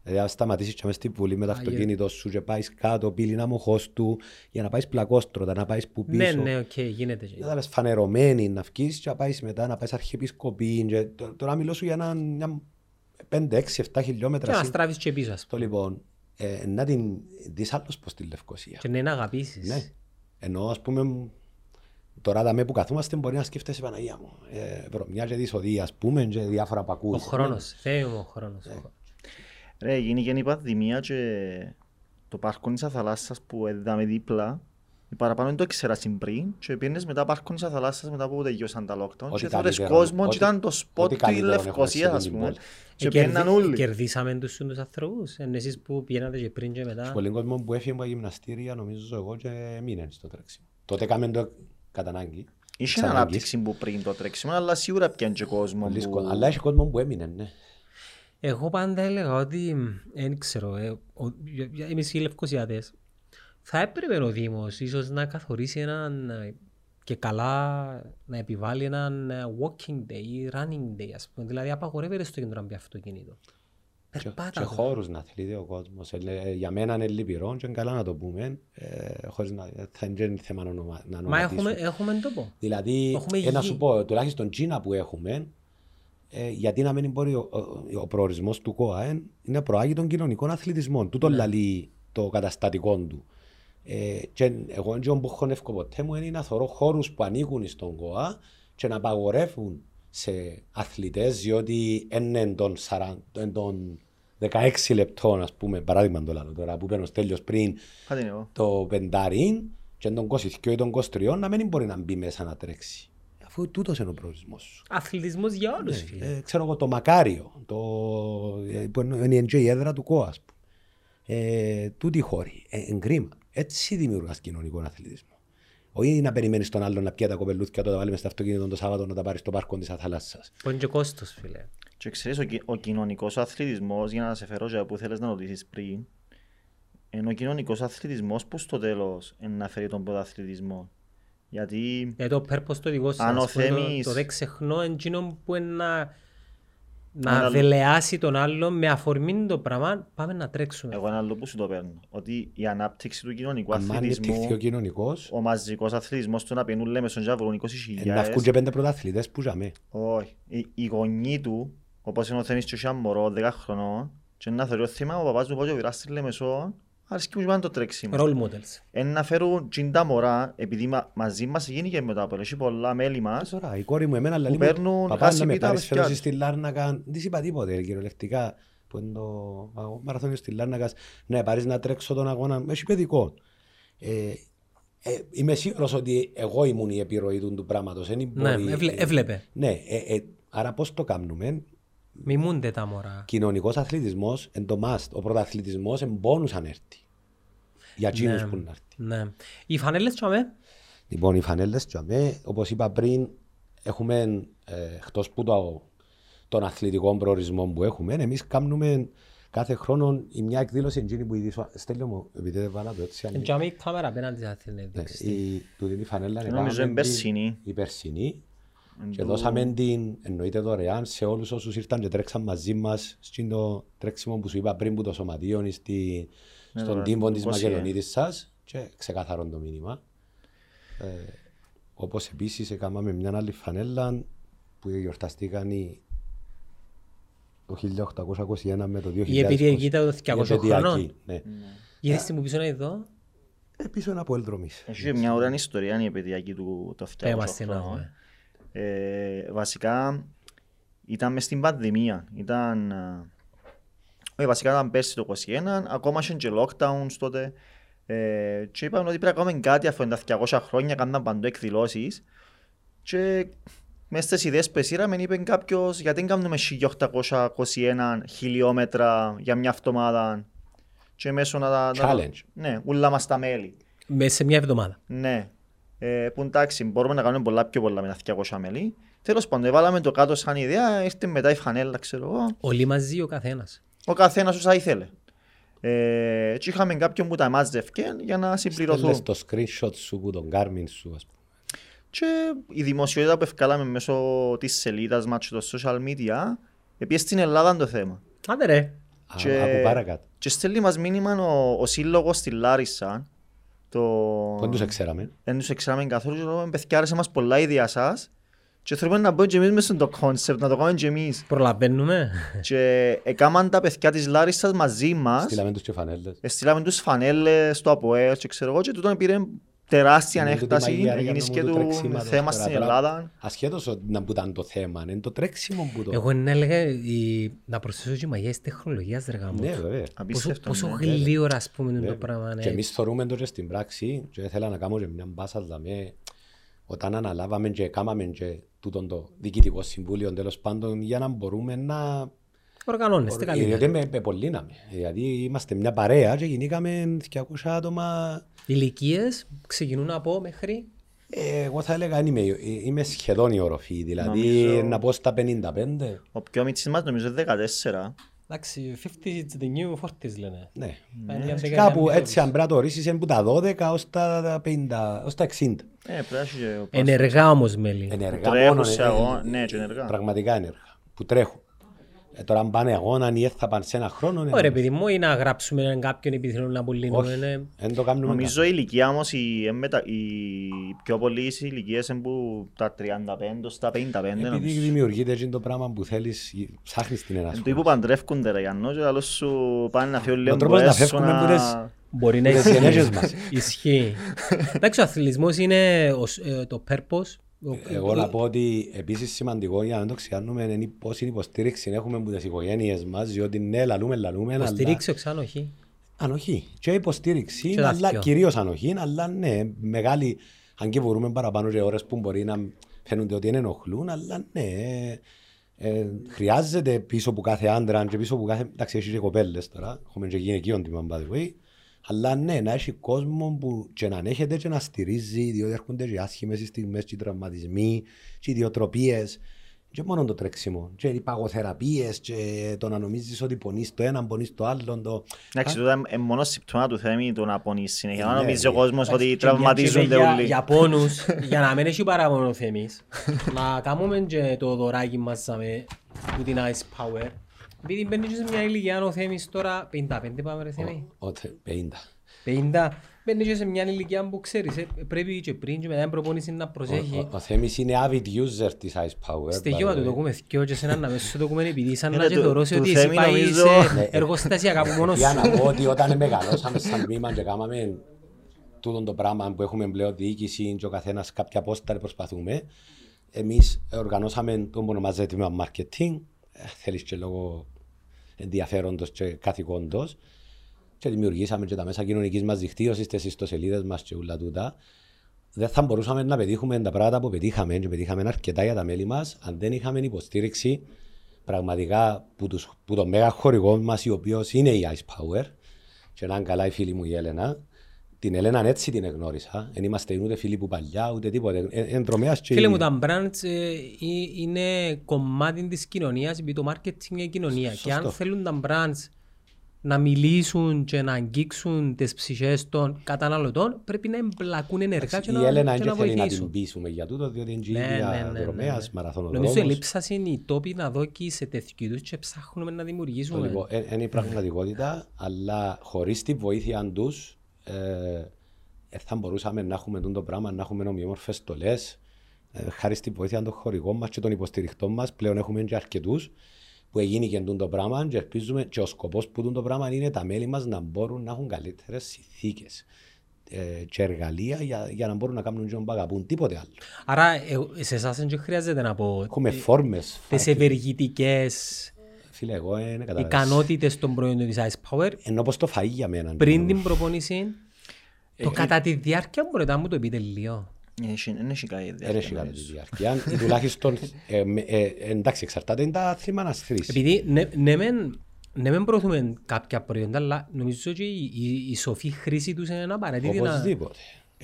Speaker 3: Δηλαδή, αν σταματήσεις και μέσα στη βουλή με το αυτοκίνητο σου και πάεις κάτω, Πύλη Αμμοχώστου, για να πάεις πλακόστρωτα, να πάεις που
Speaker 2: ναι, πίσω. Ναι, ναι, OK, okay, γίνεται.
Speaker 3: Να πας φανερωμένη, να βγεις και να πάεις μετά, να πάει αρχιεπισκοπή. Και... Τώρα μιλώ σου για ένα, μια 5, 6, 7 χιλιόμετρα.
Speaker 2: Και να στράβεις και πίσω,
Speaker 3: Το λοιπόν, ε, να την δεις άλλος πως τη Λευκοσία.
Speaker 2: Και ναι, να αγαπήσεις.
Speaker 3: Ναι. Ενώ, ας πούμε, Τώρα τα που καθόμαστε μπορεί να σκέφτεσαι Παναγία μου. Ε, μια και δυσωδία, ας πούμε, και διάφορα πακούς.
Speaker 2: Ο χρόνος, θέλει ο χρόνος. Ε.
Speaker 1: Ρε, γίνει η πανδημία και το πάρκο θαλάσσας που έδαμε δίπλα παραπάνω δεν το ήξερας πριν και πήγαινες μετά πάρκο της θαλάσσας μετά που τελειώσαν τα lockdown και θέλεις κόσμο και ήταν το σπότ του η Λευκοσίας ας πούμε και πήγαιναν όλοι.
Speaker 2: Κερδίσαμε τους τους ανθρώπους, είναι εσείς που πήγαινατε και πριν και μετά.
Speaker 3: Πολύ κόσμο που έφυγε από γυμναστήρια νομίζω εγώ και μείναν στο τρέξιμο. Τότε έκαμε το κατά ανάγκη.
Speaker 1: Είχε ανάπτυξη που πριν το τρέξιμο αλλά σίγουρα πιάνε και κόσμο
Speaker 3: που... Αλλά έχει κόσμο που έμεινε, ναι.
Speaker 2: Εγώ πάντα έλεγα ότι, δεν ξέρω, ε, ο, εμείς οι Λευκοσιάτες, θα έπρεπε ο Δήμος ίσως να καθορίσει έναν και καλά να επιβάλλει έναν walking day ή running day, ας πούμε. Δηλαδή απαγορεύεται στο κέντρο να μπει αυτοκίνητο.
Speaker 3: Περπάτα και, και χώρους να θέλει ο κόσμος. Ε, για μένα είναι λυπηρό και είναι καλά να το πούμε. Ε, χωρίς να, θα είναι θέμα να, να
Speaker 2: Μα έχουμε, έχουμε τόπο.
Speaker 3: Δηλαδή, έχουμε ε, να σου πω, τουλάχιστον Κίνα που έχουμε, ε, γιατί να μην μπορεί ο, ο, ο προορισμός του ΚΟΑ είναι προάγει των κοινωνικών αθλητισμών. Τούτο ναι. λαλεί το καταστατικό του. Ε, και εγώ δεν που χωνεύω ποτέ μου είναι να θωρώ χώρους που ανήκουν στον ΚΟΑ και να απαγορεύουν σε αθλητές διότι είναι των, 40, των 16 λεπτών, ας πούμε, παράδειγμα το λάλο τώρα που παίρνω στέλιος πριν το πεντάριν και τον 22 ή τον 23 να μην μπορεί να μπει μέσα να τρέξει. Αφού τούτος είναι ο προορισμός σου.
Speaker 2: Αθλητισμός για όλους.
Speaker 3: Ναι, ε, ξέρω εγώ το Μακάριο, το, ε, που είναι η έδρα του ΚΟΑ. Ε, τούτη χώρη. Ε, εγκρίμα. Έτσι δημιουργάς κοινωνικό αθλητισμό. Όχι να περιμένεις τον άλλον να πιέει τα κοπελούθια το να βάλει στο αυτοκίνητο το Σάββατο να τα πάρεις στο πάρκο της θάλασσα.
Speaker 2: Που είναι και κόστος, φίλε.
Speaker 1: Και ξέρεις, ο, ο κοινωνικός αθλητισμός, για να σε φέρω για που θέλεις να ρωτήσεις πριν, είναι ο κοινωνικός αθλητισμός που στο τέλος να φέρει τον πρωταθλητισμό. Γιατί...
Speaker 2: Για το purpose το δικό σας, το, θέμεις... το, το δεν ξεχνώ εκείνο που είναι να, να δελεάσει τον άλλον με αφορμή το πράγμα, πάμε να τρέξουμε.
Speaker 1: Εγώ ένα άλλο που σου το παίρνω, ότι η ανάπτυξη του κοινωνικού αθλητισμού,
Speaker 3: ο, κοινωνικός,
Speaker 1: ο μαζικός αθλητισμός, το να πίνουν λέμε στον Τζαβρούν 20
Speaker 3: χιλιάδες. Να βγουν και πέντε πρωταθλητές που ζαμε.
Speaker 1: Όχι. Οι, οι γονείς του, όπως είναι ο Θέμης και ο μωρό 10 χρονών, και να θεωρεί ο θύμα, ο παπάς του πάει και βυράς στη Λεμεσό αρέσκει μου το τρέξιμο.
Speaker 2: Role models.
Speaker 1: Εν να φέρουν τσιντα μωρά, επειδή μα, μαζί μας γίνει και μετά από έχει πολλά μέλη μας.
Speaker 3: Τώρα, η κόρη μου εμένα λέει
Speaker 1: μου, παπά
Speaker 3: να με πάρεις φέτος στη Λάρνακα, δεν της είπα τίποτε κυριολεκτικά, που είναι το μαραθώνιο στη Λάρνακα, να πάρεις να τρέξω τον αγώνα, έχει παιδικό. Ε, ε, είμαι σίγουρος ότι εγώ ήμουν η επιρροή του πράγματος.
Speaker 2: Ναι, έβλεπε.
Speaker 3: Ναι, ε, ε, άρα πώς το κάνουμε,
Speaker 2: Μιμούνται τα μωρά.
Speaker 3: Κοινωνικός αθλητισμός εν το must. Ο πρωταθλητισμός εν πόνους αν έρθει. Για εκείνους ναι, που να έρθει.
Speaker 2: Ναι. Οι φανέλες τσαμέ.
Speaker 3: Λοιπόν, οι φανέλες τσαμέ, όπως είπα πριν, έχουμε ε, εκτός που το, τον αθλητικό προορισμό που έχουμε, εμείς κάνουμε κάθε χρόνο η μια εκδήλωση εκείνη που ειδήσω. Στέλνω μου, επειδή δεν βάλα το έτσι.
Speaker 2: Είναι η κάμερα απέναντι στην Αθήνα.
Speaker 3: Ναι, η, του την φανέλα
Speaker 1: είναι νομίζω είναι περσινή.
Speaker 3: Η περσινή και δώσαμε την εννοείται δωρεάν σε όλους όσους ήρθαν και τρέξαν μαζί μας στο τρέξιμο που σου είπα πριν που το σωματείο στη, ναι, στον τύμπο της Μακεδονίτης σας και ξεκαθαρόν το μήνυμα. Ε, όπως επίσης έκαναμε μια άλλη φανέλα που γιορταστήκαν οι το 1821 με το 2020.
Speaker 2: Η επαιτειακή ήταν το 200 χρονών. Ναι. Γυρίστε μου πίσω να δω.
Speaker 3: Ε, πίσω ένα από ελδρομής.
Speaker 1: Έχει μια ωραία ιστορία η επαιτειακή του το 200 χρονών. Ε, βασικά ήταν μες στην πανδημία. Ήταν, ε, βασικά ήταν πέρσι το 2021, ακόμα είχε και lockdown τότε. Ε, και είπαμε ότι πρέπει να κάνουμε κάτι αφού είναι τα 200 χρόνια, κάναμε παντού εκδηλώσεις. Και μέσα στις ιδέες που εσύραμε είπε κάποιος γιατί δεν κάνουμε 1821 χιλιόμετρα για μια εβδομάδα και μέσω να τα...
Speaker 3: Challenge.
Speaker 1: Ναι, ούλα μας τα μέλη.
Speaker 2: Μέσα σε μια εβδομάδα.
Speaker 1: Ναι ε, που εντάξει μπορούμε να κάνουμε πολλά πιο πολλά με τα 200 μέλη. Τέλος πάντων, βάλαμε το κάτω σαν ιδέα, ήρθε μετά η φανέλα, ξέρω εγώ.
Speaker 2: Όλοι μαζί ο καθένας.
Speaker 1: Ο καθένας όσα ήθελε. Ε, και είχαμε κάποιον που τα μάζευκε για να συμπληρωθούν.
Speaker 3: το screenshot σου που τον Garmin σου, ας πούμε.
Speaker 1: Και η δημοσιότητα που ευκάλαμε μέσω της σελίδας μας και των social media, επειδή στην Ελλάδα το θέμα.
Speaker 2: Άντε ρε.
Speaker 3: Και, από παρακάτω.
Speaker 1: Και στέλνει μας μήνυμα ο, ο σύλλογος στη Λάρισα,
Speaker 3: το... Δεν τους εξέραμε.
Speaker 1: Δεν τους εξέραμε καθόλου και λέμε παιδιά άρεσε μας πολλά η ιδέα σας και θέλουμε να μπούμε και εμείς μέσα στο concept, να το κάνουμε και εμείς.
Speaker 2: Προλαβαίνουμε.
Speaker 1: Και έκαναν τα παιδιά της Λάρισας μαζί μας.
Speaker 3: Στείλαμε τους και φανέλες.
Speaker 1: Στείλαμε τους φανέλες στο ΑΠΟΕΛ και ξέρω εγώ και τούτον πήρε τεράστια έκταση να γίνει και το θέμα στην Ελλάδα.
Speaker 3: Ασχέτως να ήταν το θέμα, είναι το τρέξιμο που το...
Speaker 2: Εγώ να έλεγα να προσθέσω και μαγιές τεχνολογίας ρε γάμο.
Speaker 3: Ναι βέβαια.
Speaker 2: Πόσο ναι. γλύωρα ας πούμε το πράγμα.
Speaker 3: Ναι. Και εμείς θεωρούμε το και στην πράξη και ήθελα να κάνουμε μια μπάσα δαμέ όταν αναλάβαμε και κάμαμε και τούτον το διοικητικό συμβούλιο τέλος πάντων για να μπορούμε να
Speaker 2: Οργανώνεστε καλύτερα.
Speaker 3: Γιατί με πολύ να Δηλαδή είμαστε μια παρέα και γινήκαμε 200 άτομα.
Speaker 2: Ηλικίες ξεκινούν από μέχρι;
Speaker 3: Ε, εγώ θα έλεγα είμαι, είμαι σχεδόν η οροφή, δηλαδή νομίζω... να πω στα 55.
Speaker 1: Ο πιο μίτσις μας νομίζω 14.
Speaker 2: Εντάξει, 50 is the new 40s λένε.
Speaker 3: Ναι. ναι. Κάπου έτσι αν πρέπει να το ορίσεις είναι που τα 12 ως τα 50, ως τα 60.
Speaker 1: Ε,
Speaker 2: ενεργά όμως μέλη.
Speaker 3: Ενεργά μόνο,
Speaker 1: ε, ναι, ενεργά.
Speaker 3: Πραγματικά ενεργά, που τρέχουν. Ε, τώρα αν πάνε αγώνα ή θα πάνε σε ένα χρόνο.
Speaker 2: Ωραία, παιδί μου, ή να γράψουμε κάποιον επειδή θέλουν να απολύνουμε.
Speaker 3: Ναι. Δεν το κάνουμε.
Speaker 1: Νομίζω η ηλικία όμως, οι, οι πιο πολλοί ηλικίες είναι που τα 35 στα 55.
Speaker 3: Επειδή δημιουργείται το πράγμα που θέλεις, ψάχνεις την
Speaker 1: ενάσχολη. Το που παντρεύκονται ρε Γιάννο και άλλος σου πάνε να φύγουν λίγο
Speaker 3: που να φεύγουν να...
Speaker 2: Μπορεί να ισχύει. Εντάξει, ο αθλητισμός είναι ε, το purpose.
Speaker 3: Εγώ να πω ότι επίσης σημαντικό για να δεν το ξιάνουμε είναι πόση υποστήριξη έχουμε από τις οικογένειες μας, διότι ναι, λαλούμε, λαλούμε.
Speaker 2: Υποστήριξη όχι; Ανοχή.
Speaker 3: Ανοχή. Και υποστήριξη, αλλά κυρίως ανοχή, αλλά ναι, μεγάλη, αν και μπορούμε παραπάνω σε ώρες που μπορεί να φαίνονται ότι είναι ενοχλούν, αλλά ναι, ε, χρειάζεται πίσω από κάθε άντρα και πίσω από κάθε. Εντάξει, έχει και κοπέλες τώρα. Έχουμε και γυναικείων τιμά, by the way. Αλλά ναι, να έχει κόσμο που και να ανέχεται και να στηρίζει, διότι έρχονται και άσχημες στιγμές, και τραυματισμοί, και ιδιοτροπίες. Και μόνο το τρέξιμο. Και οι παγοθεραπείε, και το να νομίζεις ότι πονείς το ένα, πονείς το άλλο. Το...
Speaker 1: Εντάξει, τότε είναι μόνο συμπτώμα του θέμη το να πονείς συνέχεια. Να νομίζει ο κόσμος ότι τραυματίζονται
Speaker 2: όλοι. Για πόνους, για να μην έχει παράπονο θέμη, να κάνουμε και το δωράκι μας που την Ice Power. Επειδή μπαίνεις σε μια ηλικία ο θέμης τώρα 55 πάμε ρε θέμη. 50. 50. Μπαίνεις και σε μια ηλικία που ξέρεις, ε, πρέπει και πριν και μετά την προπόνηση να προσέχει.
Speaker 3: Ο, ο Θέμης είναι avid user της Ice Power.
Speaker 2: Στοιχείο του το δοκούμε θκιο και σε έναν αμέσως το δοκούμε επειδή σαν να και δωρώσει ότι εσύ πάει σε ναι. εργοστάσια κάπου μόνος
Speaker 3: σου. Για να πω ότι όταν μεγαλώσαμε σαν τμήμα και κάναμε τούτο το πράγμα που έχουμε πλέον διοίκηση και ο καθένας κάποια πόστα προσπαθούμε, εμείς οργανώσαμε το που ονομάζεται τμήμα marketing, ε, θέλεις και λόγω ενδιαφέροντος και καθηκόντος και δημιουργήσαμε και τα μέσα κοινωνικής μας δικτύωσης, τις ιστοσελίδες μας και όλα τούτα. Δεν θα μπορούσαμε να πετύχουμε τα πράγματα που πετύχαμε και πετύχαμε αρκετά για τα μέλη μας αν δεν είχαμε υποστήριξη πραγματικά που, τους, που το μέγα χορηγό μας, ο οποίος είναι η Ice Power και να είναι καλά η φίλη μου η Έλενα, την Ελένα έτσι την εγνώρισα. Δεν είμαστε ούτε φίλοι που παλιά, ούτε τίποτε. Εντρομέας
Speaker 2: και... Φίλε μου, τα brands ε, είναι κομμάτι της κοινωνίας, επειδή το marketing είναι κοινωνία. Σωστό. Και αν θέλουν τα brands να μιλήσουν και να αγγίξουν τις ψυχές των καταναλωτών, πρέπει να εμπλακούν ενεργά και,
Speaker 3: να, η Έλενα και να βοηθήσουν. να την πείσουμε για τούτο, διότι είναι ναι, ναι, ναι, δρομέας, ναι. μαραθωνοδρόμος.
Speaker 2: Νομίζω η λήψα είναι η τόπη να δώσει σε τέτοιου είδους και ψάχνουμε να δημιουργήσουμε.
Speaker 3: Λοιπόν, είναι η πραγματικότητα, αλλά χωρίς τη βοήθεια τους, ε, ε, θα μπορούσαμε να έχουμε το πράγμα, να έχουμε ομοιόμορφες στολές. Ε, χάρη στη βοήθεια των χορηγών μας και των υποστηριχτών μας, πλέον έχουμε και αρκετούς που έγινε και το πράγμα και ελπίζουμε και ο σκοπός που το πράγμα είναι τα μέλη μας να μπορούν να έχουν καλύτερες συνθήκες ε, και εργαλεία για, για να μπορούν να κάνουν και παγαπούν, τίποτε άλλο.
Speaker 2: Άρα ε, σε εσάς δεν χρειάζεται να πω
Speaker 3: Έχουμε φόρμες.
Speaker 2: Τις ευεργητικές
Speaker 3: Φίλε, εγώ είναι
Speaker 2: καταλάβεις. Ικανότητες των προϊόντων της Ice Power.
Speaker 3: Ενώ πως το φαΐ για μένα.
Speaker 2: Πριν την προπονήση, το ε, κατά τη διάρκεια μπορείτε να μου το πείτε λίγο.
Speaker 1: Δεν έχει καλή διάρκεια.
Speaker 3: Δεν έχει καλή διάρκεια. Τουλάχιστον, ε, ε, εντάξει, εξαρτάται είναι τα θύμα να στρίσει.
Speaker 2: Επειδή ναι, ναι μεν ναι, μεν προωθούμε κάποια προϊόντα, αλλά νομίζω ότι η, η σοφή χρήση τους είναι απαραίτητη.
Speaker 3: Οπωσδήποτε.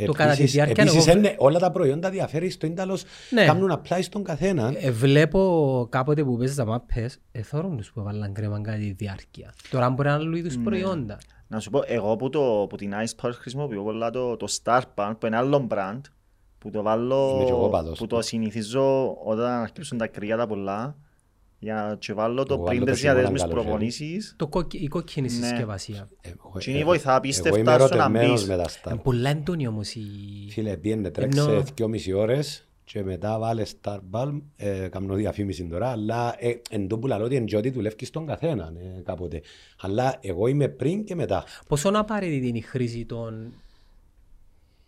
Speaker 3: Το κατά τη διάρκεια... Επίσης εγώ... είναι, όλα τα προϊόντα διαφέρει στο ίνταλος, ναι. κάνουν απλά στον καθένα.
Speaker 2: Ε, βλέπω κάποτε που παίζεις τα μάπες, εθώρουν τους που έβαλαν κρέμα κατά τη διάρκεια. Τώρα μπορεί να είναι άλλου είδους ναι. προϊόντα.
Speaker 1: Να σου πω, εγώ που, το, που την Ice Power χρησιμοποιώ πολλά το, το Star Punk, που είναι άλλο brand, που το βάλω, που το συνηθίζω όταν αρχίσουν τα κρύα τα πολλά, για να και βάλω το πριν τις διαδέσμες προπονήσεις.
Speaker 2: Η κόκκινη ναι. συσκευασία.
Speaker 1: Και είναι βοηθά απίστευτα στο να μπεις.
Speaker 2: Είναι πολλά έντονη όμως η...
Speaker 3: Φίλε, πήγαινε τρέξε δυο μισή ώρες και μετά βάλε Star Balm, ε, κάνω διαφήμιση τώρα, αλλά ε, εν τω που λαλώ ότι εν ότι δουλεύει στον καθένα ε, κάποτε. Αλλά εγώ είμαι πριν και μετά.
Speaker 2: Πόσο απαραίτητη είναι η χρήση των,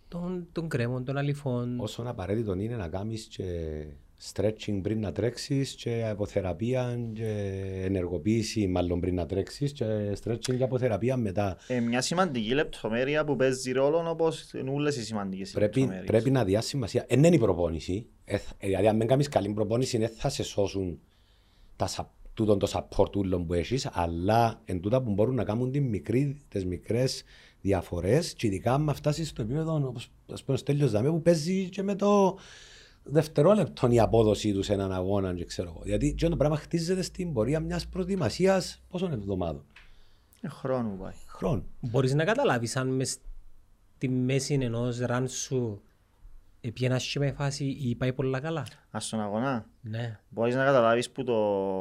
Speaker 2: των, των κρέμων, των αληθών.
Speaker 3: Όσο απαραίτητο είναι να κάνεις και stretching πριν να τρέξεις και αποθεραπεία και ενεργοποίηση μάλλον πριν να τρέξεις και stretching και αποθεραπεία μετά.
Speaker 1: Ε, μια σημαντική λεπτομέρεια που παίζει ρόλο όπως όλες οι σημαντικές
Speaker 3: πρέπει, πρέπει να διάσει σημασία. Δεν είναι η προπόνηση. Ε, δηλαδή, αν δεν κάνεις καλή προπόνηση, δεν θα σε σώσουν τα, τούτον το support που έχεις, αλλά εν τούτα που μπορούν να κάνουν τις μικρές διαφορές και ειδικά αν φτάσεις στο επίπεδο, όπως ο Στέλιος Δαμέ, που παίζει και με το δευτερόλεπτο η απόδοσή τους σε έναν αγώνα. Και ξέρω, γιατί το πράγμα χτίζεται στην πορεία μιας προετοιμασίας πόσων εβδομάδων;
Speaker 1: Ε, χρόνο πάει.
Speaker 3: Χρόνο.
Speaker 2: Μπορείς να καταλάβεις αν μες στη μέση ενός ραν σου Επιένας με φάση ή πάει πολλά καλά;
Speaker 1: Ας στον αγώνα.
Speaker 2: Ναι.
Speaker 1: Μπορείς να καταλάβεις που το,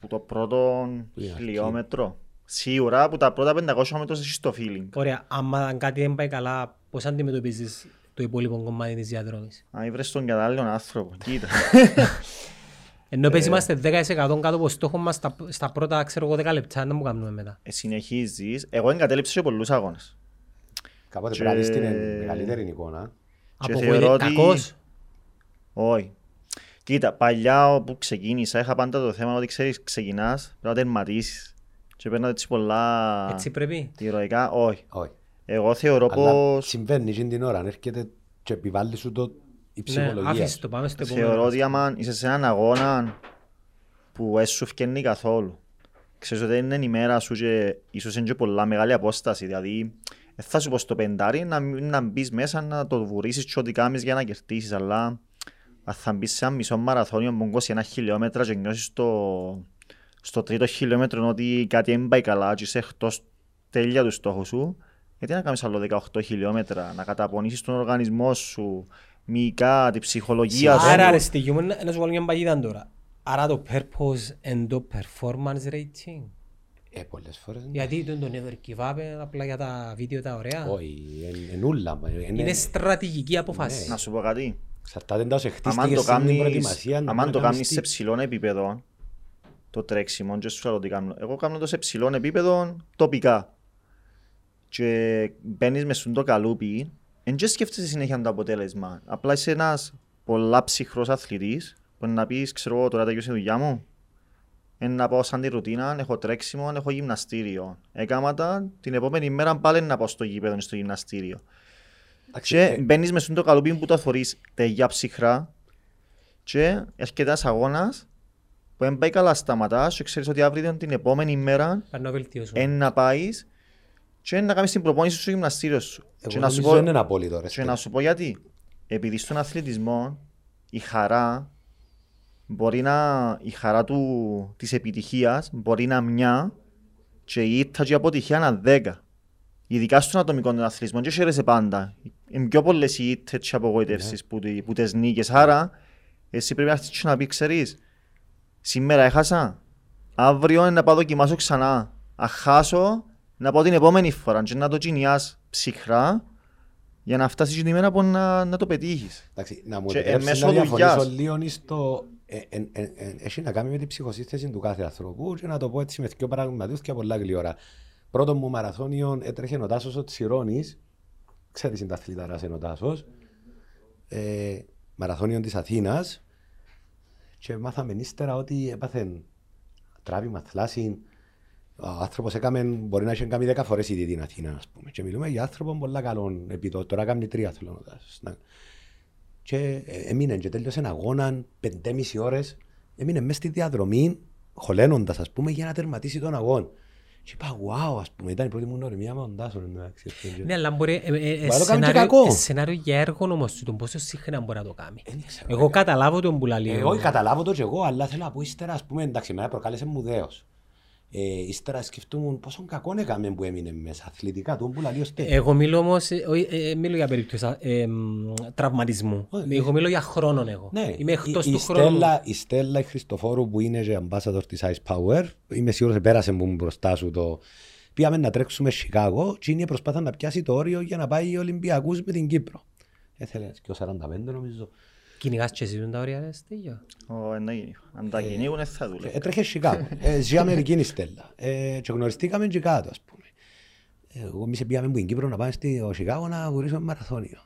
Speaker 1: που το πρώτο χιλιόμετρο. Σίγουρα που τα πρώτα 500 μέτρα έχεις το feeling.
Speaker 2: Ωραία. Αν κάτι δεν πάει καλά, πώς αντιμετωπίζεις το υπόλοιπο κομμάτι της διαδρόμης.
Speaker 1: Αν βρες τον κατάλληλο άνθρωπο, κοίτα.
Speaker 2: Ενώ πες ε, είμαστε 10% κάτω από στόχο μας στα, στα πρώτα ξέρω εγώ 10 λεπτά, να μου κάνουμε μετά.
Speaker 1: Ε, συνεχίζεις. Εγώ εγκατέλειψα σε πολλούς αγώνες.
Speaker 3: Κάποτε πρέπει να δεις την μεγαλύτερη εικόνα.
Speaker 2: Από θεωρώ ότι... κακός;
Speaker 1: Όχι. Κοίτα, παλιά όπου ξεκίνησα είχα πάντα το θέμα ότι ξέρεις ξεκινάς πρέπει να τερματίσεις. Και παίρνω έτσι πολλά...
Speaker 2: Έτσι πρέπει;
Speaker 1: Ηρωικά, όχι. όχι. Εγώ θεωρώ Αλλά πως...
Speaker 3: συμβαίνει την ώρα, αν έρχεται και επιβάλλει σου το η ναι, ψυχολογία.
Speaker 2: Ναι, το πάμε στο επόμενο.
Speaker 1: Θεωρώ ότι άμα είσαι σε έναν αγώνα που έσου φκένει καθόλου, ξέρεις ότι είναι η μέρα σου και ίσως είναι και πολλά μεγάλη απόσταση, δηλαδή θα σου πω στο πεντάρι να, να μπεις μέσα να το βουρίσεις και ό,τι κάνεις για να κερδίσεις, αλλά αν θα μπεις σε ένα μισό μαραθώνιο που ένα χιλιόμετρα και νιώσεις στο, στο τρίτο χιλιόμετρο ότι κάτι δεν πάει καλά και είσαι εκτός τέλεια του στόχου σου, γιατί να κάνεις άλλο 18 χιλιόμετρα, να καταπονήσεις τον οργανισμό σου, μυϊκά, την ψυχολογία
Speaker 2: σου. Άρα ρε στοιχείο, να σου βάλω μια παγίδα τώρα. Άρα το purpose and το performance rating.
Speaker 3: Ε, πολλές φορές. Ναι.
Speaker 2: Γιατί τον τον never give up απλά για τα βίντεο τα ωραία.
Speaker 3: Όχι, είναι ούλα.
Speaker 2: Είναι στρατηγική αποφάση.
Speaker 1: Ναι. Να σου πω κάτι.
Speaker 3: Ξαρτάται εντός χτίστηκες στην προετοιμασία.
Speaker 1: Αν το κάνεις σε ψηλό επίπεδο, το τρέξιμο, και σου τι κάνω. Εγώ κάνω το σε ψηλό επίπεδο τοπικά. Και μπαίνεις μες στον το καλούπι, δεν σκέφτεσαι συνέχεια το αποτέλεσμα. Απλά είσαι ένας πολλά ψυχρός αθλητής που να πεις, ξέρω εγώ, τώρα τελειώσει η δουλειά μου. Είναι να πάω σαν τη ρουτίνα, έχω τρέξιμο, έχω γυμναστήριο. Έκαμα τα, την επόμενη μέρα πάλι να πάω στο γήπεδο στο γυμναστήριο. Και ε- μπαίνεις μες στο καλούπι που το θωρείς τεγιά ψυχρά και έρχεται ένας αγώνας που δεν πάει καλά σταματάς και ξέρεις ότι αύριο την επόμενη μέρα να πάεις και να κάνεις την προπόνηση στο γυμναστήριος σου.
Speaker 3: Εγώ να σου πω, είναι απόλυτο.
Speaker 1: Και να σου πω γιατί. Επειδή στον αθλητισμό η χαρά μπορεί να, η χαρά του, της επιτυχίας μπορεί να μια και η ήττα και η αποτυχία να δέκα. Ειδικά στον ατομικό τον αθλητισμό και χαίρεσαι πάντα. Είναι πιο πολλές οι ήττες και απογοητεύσεις yeah. που, που τις νίκες. Άρα εσύ πρέπει να αρχίσεις να πεις ξέρεις σήμερα έχασα, αύριο να πάω δοκιμάσω ξανά. Αχάσω να πάω την επόμενη φορά και να το κινιάς ψυχρά για να φτάσεις την ημέρα που να, να το πετύχεις.
Speaker 3: Εντάξει, να μου επιτρέψεις να διαφωνήσω λίγο στο... Ε, ε, ε, έχει να κάνει με την ψυχοσύνθεση του κάθε ανθρώπου και να το πω έτσι με δύο πραγματικούς και πολλά γλυόρα. Πρώτον μου μαραθώνιο έτρεχε ο Τάσος ο Τσιρώνης, ξέρεις είναι τα αθληταράς είναι ο Τάσος, ε, μαραθώνιο της Αθήνας. Και μάθαμε ύστερα ότι έπαθε τράβημα, θλάση, ο άνθρωπος έκαμε, μπορεί να έχει κάνει δέκα φορές ήδη την Αθήνα, ας πούμε. Και μιλούμε για άνθρωπος πολύ καλό επί το, τώρα κάνει τρία θέλω να Και ε, έμεινε και τέλειωσε ένα αγώνα πεντέμιση ώρες. Έμεινε μέσα στη διαδρομή, χωλένοντας, ας πούμε, για να τερματίσει τον αγώνα. Και είπα, wow, ας πούμε, ήταν η πρώτη μου ορμία με τον Τάσο.
Speaker 2: Ναι, αλλά μπορεί, ε, ε, σενάριο για έργο όμως, τον πόσο συχνά μπορεί να το κάνει. Εγώ καταλάβω τον που λέει.
Speaker 3: Εγώ καταλάβω το και εγώ, αλλά θέλω να πω ύστερα, ας πούμε, εντάξει, με προκάλεσε μου δέος. Ε, ύστερα σκεφτούμουν πόσο κακό έκαμε που έμεινε μέσα αθλητικά του, που λέει
Speaker 2: Εγώ μιλώ όμως, ε, ε, μιλώ για περίπτωση ε, τραυματισμού. Ε, εγώ μιλώ για χρόνων εγώ.
Speaker 3: Ναι, είμαι εκτός η, του χρόνου. Η Στέλλα η Χριστοφόρου που είναι και ambassador της Ice Power, είμαι σίγουρος πέρασε μου μπροστά σου το... Πήγαμε να τρέξουμε Σικάγο και είναι προσπάθα να πιάσει το όριο για να πάει Ολυμπιακούς με την Κύπρο. Έθελε και ο 45 νομίζω.
Speaker 2: Κυνηγάς και εσύ τα όρια ρε στίγιο.
Speaker 1: Αν τα κυνήγουν θα δούλε.
Speaker 3: Έτρεχε Σικάγο. Ζει Αμερική η Στέλλα. Και γνωριστήκαμε και κάτω ας πούμε. Εγώ εμείς πήγαμε από την Κύπρο να πάμε στο Σικάγο να βουρήσουμε μαραθώνιο.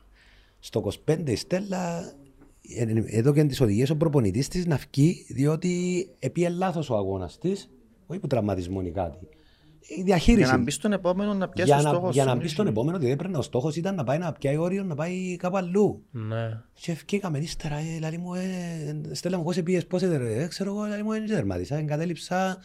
Speaker 3: Στο 25 η Στέλλα εδώ και τις οδηγίες ο προπονητής της να βγει διότι επίε λάθος ο αγώνας της, όχι που τραυματισμό ή κάτι η διαχείριση.
Speaker 1: Για να μπεις στον επόμενο να πιάσεις
Speaker 3: το
Speaker 1: στόχο.
Speaker 3: Για να μπεις στον επόμενο, διότι έπρεπε ο στόχος ήταν να πάει να πιάσει όριο, να πάει κάπου αλλού.
Speaker 2: Ναι.
Speaker 3: Και ευκήκαμε ύστερα, ε, λέει μου, ε, στέλνα μου πώς επίες, πώς ε, ξέρω εγώ, λέει μου, δεν τερμάτισα, εγκατέλειψα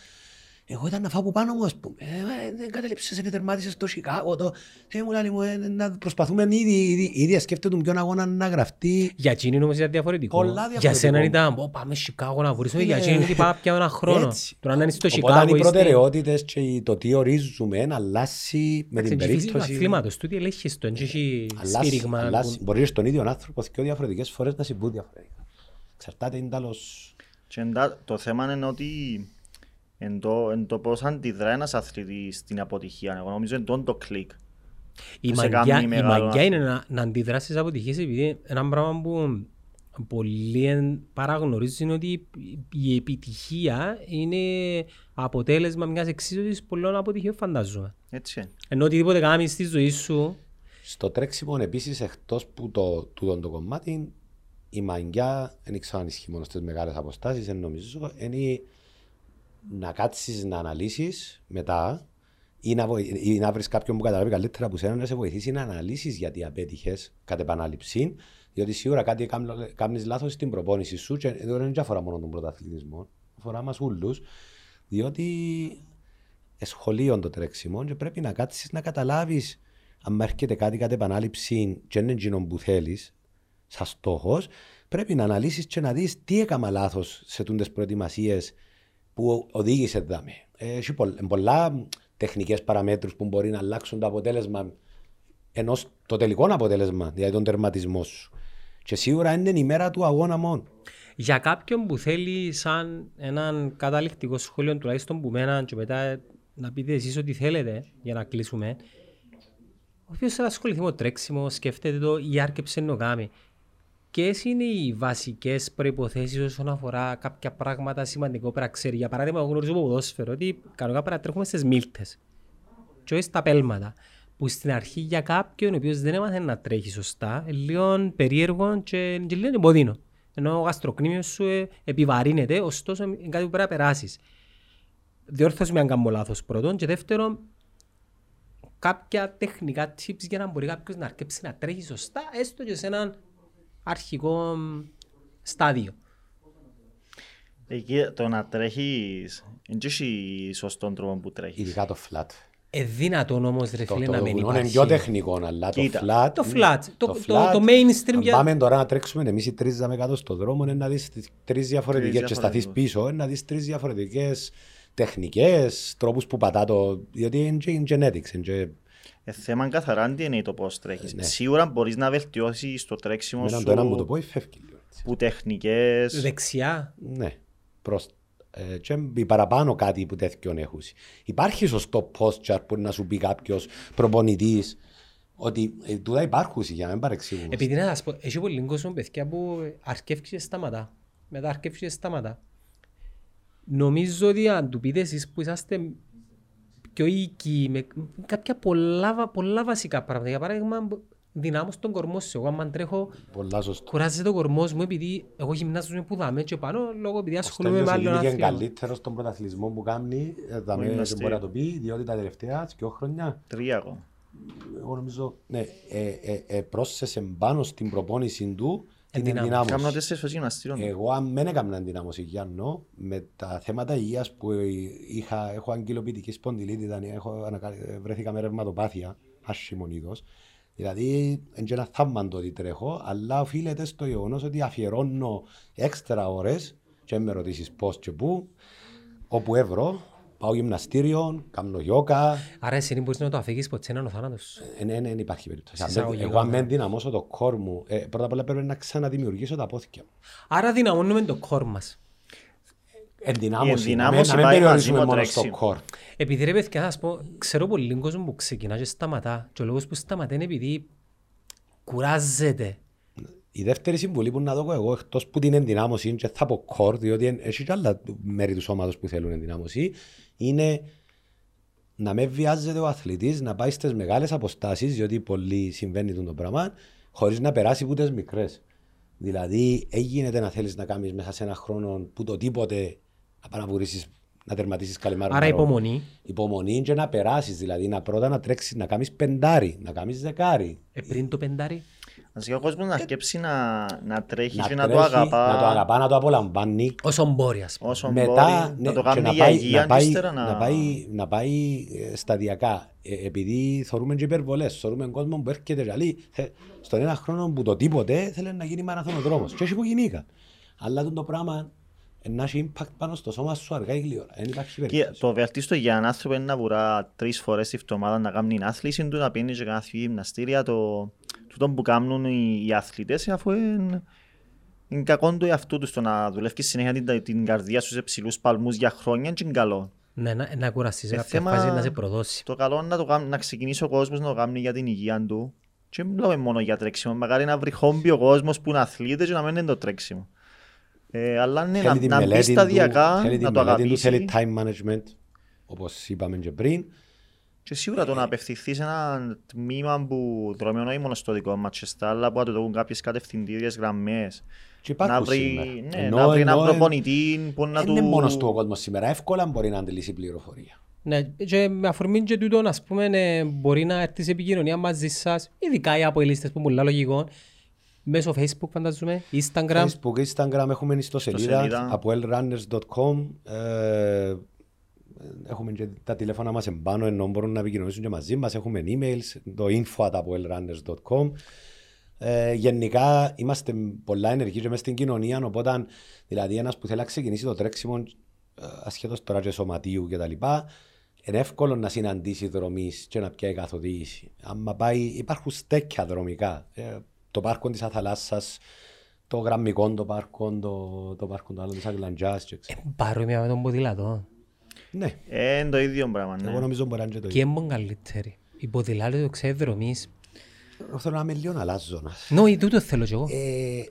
Speaker 3: εγώ ήταν να φάω από πάνω μου, ας πούμε. Ε, δεν κατέληψες, δεν τερμάτισες στο Σικάγο. Το... Και μου λέει, μου, ε, να προσπαθούμε ήδη, ήδη, ήδη σκέφτεται ποιον αγώνα να γραφτεί.
Speaker 2: Για εκείνη όμως ήταν διαφορετικό.
Speaker 3: Πολλά διαφορετικό.
Speaker 2: Για σένα ήταν, πω, πάμε Σικάγο να βρούμε. Για εκείνη ήταν πάμε πια ένα χρόνο. Έτσι. Τώρα να είναι στο Σικάγο.
Speaker 3: Οπότε οι προτεραιότητες και το τι ορίζουμε να αλλάσει με την περίπτωση.
Speaker 2: Αθλήματος, τούτοι ελέγχεις το, έχει σφύριγμα.
Speaker 3: Μπορείς στον ίδιο άνθρωπο και διαφορετικές φορές να συμβούν διαφορετικά. Εξαρτάται είναι
Speaker 1: Το θέμα είναι ότι εν το, εν το πώς αντιδρά ένας αθλητής στην αποτυχία. Εγώ νομίζω είναι το κλικ.
Speaker 2: Η μαγιά, η μαγιά είναι να, να αντιδράσεις αποτυχίες επειδή ένα πράγμα που πολλοί παραγνωρίζουν είναι ότι η επιτυχία είναι αποτέλεσμα μιας εξίσωσης πολλών αποτυχιών φαντάζομαι.
Speaker 1: Έτσι.
Speaker 2: Ενώ οτιδήποτε κάνεις στη ζωή σου
Speaker 3: Στο τρέξιμο επίσης, εκτός που το, το, το κομμάτι, η μαγιά δεν ξέρω αν ισχύει μόνο στις μεγάλες αποστάσεις, νομίζω είναι να κάτσεις να αναλύσεις μετά ή να, ή να βρεις κάποιον που καταλάβει καλύτερα που σένα να σε βοηθήσει να αναλύσεις γιατί απέτυχες κατ' επανάληψη. Διότι σίγουρα κάτι κάνεις λάθος στην προπόνηση σου και εδώ δεν αφορά μόνο τον πρωταθλητισμό, αφορά μας όλους. Διότι σχολείο το τρέξιμο και πρέπει να κάτσεις να καταλάβεις αν έρχεται κάτι κατ' επανάληψη και είναι εκείνο που θέλεις, σαν στόχος, πρέπει να αναλύσεις και να δεις τι έκανα λάθος σε τούντες προετοιμασίες που οδήγησε δάμε. Έχει πολλά τεχνικές παραμέτρους που μπορεί να αλλάξουν το αποτέλεσμα ενός το τελικό αποτέλεσμα, δηλαδή τον τερματισμό σου. Και σίγουρα είναι η μέρα του αγώνα μόνο.
Speaker 2: Για κάποιον που θέλει σαν έναν καταληκτικό σχόλιο τουλάχιστον που μένα και μετά να πείτε εσείς ό,τι θέλετε για να κλείσουμε ο οποίος θα ασχοληθεί με το τρέξιμο, σκέφτεται το ή άρκεψε να κάνει. Ποιες είναι οι βασικές προποθέσει όσον αφορά κάποια πράγματα σημαντικό πρέπει να ξέρει; Για παράδειγμα, εγώ γνωρίζω από ποδόσφαιρο ότι κανονικά πρέπει να τρέχουμε στις μίλτες. Και όχι στα πέλματα. Που στην αρχή για κάποιον ο οποίος δεν έμαθε να τρέχει σωστά, λίγο περίεργο και, και λίγο εμποδίνο. Ενώ ο γαστροκνήμιο σου ε, επιβαρύνεται, ωστόσο είναι κάτι που πρέπει να περάσεις. Διόρθωση με αν κάνω λάθος πρώτον. Και δεύτερον, κάποια τεχνικά tips για να μπορεί κάποιος να αρκέψει να τρέχει σωστά, έστω και σε έναν αρχικό στάδιο.
Speaker 1: Εκεί το να τρέχεις, δεν έχει σωστό τρόπο που τρέχεις.
Speaker 3: Ειδικά το flat.
Speaker 2: Ε, δυνατόν όμως ρε φίλε να μην υπάρχει.
Speaker 3: Είναι πιο τεχνικό, αλλά το flat...
Speaker 2: Το flat, το, το, το, το mainstream...
Speaker 3: Αν πάμε τώρα να τρέξουμε εμείς οι τρεις με κάτω στον δρόμο, είναι να δεις τρεις διαφορετικές και σταθείς πίσω, είναι να δεις τρεις διαφορετικές τεχνικές, τρόπους που πατά το... Διότι είναι genetics, είναι
Speaker 1: ε, θέμα καθαρά τι είναι το πώς τρέχεις. Ναι. Σίγουρα μπορείς να βελτιώσεις το τρέξιμο σου
Speaker 3: το ένα μου το πω, φεύγει
Speaker 1: που τεχνικές.
Speaker 2: Δεξιά.
Speaker 3: Ναι. Προς, ε, και παραπάνω κάτι που τέτοιον έχουν. Υπάρχει σωστό posture που να σου πει κάποιος προπονητής ότι ε, τούτα υπάρχουν για να μην παρεξηγούμε.
Speaker 2: Επειδή να σας πω, έχει πολύ κόσμο παιδιά που αρκεύει και σταματά. Μετά αρκεύει και σταματά. Νομίζω ότι αν του πείτε εσείς που είσαστε πιο οίκοι, με κάποια πολλά, πολλά βασικά πράγματα. Για παράδειγμα, δυνάμω στον κορμό σου. Εγώ αν τρέχω, κουράζεται ο κορμός μου επειδή εγώ γυμνάζομαι που δάμε και πάνω λόγω επειδή ασχολούμαι με άλλον
Speaker 3: άθλημα. Είναι καλύτερος στον πρωταθλητισμό που κάνει, ε, δάμε δεν μπορεί να το πει, διότι τα τελευταία δύο χρόνια...
Speaker 1: Τρία εγώ.
Speaker 3: Εγώ νομίζω, ναι, ε, ε, ε, πρόσθεσε πάνω στην προπόνηση του την
Speaker 1: ενδυνάμωση.
Speaker 3: Εγώ αν δεν έκανα ενδυνάμωση Γιάννο, με τα θέματα υγείας που είχα, έχω αγγελοποιητική σπονδυλίτιδα, έχω, βρέθηκα με ρευματοπάθεια, άσχημον είδος. Δηλαδή, είναι ένα θαύμα το ότι τρέχω, αλλά οφείλεται στο γεγονός ότι αφιερώνω έξτρα ώρες και με ρωτήσεις πώς και πού, όπου εύρω, πάω γυμναστήριο, κάνω γιόκα.
Speaker 2: Άρα εσύ μπορείς να το αφήγεις ποτέ έναν ο θάνατος.
Speaker 3: Ε, ναι, ναι, δεν υπάρχει περίπτωση. Εγώ αν δεν δυναμώσω το κόρ μου, ε, πρώτα απ' όλα πρέπει να ξαναδημιουργήσω τα πόθηκια μου.
Speaker 2: Άρα δυναμώνουμε το κόρ μας.
Speaker 3: Ενδυνάμωση, να μην περιορίσουμε μόνο στο κόρ.
Speaker 2: Επειδή ρε παιδιά, θα σας πω, ξέρω πολύ κόσμο που ξεκινά και σταματά και ο λόγος που σταματά είναι επειδή κουράζεται.
Speaker 3: Η δεύτερη συμβουλή που να δω εγώ, εκτός που την ενδυνάμωση, και θα πω κόρ, διότι έχει και άλλα μέρη του σώματος που θέλουν ενδυνάμωση, είναι να με βιάζεται ο αθλητής να πάει στις μεγάλες αποστάσεις, διότι πολύ συμβαίνει το πράγμα, χωρίς να περάσει ούτε μικρές. Δηλαδή, έγινε να θέλεις να κάνεις μέσα σε ένα χρόνο που το τίποτε να να να τερματίσεις καλυμάρο.
Speaker 2: Άρα υπομονή.
Speaker 3: Υπομονή και να περάσεις. Δηλαδή, να πρώτα να τρέξεις, να κάνεις πεντάρι, να κάνεις δεκάρι.
Speaker 2: Ε, πριν το πεντάρι.
Speaker 1: Να ο κόσμος να σκέψει να, να τρέχει να και να το αγαπά.
Speaker 3: Να το αγαπά, να το απολαμβάνει.
Speaker 2: Όσο μπορεί, ας
Speaker 1: πούμε. Όσο Μετά, μπορεί, ναι, να το κάνει για υγεία,
Speaker 3: να πάει, να... να πάει, να πάει ε, σταδιακά. Ε, επειδή θεωρούμε και υπερβολές, θεωρούμε κόσμο που έρχεται και λέει, στον ένα χρόνο που το τίποτε θέλει να γίνει μαραθωνοδρόμος. Και όχι που γινήκα. Αλλά το πράγμα να έχει impact πάνω στο σώμα σου αργά ή γλυόρα.
Speaker 1: Και το βελτίστο για έναν άνθρωπο είναι να βουρά τρεις φορές τη βδομάδα να κάνει την άθληση του, να πίνει και να γυμναστήρια. Το, τούτο που κάνουν οι, οι αθλητές αφού είναι, είναι κακό του εαυτού τους το να δουλεύει συνέχεια την, την καρδιά σου σε ψηλούς παλμούς για χρόνια και είναι καλό.
Speaker 2: Ναι, να, να κουραστείς σε κάποια φάση να σε προδώσεις.
Speaker 1: Το καλό είναι να, το, να ξεκινήσει ο κόσμος να το κάνει για την υγεία του. Και μην λέμε μόνο για τρέξιμο. Μακάρι να βρει χόμπι ο κόσμος που είναι αθλήτες και να μην είναι το τρέξιμο. Ε, αλλά ναι, να, να μπει σταδιακά, να το αγαπήσει.
Speaker 3: Θέλει time management, όπως είπαμε και πριν.
Speaker 1: Και σίγουρα το να απευθυνθείς σε ένα τμήμα που δρομιών όχι μόνο στο δικό μας και στα άλλα που το κάποιες κατευθυντήριες γραμμές.
Speaker 3: Και να
Speaker 1: βρει, ναι, ενώ, να βρει έναν προπονητή που να του...
Speaker 3: Είναι μόνο του ο κόσμος σήμερα, εύκολα μπορεί να αντιλήσει πληροφορία.
Speaker 2: Ναι, και με αφορμή και τούτο, ας πούμε, ναι, μπορεί να έρθει σε επικοινωνία μαζί σας, ειδικά οι αποελίστες που είναι πολλά λογικό, μέσω Facebook φανταζούμε, Instagram.
Speaker 3: Facebook, Instagram, έχουμε ιστοσελίδα, από lrunners.com, ε, έχουμε και τα τηλέφωνα μας εμπάνω, ενώ μπορούν να επικοινωνήσουν και μαζί μας, έχουμε emails, το info από lrunners.com. Ε, γενικά είμαστε πολλά ενεργοί και μέσα στην κοινωνία, οπότε δηλαδή ένας που θέλει να ξεκινήσει το τρέξιμο ε, ασχέτως τώρα και σωματίου και τα λοιπά, είναι εύκολο να συναντήσει δρομή και να πιάει καθοδήγηση. Αν πάει, υπάρχουν στέκια δρομικά. Ε, το πάρκο της Αθαλάσσας, το γραμμικό το πάρκο, το, το πάρκο το άλλο της Αγγλαντζάς.
Speaker 2: Ε, παρόμοια με τον ποδήλατο.
Speaker 3: Ναι.
Speaker 1: Ε, είναι το ίδιο πράγμα. Ναι.
Speaker 3: Εγώ νομίζω μπορεί να είναι
Speaker 2: το ίδιο. Και είναι καλύτερη. Η ποδηλάτη το ξέρει δρομής.
Speaker 3: Θέλω να είμαι λίγο αλλάζωνα.
Speaker 2: Ναι, τούτο θέλω κι εγώ.
Speaker 3: Ε,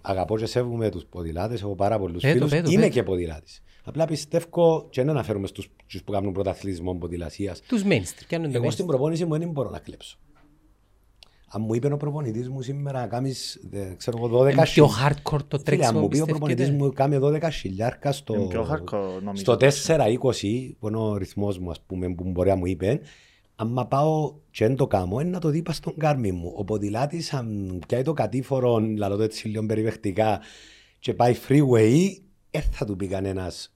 Speaker 3: αγαπώ και σέβομαι τους ποδηλάτες, έχω πάρα πολλούς πέτω, φίλους. Πέτω, Είμαι πέτω. και ποδηλάτης. Απλά πιστεύω και δεν αναφέρομαι στους που κάνουν πρωταθλητισμό ποδηλασίας.
Speaker 2: Τους mainstream.
Speaker 3: Εγώ στην προπόνηση μου δεν μπορώ να κλέψω. Αν μου είπε ο προπονητής μου σήμερα να κάνεις, ξέρω εγώ, 12
Speaker 2: Είναι πιο hardcore το τρέξιμο.
Speaker 3: Αν μου πει ο προπονητής μου κάνει 12 χιλιάρκα στο, στο 4-20, που είναι ο ρυθμός μου, ας πούμε, που μπορεί να μου είπε, αν πάω και δεν το κάνω, είναι να το δει στον κάρμι μου. Ο ποδηλάτης, αν πιάει το κατήφορο, λαλό το έτσι λίγο περιβεχτικά, και πάει freeway, δεν θα του πει κανένας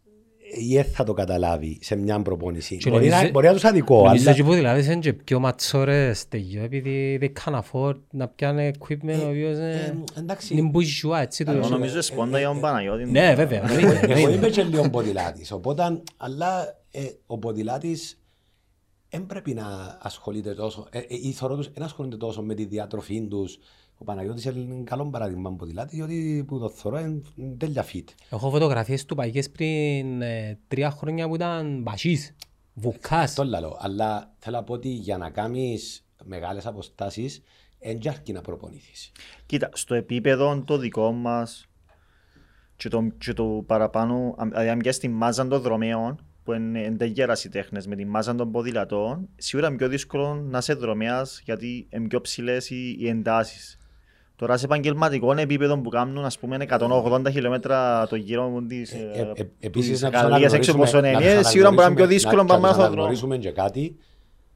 Speaker 3: ή δεν θα το καταλάβει σε μια προπόνηση. Μπορεί, να, μπορεί να τους αδικό.
Speaker 2: Νομίζω αλλά... ότι δηλαδή είναι και πιο ματσόρες τελειώ επειδή δεν can afford να πιάνε equipment ε, ο οποίος είναι μπουζουά έτσι.
Speaker 1: Εγώ νομίζω σπόντα για τον Παναγιώτη.
Speaker 2: Ναι βέβαια.
Speaker 3: Εγώ είμαι και λίγο ποδηλάτης. Οπότε, αλλά ε, ο ποδηλάτης δεν πρέπει να ασχολείται τόσο, ε, οι θωρώ δεν ασχολούνται τόσο με τη διατροφή τους, ο Παναγιώτης είναι καλό παράδειγμα από ποδηλάτη, διότι που το θωρώ είναι τέλεια φίτ.
Speaker 2: Έχω φωτογραφίες του παγιές πριν ε, τρία χρόνια που ήταν μπασίς, βουκάς.
Speaker 3: Το λαλό, αλλά θέλω να πω ότι για να κάνεις μεγάλες αποστάσεις, δεν αρκεί να προπονηθείς.
Speaker 1: Κοίτα, στο επίπεδο το δικό μας και το, και το παραπάνω, δηλαδή αν πιάσεις τη μάζα των δρομέων, που είναι εντεγέρας οι τέχνες με τη μάζα των ποδηλατών, σίγουρα είναι πιο δύσκολο να είσαι δρομέας γιατί είναι πιο ψηλές οι, οι εντάσεις. Τώρα σε επαγγελματικό επίπεδο που κάνουν ας πούμε 180 χιλιόμετρα το γύρο της ε, ε,
Speaker 3: Επίσης Γαλλίας έξω πόσο
Speaker 1: είναι, σίγουρα μπορεί να είναι πιο δύσκολο
Speaker 3: να να γνωρίσουμε και κάτι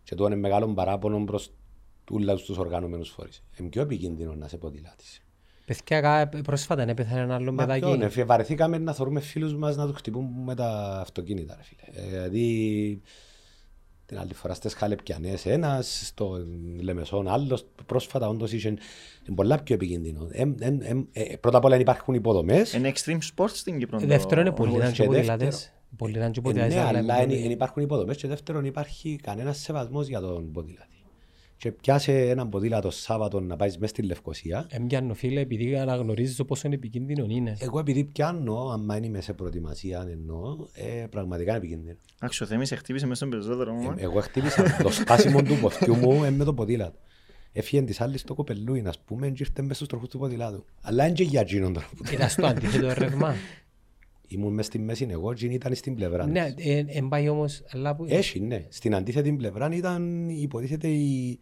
Speaker 3: και το είναι μεγάλο παράπονο προς τους οργανωμένους φορείς. Είναι πιο επικίνδυνο να σε ποδηλάτης.
Speaker 2: Παιδιά, πρόσφατα είναι πέθανε ένα άλλο παιδάκι.
Speaker 3: Ναι, βαρεθήκαμε να θεωρούμε φίλους μας να τους χτυπούν με τα αυτοκίνητα. Ρε, φίλε. Ε, δηλαδή, την άλλη φορά στις Χαλεπιανές ένας, στο Λεμεσόν άλλος, πρόσφατα όντως είχε πολλά πιο επικίνδυνο. Ε, ε, ε, πρώτα απ' όλα υπάρχουν υποδομές.
Speaker 1: Είναι extreme sports στην Κύπρο.
Speaker 2: Δεύτερον είναι πολύ να ποδηλάτες.
Speaker 3: Ναι, αλλά υπάρχουν υποδομές και δεύτερον υπάρχει κανένας σεβασμός για τον ποδηλάτη και πιάσε έναν ποδήλατο Σάββατο να πάεις μέσα στη Λευκοσία.
Speaker 2: Έμπιανω φίλε επειδή αναγνωρίζεις πόσο είναι επικίνδυνο είναι.
Speaker 3: Εγώ επειδή πιάνω, αν είμαι σε προετοιμασία εννοώ, ε, πραγματικά είναι επικίνδυνο.
Speaker 1: Άξιο ο Θέμης χτύπησε μέσα στον περισσότερο.
Speaker 3: Ε, εγώ χτύπησα το σπάσιμο του ποθιού μου ε, με το ποδήλατο. Έφυγε της άλλης το κοπελούι, να πούμε, και ήρθε μέσα στους τροχούς του ποδηλάτου. Αλλά είναι και για εκείνον τώρα.
Speaker 2: Ήταν στο αντίθετο ρεύμα.
Speaker 3: Ήμουν μες στη μέση εγώ και ήταν στην πλευρά
Speaker 2: Ναι, εν πάει όμως...
Speaker 3: Έχει, ναι. Στην αντίθετη πλευρά ήταν υποτίθεται η...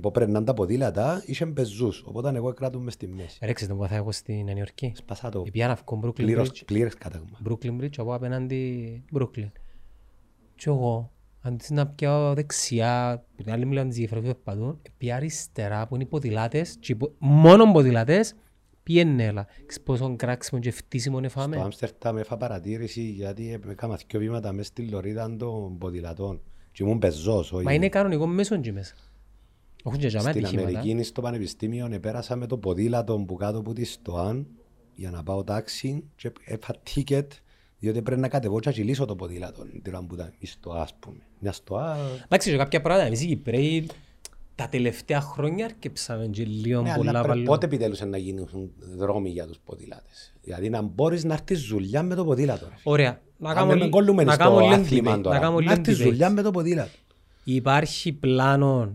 Speaker 3: Που πρέπει τα ποδήλατα, είχε πεζούς, οπότε εγώ κράτουμε στη μέση.
Speaker 2: Ρέξες τον που θα έχω στην Νέα Υόρκη;
Speaker 3: Σπασά το.
Speaker 2: Επιάν αυκό Brooklyn Bridge.
Speaker 3: Πλήρες κατάγμα.
Speaker 2: Brooklyn Bridge, από απέναντι Brooklyn. Και εγώ, αντί να πιάω δεξιά, που την άλλη μιλάω τις διαφορετικές παντού, πια αριστερά που είναι οι ποδηλάτες, και μόνο ποδηλάτες, πιένε έλα. Ξέρεις πόσο κράξιμο και φτύσιμο φάμε;
Speaker 3: Στο Άμστερνταμ έφα παρατήρηση γιατί έκανα δύο βήματα μέσα στη λωρίδα των ποδηλατών. Και ήμουν πεζός.
Speaker 2: Μα είναι κανονικό μέσον και μέσα.
Speaker 3: Στην Αμερική στο πανεπιστήμιο πέρασα με το ποδήλατο που κάτω από της ΣΤΟΑΝ για να πάω τάξη και έφα τίκετ διότι πρέπει να κατεβώ και λύσω το ποδήλατο την ώρα που ήταν η ΣΤΟΑ ας πούμε. Μια ΣΤΟΑ...
Speaker 2: Εντάξει, κάποια πράγματα εμείς οι Κυπρέοι τα τελευταία χρόνια αρκεψαμε και λίγο ναι, πολλά
Speaker 3: αλλά πότε επιτέλους να γίνουν δρόμοι για τους ποδήλατες. Δηλαδή να μπορείς να έρθεις δουλειά με το ποδήλατο.
Speaker 2: Ωραία.
Speaker 3: Να κάνουμε να κάνουμε άθλημα τώρα. Να έρθεις δουλειά με το ποδήλατο.
Speaker 2: Υπάρχει πλάνο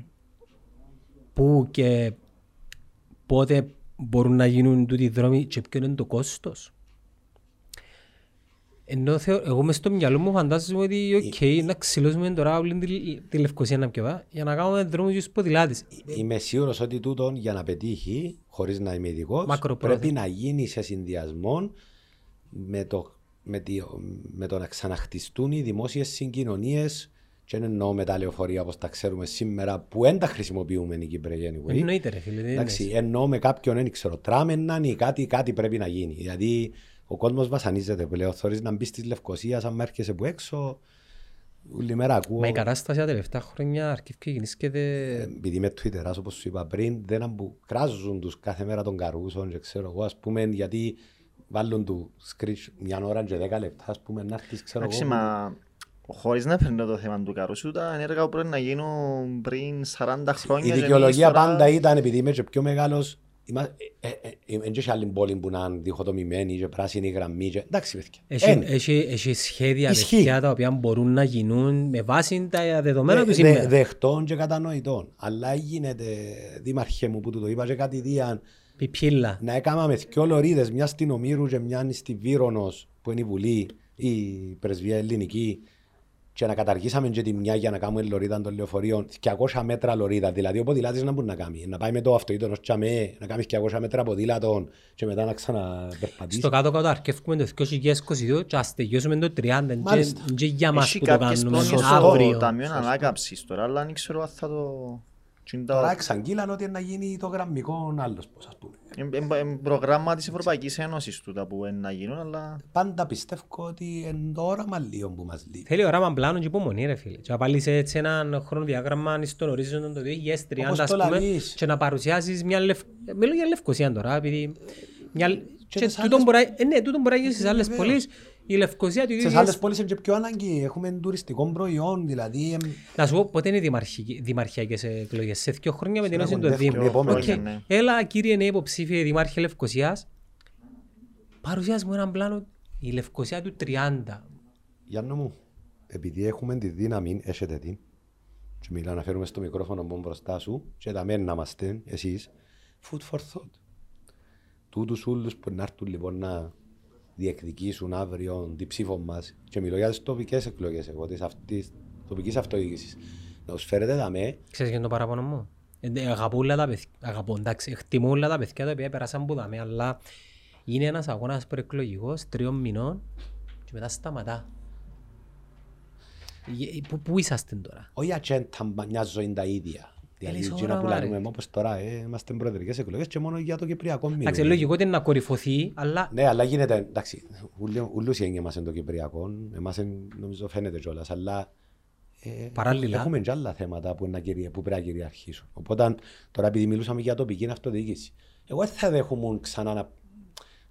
Speaker 2: πού και πότε μπορούν να γίνουν τούτοι δρόμοι και ποιο είναι το κόστος; Ενώ θεω, εγώ μες στο μυαλό μου φαντάζομαι ότι OK, okay, να ξυλώσουμε τώρα όλη τη, τη Λευκοσία να πιω, για να κάνουμε δρόμο στους ποδηλάτες.
Speaker 3: Είμαι σίγουρος ότι τούτον για να πετύχει, χωρίς να είμαι ειδικός, πρέπει να γίνει σε συνδυασμό με το, με, τη, με το να ξαναχτιστούν οι δημόσιες συγκοινωνίες και δεν εννοώ με τα λεωφορεία όπως τα ξέρουμε σήμερα που δεν τα χρησιμοποιούμε οι Κύπροι anyway.
Speaker 2: Εννοείται ρε φίλε.
Speaker 3: Εντάξει, εννοώ με κάποιον, δεν ξέρω, τράμεναν ή κάτι, κάτι πρέπει να γίνει. Δηλαδή ο κόσμος βασανίζεται πλέον. Θεωρεί να μπει στη Λευκοσία, αν έρχεσαι από έξω. Όλη μέρα ακούω.
Speaker 2: Μα η κατάσταση τα τελευταία χρόνια αρκεί και γεννήσκεται.
Speaker 3: Επειδή με Twitter, όπως σου είπα πριν, δεν αμπουκράζουν τους κάθε μέρα των καρούσων. Και ξέρω εγώ, ας πούμε, γιατί βάλουν του σκριτ μια ώρα και δέκα λεπτά, ας πούμε, να έρθεις, ξέρω εγώ. Μα
Speaker 1: χωρίς να φέρνω το θέμα του καρούσου, τα ενέργα που πρέπει να γίνουν πριν 40 χρόνια.
Speaker 3: Η δικαιολογία πάντα ήταν επειδή είμαι και πιο μεγάλος δεν έχει άλλη πόλη που να είναι διχοτομημένη και πράσινη γραμμή και... Εντάξει,
Speaker 2: παιδιά. Έχει σχέδια παιδιά τα οποία μπορούν να γίνουν με βάση τα δεδομένα του σήμερα.
Speaker 3: Δεχτών και κατανοητών. Αλλά γίνεται, δήμαρχε μου που του το είπα και κάτι δίαν,
Speaker 2: Πιπίλα.
Speaker 3: να έκαναμε δυο λωρίδες, μιας στην Ομήρου και μια στη Βύρονος που είναι η Βουλή, η Πρεσβεία Ελληνική και να καταργήσαμε και τη μια για να κάνουμε λωρίδα των λεωφορείων 200 μέτρα λωρίδα, δηλαδή ο ποδηλάτης να μπορεί να κάνει, να πάει με το αυτοείτο ως τσαμέ, να κάνει 200 μέτρα ποδήλατον και μετά να ξαναπερπατήσει.
Speaker 2: Στο κάτω-κάτω αρκεύουμε το 2022 και ας τελειώσουμε το 30 και για μας που το κάνουμε.
Speaker 1: αύριο. Το Ταμείο Ανάκαψης τώρα, αλλά δεν ξέρω αν θα το...
Speaker 3: Τώρα εξαγγείλαν ότι να γίνει το γραμμικό άλλος πώς ας πούμε.
Speaker 1: Είναι προγράμμα της Ευρωπαϊκής Ένωσης τούτα που είναι να γίνουν, αλλά...
Speaker 3: Πάντα πιστεύω ότι είναι το όραμα λίγο που μας λείπει.
Speaker 2: Θέλει όραμα πλάνο και υπομονή ρε φίλε. Και να πάλι σε έτσι ένα χρονοδιάγραμμα στον ορίζοντα το 2030 ας πούμε και να παρουσιάσεις μια λευ... Μιλώ για Λευκοσία τώρα, επειδή... Μια... Και τούτο μπορεί να γίνει στις άλλες πόλεις η Λευκοσία του
Speaker 3: ίδιου... Σε άλλες πόλεις είναι και πιο ανάγκη. Έχουμε τουριστικό προϊόν, δηλαδή...
Speaker 2: Να σου πω, πότε είναι οι δημαρχιακές εκλογές; Σε δύο χρόνια με την Ένωση του Δήμου. Ναι. Έλα, κύριε νέο υποψήφιε δημάρχη Λευκοσίας, παρουσιάζει μου έναν πλάνο η Λευκοσία του 30.
Speaker 3: Γιάννο μου, επειδή έχουμε τη δύναμη, έχετε την, και μιλά να φέρουμε στο μικρόφωνο που μπροστά σου και τα μένα να είμαστε εσείς, food for thought. Τούτους ούλους που να έρθουν λοιπόν να διεκδικήσουν αύριο την ψήφο μας. Και μιλώ για τις τοπικές εκλογές εγώ, της τοπικής αυτοδιοίκησης. Να τους φέρετε τα με.
Speaker 2: Ξέρεις για το παράπονο μου; Ε, αγαπώ τα παιδιά. Αγαπώ, εντάξει, εκτιμώ όλα τα παιδιά τα οποία πέρασαν από τα με, αλλά είναι ένας αγώνας προεκλογικός τριών μηνών και μετά σταματά. Ε, πού, πού είσαστε τώρα;
Speaker 3: Όχι ατσέντα μια ζωή τα ίδια. Δηλαδή, εκείνα που λέμε όπως τώρα, ε, είμαστε προεδρικές εκλογές και μόνο για το Κυπριακό μήνυμα.
Speaker 2: Εντάξει, λογικό είναι να κορυφωθεί, αλλά...
Speaker 3: Ναι, αλλά γίνεται, εντάξει, ούλους οι μας είναι το Κυπριακό, εμάς νομίζω φαίνεται κιόλας, αλλά
Speaker 2: ε, Παράλληλα.
Speaker 3: έχουμε και άλλα θέματα που, που πρέπει να κυριαρχήσουν. Οπότε, τώρα επειδή μιλούσαμε για τοπική αυτοδιοίκηση, εγώ δεν θα δέχομαι ξανά να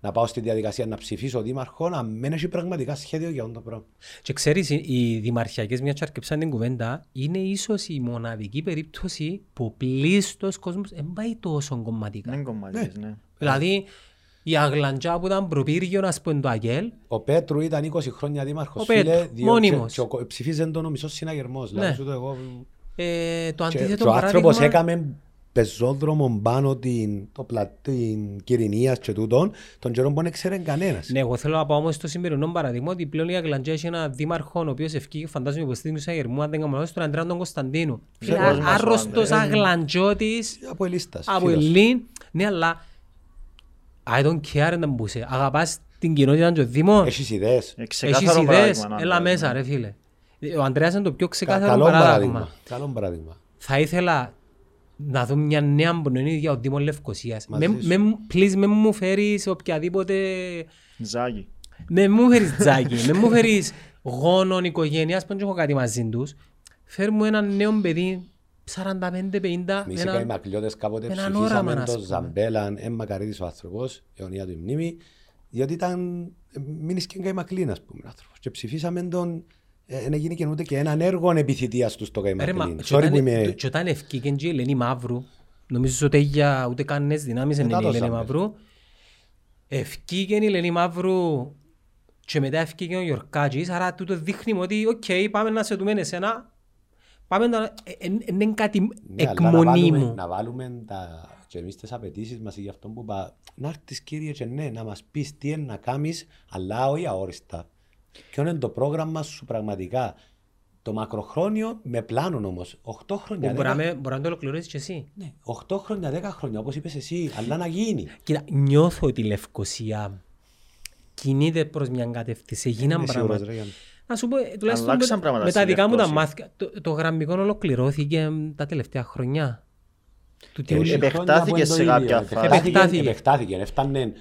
Speaker 3: να πάω στη διαδικασία να ψηφίσω δήμαρχο, να μην έχει πραγματικά σχέδιο για αυτό το πράγμα.
Speaker 2: Και ξέρεις, οι δημαρχιακές μια τσαρκεψαν την κουβέντα είναι ίσως η μοναδική περίπτωση που πλήστος κόσμος δεν πάει τόσο κομματικά.
Speaker 1: Δεν κομματικές, ναι. ναι.
Speaker 2: Δηλαδή, η Αγλαντζά που ήταν προπύργιο, να πούμε το Αγγέλ.
Speaker 3: Ο Πέτρου ήταν 20 χρόνια δήμαρχος.
Speaker 2: Ο Πέτρου, μόνιμος. Και,
Speaker 3: και, ψηφίζαν τον ο μισός συναγερμός. Ναι.
Speaker 2: το, εγώ... ε, το αντίθετο
Speaker 3: και, παράδειγμα... Και ο άνθρωπος έκαμε πεζόδρομο πάνω την, το πλατή Κυρινίας και τούτον, τον καιρό που δεν ξέρει κανένας.
Speaker 2: Ναι, εγώ θέλω να πω όμως στο σημερινό παραδείγμα ότι πλέον η Αγλαντζέ έχει ένα δήμαρχο ο οποίος ευκεί φαντάζομαι που στην Αγερμού αν δεν κάνω τον Αντρέα τον Κωνσταντίνου. Άρρωστος Αγλαντζώτης
Speaker 3: από ελίστας.
Speaker 2: Από Ελλήν. Ναι, αλλά I don't care να μπούσε. Αγαπάς την κοινότητα του Δήμου.
Speaker 3: Έχεις ιδέες.
Speaker 2: Έχεις ιδέες. Έλα μέσα ρε φίλε. Ο Ανδρέας είναι το πιο ξεκάθαρο παράδειγμα.
Speaker 3: Καλό παράδειγμα.
Speaker 2: Θα ήθελα να δω μια νέα πνοή για ο Δήμος Λευκοσίας. Please, με μου φέρεις οποιαδήποτε...
Speaker 1: Ζάκι.
Speaker 2: Με μου φέρεις ζάκι, με μου φέρεις γόνων οικογένειας που δεν έχω κάτι μαζί τους. Φέρ μου έναν νέο παιδί 45-50
Speaker 3: Εμείς οι μακλιώτες κάποτε ψηφίσαμε το Ζαμπέλαν, εν μακαρίτης ο άνθρωπος, αιωνία του μνήμη, διότι ήταν, μείνεις και μακλίν, ας πούμε, άνθρωπος. Και ψηφίσαμε τον δεν έγινε και ούτε και έναν έργο επιθυμίας τους στο Καϊμαρτίνη.
Speaker 2: Και όταν ευκήκαν και η Ελένη Μαύρου, νομίζω ότι για ούτε κανένας δυνάμεις είναι η Ελένη Μαύρου, ευκήκαν η Ελένη Μαύρου και μετά ευκήκαν ο Γιορκάτζης, άρα τούτο δείχνει ότι οκ, πάμε να σε δούμε εσένα, πάμε να... Είναι κάτι εκμονή μου.
Speaker 3: Να βάλουμε τα και εμείς τις απαιτήσεις μας για αυτό που είπα, να έρθεις κύριε και ναι, να μας πεις τι είναι να κάνεις, αλλά όχι αόριστα Ποιο είναι το πρόγραμμα σου πραγματικά; Το μακροχρόνιο με πλάνο όμως. 8 χρόνια.
Speaker 2: Μπορεί, 10... μπορεί να το ολοκληρώσεις και εσύ.
Speaker 3: Ναι, 8 χρόνια, 10 χρόνια, όπως είπες εσύ, αλλά να γίνει.
Speaker 2: Κοίτα, νιώθω ότι η Λευκοσία κινείται προς μια κατεύθυνση. Έγιναν πράγματα. Να σου πω, τουλάχιστον με, με τα δικά μου τα μάθηκα, το, το γραμμικό ολοκληρώθηκε τα τελευταία χρόνια.
Speaker 1: Επεκτάθηκε σε κάποια
Speaker 3: φάση. Επεκτάθηκε. Έφτανε,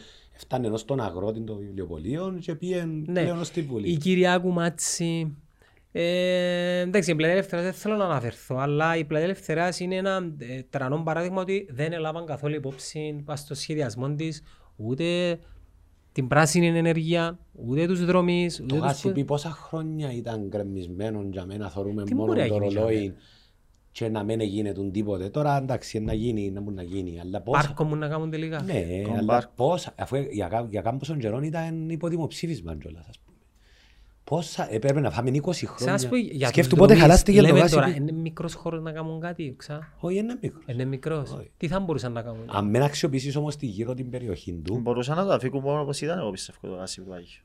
Speaker 3: έφτανε ως τον αγρότη των βιβλιοπολίων και πήγαινε ναι. πλέον στη Βουλή.
Speaker 2: Η κυρία Κουμάτση, ε, εντάξει, η πλατεία ελευθερία δεν θέλω να αναφερθώ, αλλά η πλατεία ελευθερία είναι ένα ε, τρανό παράδειγμα ότι δεν έλαβαν καθόλου υπόψη στο σχεδιασμό της ούτε την πράσινη ενέργεια, ούτε τους δρόμους.
Speaker 3: Το γάσιπι πόσα χρόνια ήταν γκρεμισμένο για μένα, θεωρούμε μόνο το ρολόι και να μην γίνεται τίποτε. Τώρα εντάξει, να γίνει, να μπορεί να γίνει. Αλλά πόσα...
Speaker 2: Πάρκο μου να κάνουν τελικά.
Speaker 3: Ναι, αλλά πόσα, αφού για, για κάμποσον καιρό ήταν υποδημοψήφισμα κιόλας, ας πούμε. Πόσα, έπρεπε να φάμε 20 χρόνια. Σας πω, για Σκέφτου πότε χαλάστηκε το
Speaker 2: γάσι. Τώρα, είναι μικρός χώρος να κάνουν κάτι, ξα;
Speaker 3: Όχι, είναι μικρός.
Speaker 2: Είναι μικρός. Τι θα μπορούσαν να κάνουν;
Speaker 3: Αν μην αξιοποιήσεις όμως τη γύρω την περιοχή του.
Speaker 1: Μπορούσαν να το αφήκουν μόνο όπως ήταν, εγώ πιστεύω το γάσι που έχει.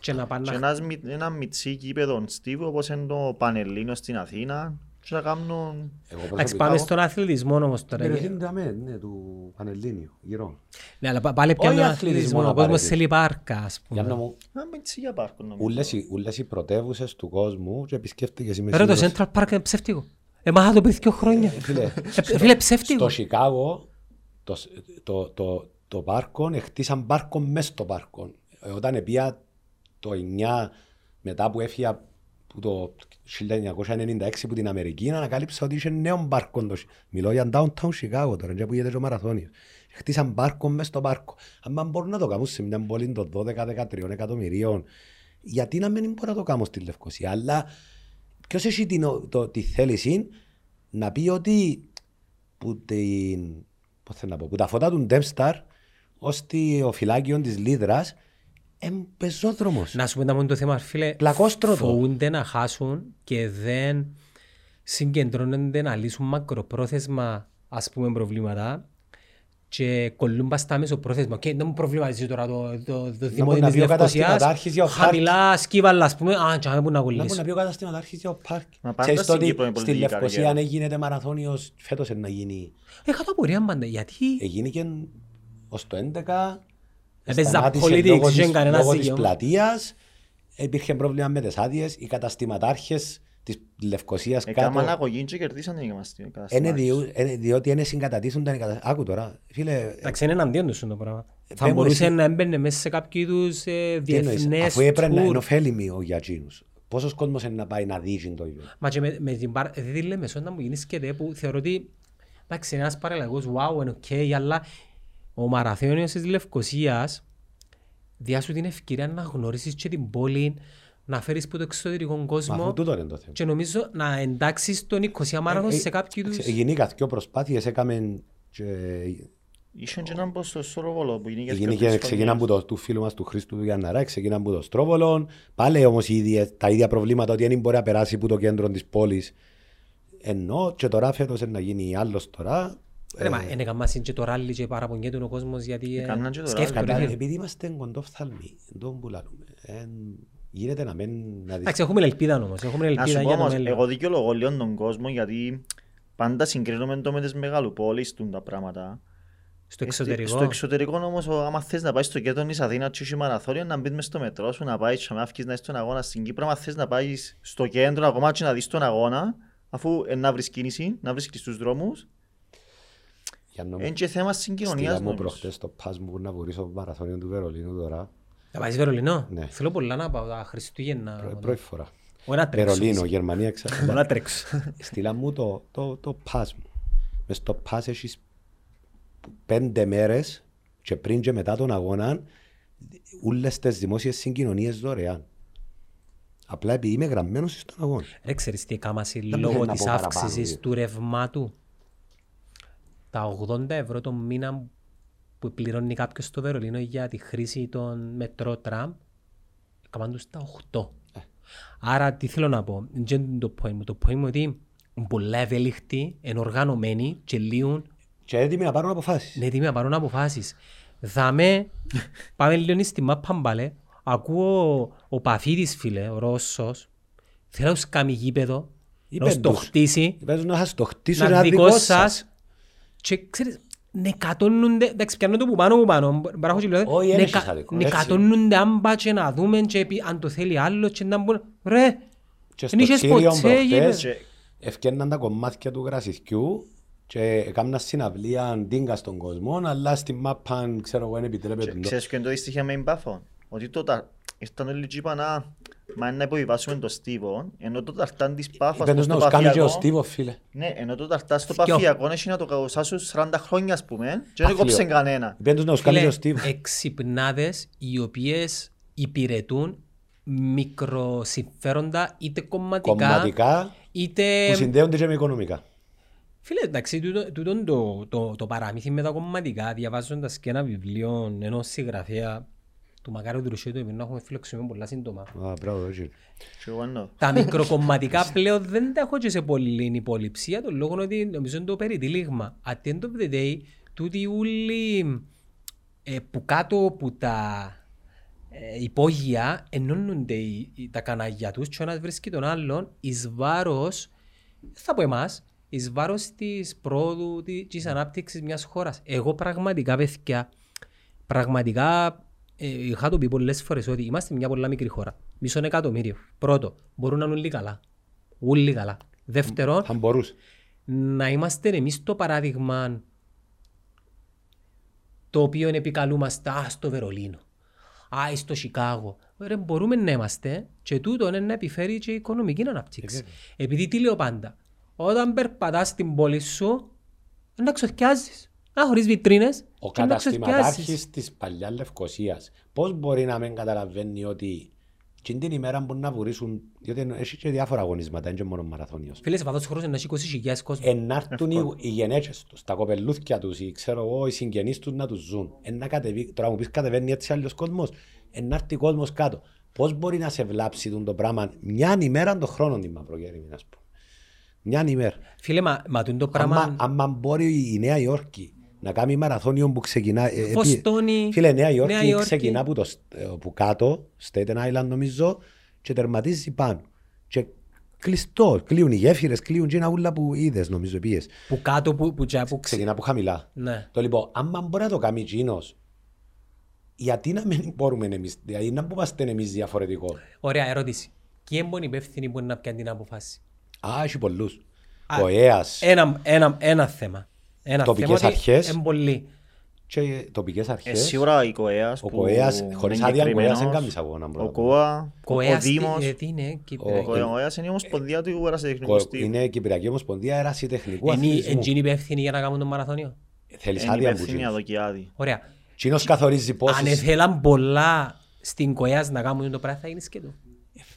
Speaker 1: Και να πάνε... Και ένας μιτσί κήπεδο στίβο όπως είναι το Πανελλήνιο στην Αθήνα και να κάνουν...
Speaker 2: Εντάξει, πάμε στον αθλητισμό όμως τώρα.
Speaker 3: Περιοχή ναι, του Πανελλήνιου, γύρω.
Speaker 2: Ναι, αλλά πάλι πια τον αθλητισμό, ο κόσμος θέλει πάρκα, ας πούμε. Να
Speaker 1: μην για πάρκο
Speaker 3: νομίζω. Ούλες οι πρωτεύουσες του κόσμου και επισκέφτηκες είμαι
Speaker 2: Ρε το Central Park είναι ψεύτικο. Εμάχα το πριν δύο χρόνια. Φίλε, ψεύτικο.
Speaker 3: Στο Σικάγο το πάρκο, χτίσαν πάρκο μέσα στο πάρκο. Ε, όταν πήγα το 9 μετά που έφυγα που το 1996 που την Αμερική ανακάλυψα ότι είχε νέο πάρκο. Μιλώ για downtown Chicago τώρα, και που γίνεται ο μαραθώνιος. Χτίσαν πάρκο μέσα στο πάρκο. Αν μπορούν να το κάνουν σε μια πόλη των 12-13 εκατομμυρίων, γιατί να μην μπορεί να το κάνουν στη Λευκοσία. Αλλά ποιος έχει την, το, τη θέληση να πει ότι που, την, να πω, που τα φώτα του Dempstar ώστε το φυλάκιο της Λίδρας Εμπεζόδρομος.
Speaker 2: Να σου πούμε μόνο το θέμα, φίλε.
Speaker 3: Πλακόστρωτο.
Speaker 2: Φοβούνται να χάσουν και δεν συγκεντρώνονται να λύσουν μακροπρόθεσμα ας πούμε προβλήματα και κολλούν πας στα πρόθεσμα. Και δεν μου προβληματίζει τώρα το, το, το δημότιο της Λευκοσίας. Χαμηλά σκύβαλα, ας πούμε, α, τσάμε που να κολλήσει. Να
Speaker 3: μπορεί να πει ο καταστηματάρχης για ο πάρκ. Ξέρεις ότι στη Λευκοσία αν γίνεται μαραθώνιος, φέτος να γίνει.
Speaker 2: Έχα το απορία πάντα, γιατί;
Speaker 3: Έγινε και ως το 11
Speaker 2: Έπαιζα πολιτικ και κανένα
Speaker 3: Λόγω της πλατείας υπήρχε πρόβλημα με τις άδειες, οι καταστηματάρχες της Λευκοσίας
Speaker 1: κάτω... Έκαναν αγωγή και κερδίσαν οι
Speaker 3: καταστηματάρχες. διότι είναι συγκατατήσουν τα καταστηματάρχες. Άκου τώρα, φίλε...
Speaker 2: Εντάξει, είναι εναντίον τους το πράγμα. Θα μπορούσε να έμπαινε μέσα σε κάποιο είδους ε, διεθνές
Speaker 3: Αφού έπρεπε να είναι ωφέλιμοι ο Γιατζίνους. Πόσος κόσμος είναι να πάει να δει το ίδιο;
Speaker 2: Μα και με την παρ... Δηλαδή λέμε, να μου γίνεις σκέτε που θεωρώ ότι εντάξει, ένας παραλλαγός, wow, είναι οκ, αλλά ο μαραθώνιος της Λευκοσίας διάσου την ευκαιρία να γνωρίσεις και την πόλη, να φέρεις από το εξωτερικό κόσμο και νομίζω να εντάξεις τον 20 marathon ε, σε κάποιους είδους...
Speaker 3: Γενικά δύο προσπάθειες έκαμε και...
Speaker 1: Ήσαν και έναν πως στο Στρόβολο που
Speaker 3: γίνηκε Γίνηκε, ξεκινάμε από το του φίλου μας του Χρήστου του Γιάνναρα, ξεκινάμε από το Στρόβολο, πάλι όμως τα ίδια προβλήματα ότι δεν μπορεί να περάσει από το κέντρο της πόλης. Ενώ και τώρα φέτος να γίνει άλλος τώρα
Speaker 2: Ρε μα, είναι καμάς και το ράλι και παραπονιέται ο κόσμος γιατί ε,
Speaker 3: σκέφτονται. Επειδή είμαστε κοντόφθαλμοι, δεν πουλάνουμε. Γίνεται να μην...
Speaker 2: Εντάξει, έχουμε ελπίδα όμως. Έχουμε ελπίδα για το μέλλον.
Speaker 1: Εγώ δικαιολογώ λίγο τον κόσμο γιατί πάντα συγκρίνουμε το με τις μεγαλοπόλεις του τα πράγματα.
Speaker 2: Στο εξωτερικό.
Speaker 1: Στο εξωτερικό όμως, άμα θες να πάεις στο κέντρο της Αθήνας και έχει μαραθώριο, να μπεις μες στο μετρό σου, να πάεις και να αύκεις να είσαι στον αγώνα στην Κύπρο, άμα θες να πάεις στο κέντρο ακόμα και να δεις τον αγώνα, αφού να βρεις κίνηση, να βρεις κλειστούς δρόμους, είναι και θέμα συγκοινωνίας
Speaker 3: Στείλα μου προχτές το πας μου να βουρήσω μαραθώνιο του Βερολίνου τώρα.
Speaker 2: Θα πάεις Βερολίνο; Ναι. Θέλω πολλά να πάω τα Χριστούγεννα.
Speaker 3: Πρώτη φορά.
Speaker 2: Βερολίνο,
Speaker 3: Γερμανία ξέρω.
Speaker 2: Μπορώ να τρέξω.
Speaker 3: Στείλα μου το, το, το πας μου. Μες στο πας έχεις πέντε μέρες και πριν και μετά τον αγώνα όλες τις δημόσιες συγκοινωνίες δωρεάν. Απλά επειδή είμαι γραμμένος στον αγώνα.
Speaker 2: Δεν ξέρεις τι έκαμασαι λόγω της αύξησης του ρευμάτου; Τα 80 ευρώ το μήνα που πληρώνει κάποιος στο Βερολίνο για τη χρήση των μετρό τραμ, έκαναν τους τα 8. Ε. Άρα τι θέλω να πω, δεν είναι το point μου. Το point μου ότι είναι πολλά ευέλικτοι, ενοργανωμένοι και λύουν
Speaker 3: και έτοιμοι να πάρουν αποφάσεις.
Speaker 2: Ναι, έτοιμοι να πάρουν αποφάσεις. Δάμε, πάμε λίγο στη μάπα μπάλε, ακούω ο Παφίδης φίλε, ο Ρώσος, θέλει να σκάμει γήπεδο, να το χτίσει,
Speaker 3: να
Speaker 2: το χτίσει να δικό σας και ξέρεις, νεκατώνονται, εντάξει πιάνω το που πάνω που πάνω, μπράχω και λέω, νεκατώνονται αν πάτσε να δούμε και αν το θέλει άλλο και να μπουν, ρε,
Speaker 3: δεν είχες ποτέ γήπεδο. Ευκαιρναν τα κομμάτια του γρασιθκιού και έκανα συναυλία αντίγκα στον κόσμο, αλλά στη μάπα, ξέρω εγώ, δεν επιτρέπεται.
Speaker 1: Ξέρεις ποιο είναι το δυστυχία με μπάφο, ότι τότε ήρθαν όλοι και είπαν, μα να υποβιβάσουμε το στίβο, ενώ το ταρτάν της πάφας
Speaker 3: στο παφιακό... στίβος, φίλε.
Speaker 1: Ναι, ενώ το ταρτάν στο παφιακό έχει να το καουσάσουν 40 χρόνια, ας πούμε, και δεν κόψε κανένα.
Speaker 3: Πέντος να σκάλει το στίβος.
Speaker 2: Εξυπνάδες οι οποίες υπηρετούν μικροσυμφέροντα είτε κομματικά,
Speaker 3: κομματικά είτε... που συνδέονται και με οικονομικά.
Speaker 2: Φίλε, εντάξει, τούτο, τούτο το, το, το παραμύθι με τα κομματικά, διαβάζοντας και ένα βιβλίο ενός συγγραφέα του Μακάριου Τρουσίου, το να έχουμε φιλοξενούμε πολλά σύντομα.
Speaker 3: Α, μπράβο, έτσι.
Speaker 2: Τα μικροκομματικά πλέον δεν τα έχω και σε πολύ υποληψία, το λόγο ότι νομίζω είναι το περιτύλιγμα. At the end of the day, τούτοι όλοι ε, που κάτω από τα ε, υπόγεια ενώνονται τα κανάγια τους και ο ένας βρίσκει τον άλλον εις βάρος, θα πω εμάς, εις βάρος της πρόοδου, της ανάπτυξης μιας χώρας. Εγώ πραγματικά, παιδιά, πραγματικά ε, είχα το πει πολλές φορές ότι είμαστε μια πολλά μικρή χώρα. Μισό εκατομμύριο. Πρώτο, μπορούν να είναι όλοι καλά. Όλοι καλά. Δεύτερον, να είμαστε εμείς το παράδειγμα το οποίο επικαλούμαστε α, στο Βερολίνο, α, στο Σικάγο. Ρε, μπορούμε να είμαστε και τούτο είναι να επιφέρει και οικονομική ανάπτυξη. Επειδή τι λέω πάντα, όταν περπατάς στην πόλη σου, να ξοθιάζεις. Α, χωρίς βιτρίνες
Speaker 3: Ο καταστηματάρχης της παλιάς Λευκοσίας πώς μπορεί να μην καταλαβαίνει ότι και την ημέρα που να βουρήσουν, διότι έχει και διάφορα αγωνίσματα, δεν είναι μόνο μαραθώνιος.
Speaker 2: Φίλε, σε βάθος χρόνος να έχει 20.000 κόσμος.
Speaker 3: Ενάρτουν οι, οι γενέτσες τους, τα κοπελούθια τους, οι, ξέρω εγώ, οι συγγενείς τους να τους ζουν. Ένα κατεβεί, τώρα μου πεις κατεβαίνει έτσι άλλος κόσμος, ενάρτει κόσμος κάτω. Πώς μπορεί να σε βλάψει το πράγμα μια ημέρα τον χρόνο την Μαυρογέρη, ας πούμε. Μια ημέρα.
Speaker 2: Φίλε, μα, μα το πράγμα...
Speaker 3: Αν μπορεί η Νέα Υόρκη να κάνει μαραθώνιο που ξεκινά.
Speaker 2: Ε, Βοστόνη.
Speaker 3: Φίλε, Νέα Υόρκη, Νέα Υόρκη. ξεκινά από, το, από κάτω, Staten Island νομίζω, και τερματίζει πάνω. Και κλειστό, κλείουν οι γέφυρες, κλείουν και ένα ούλα που είδες, νομίζω πήγες.
Speaker 2: Που κάτω, που, που,
Speaker 3: που, Ξεκινά από χαμηλά.
Speaker 2: Ναι.
Speaker 3: Το λοιπόν, άμα μπορεί να το κάνει Τζίνο, γιατί να μην μπορούμε εμείς, δηλαδή να είμαστε εμείς διαφορετικό;
Speaker 2: Ωραία ερώτηση. Ποιοι είναι υπεύθυνοι που να πιάνουν την απόφαση;
Speaker 3: Α, έχει
Speaker 2: πολλούς. ΚΟΕΑΣ. Ένα, ένα, ένα θέμα.
Speaker 3: Ένα τοπικές αρχές και τοπικές
Speaker 1: αρχές. Ε, σίγουρα η ΚΟΕΑΣ
Speaker 3: ο ΚΟΕΑΣ, χωρίς άδεια ΚΟΕΑΣ δεν κάνεις αγώνα.
Speaker 1: Ο ΚΟΑ,
Speaker 2: ο Δήμος.
Speaker 1: Ο ΚΟΕΑΣ είναι η Ομοσπονδία του Ερασιτεχνικού
Speaker 3: Στίβου. Είναι η Κυπριακή Ομοσπονδία Ερασιτεχνικού
Speaker 2: Αθλητισμού. Είναι υπεύθυνη για να κάνουν τον μαραθώνιο;
Speaker 3: Θέλεις άδεια
Speaker 1: που γίνει.
Speaker 2: Ωραία.
Speaker 3: Κίνος καθορίζει πόσες.
Speaker 2: Αν θέλαν πολλά στην ΚΟΕΑΣ να κάνουν το πράγμα θα γίνει σκέτο.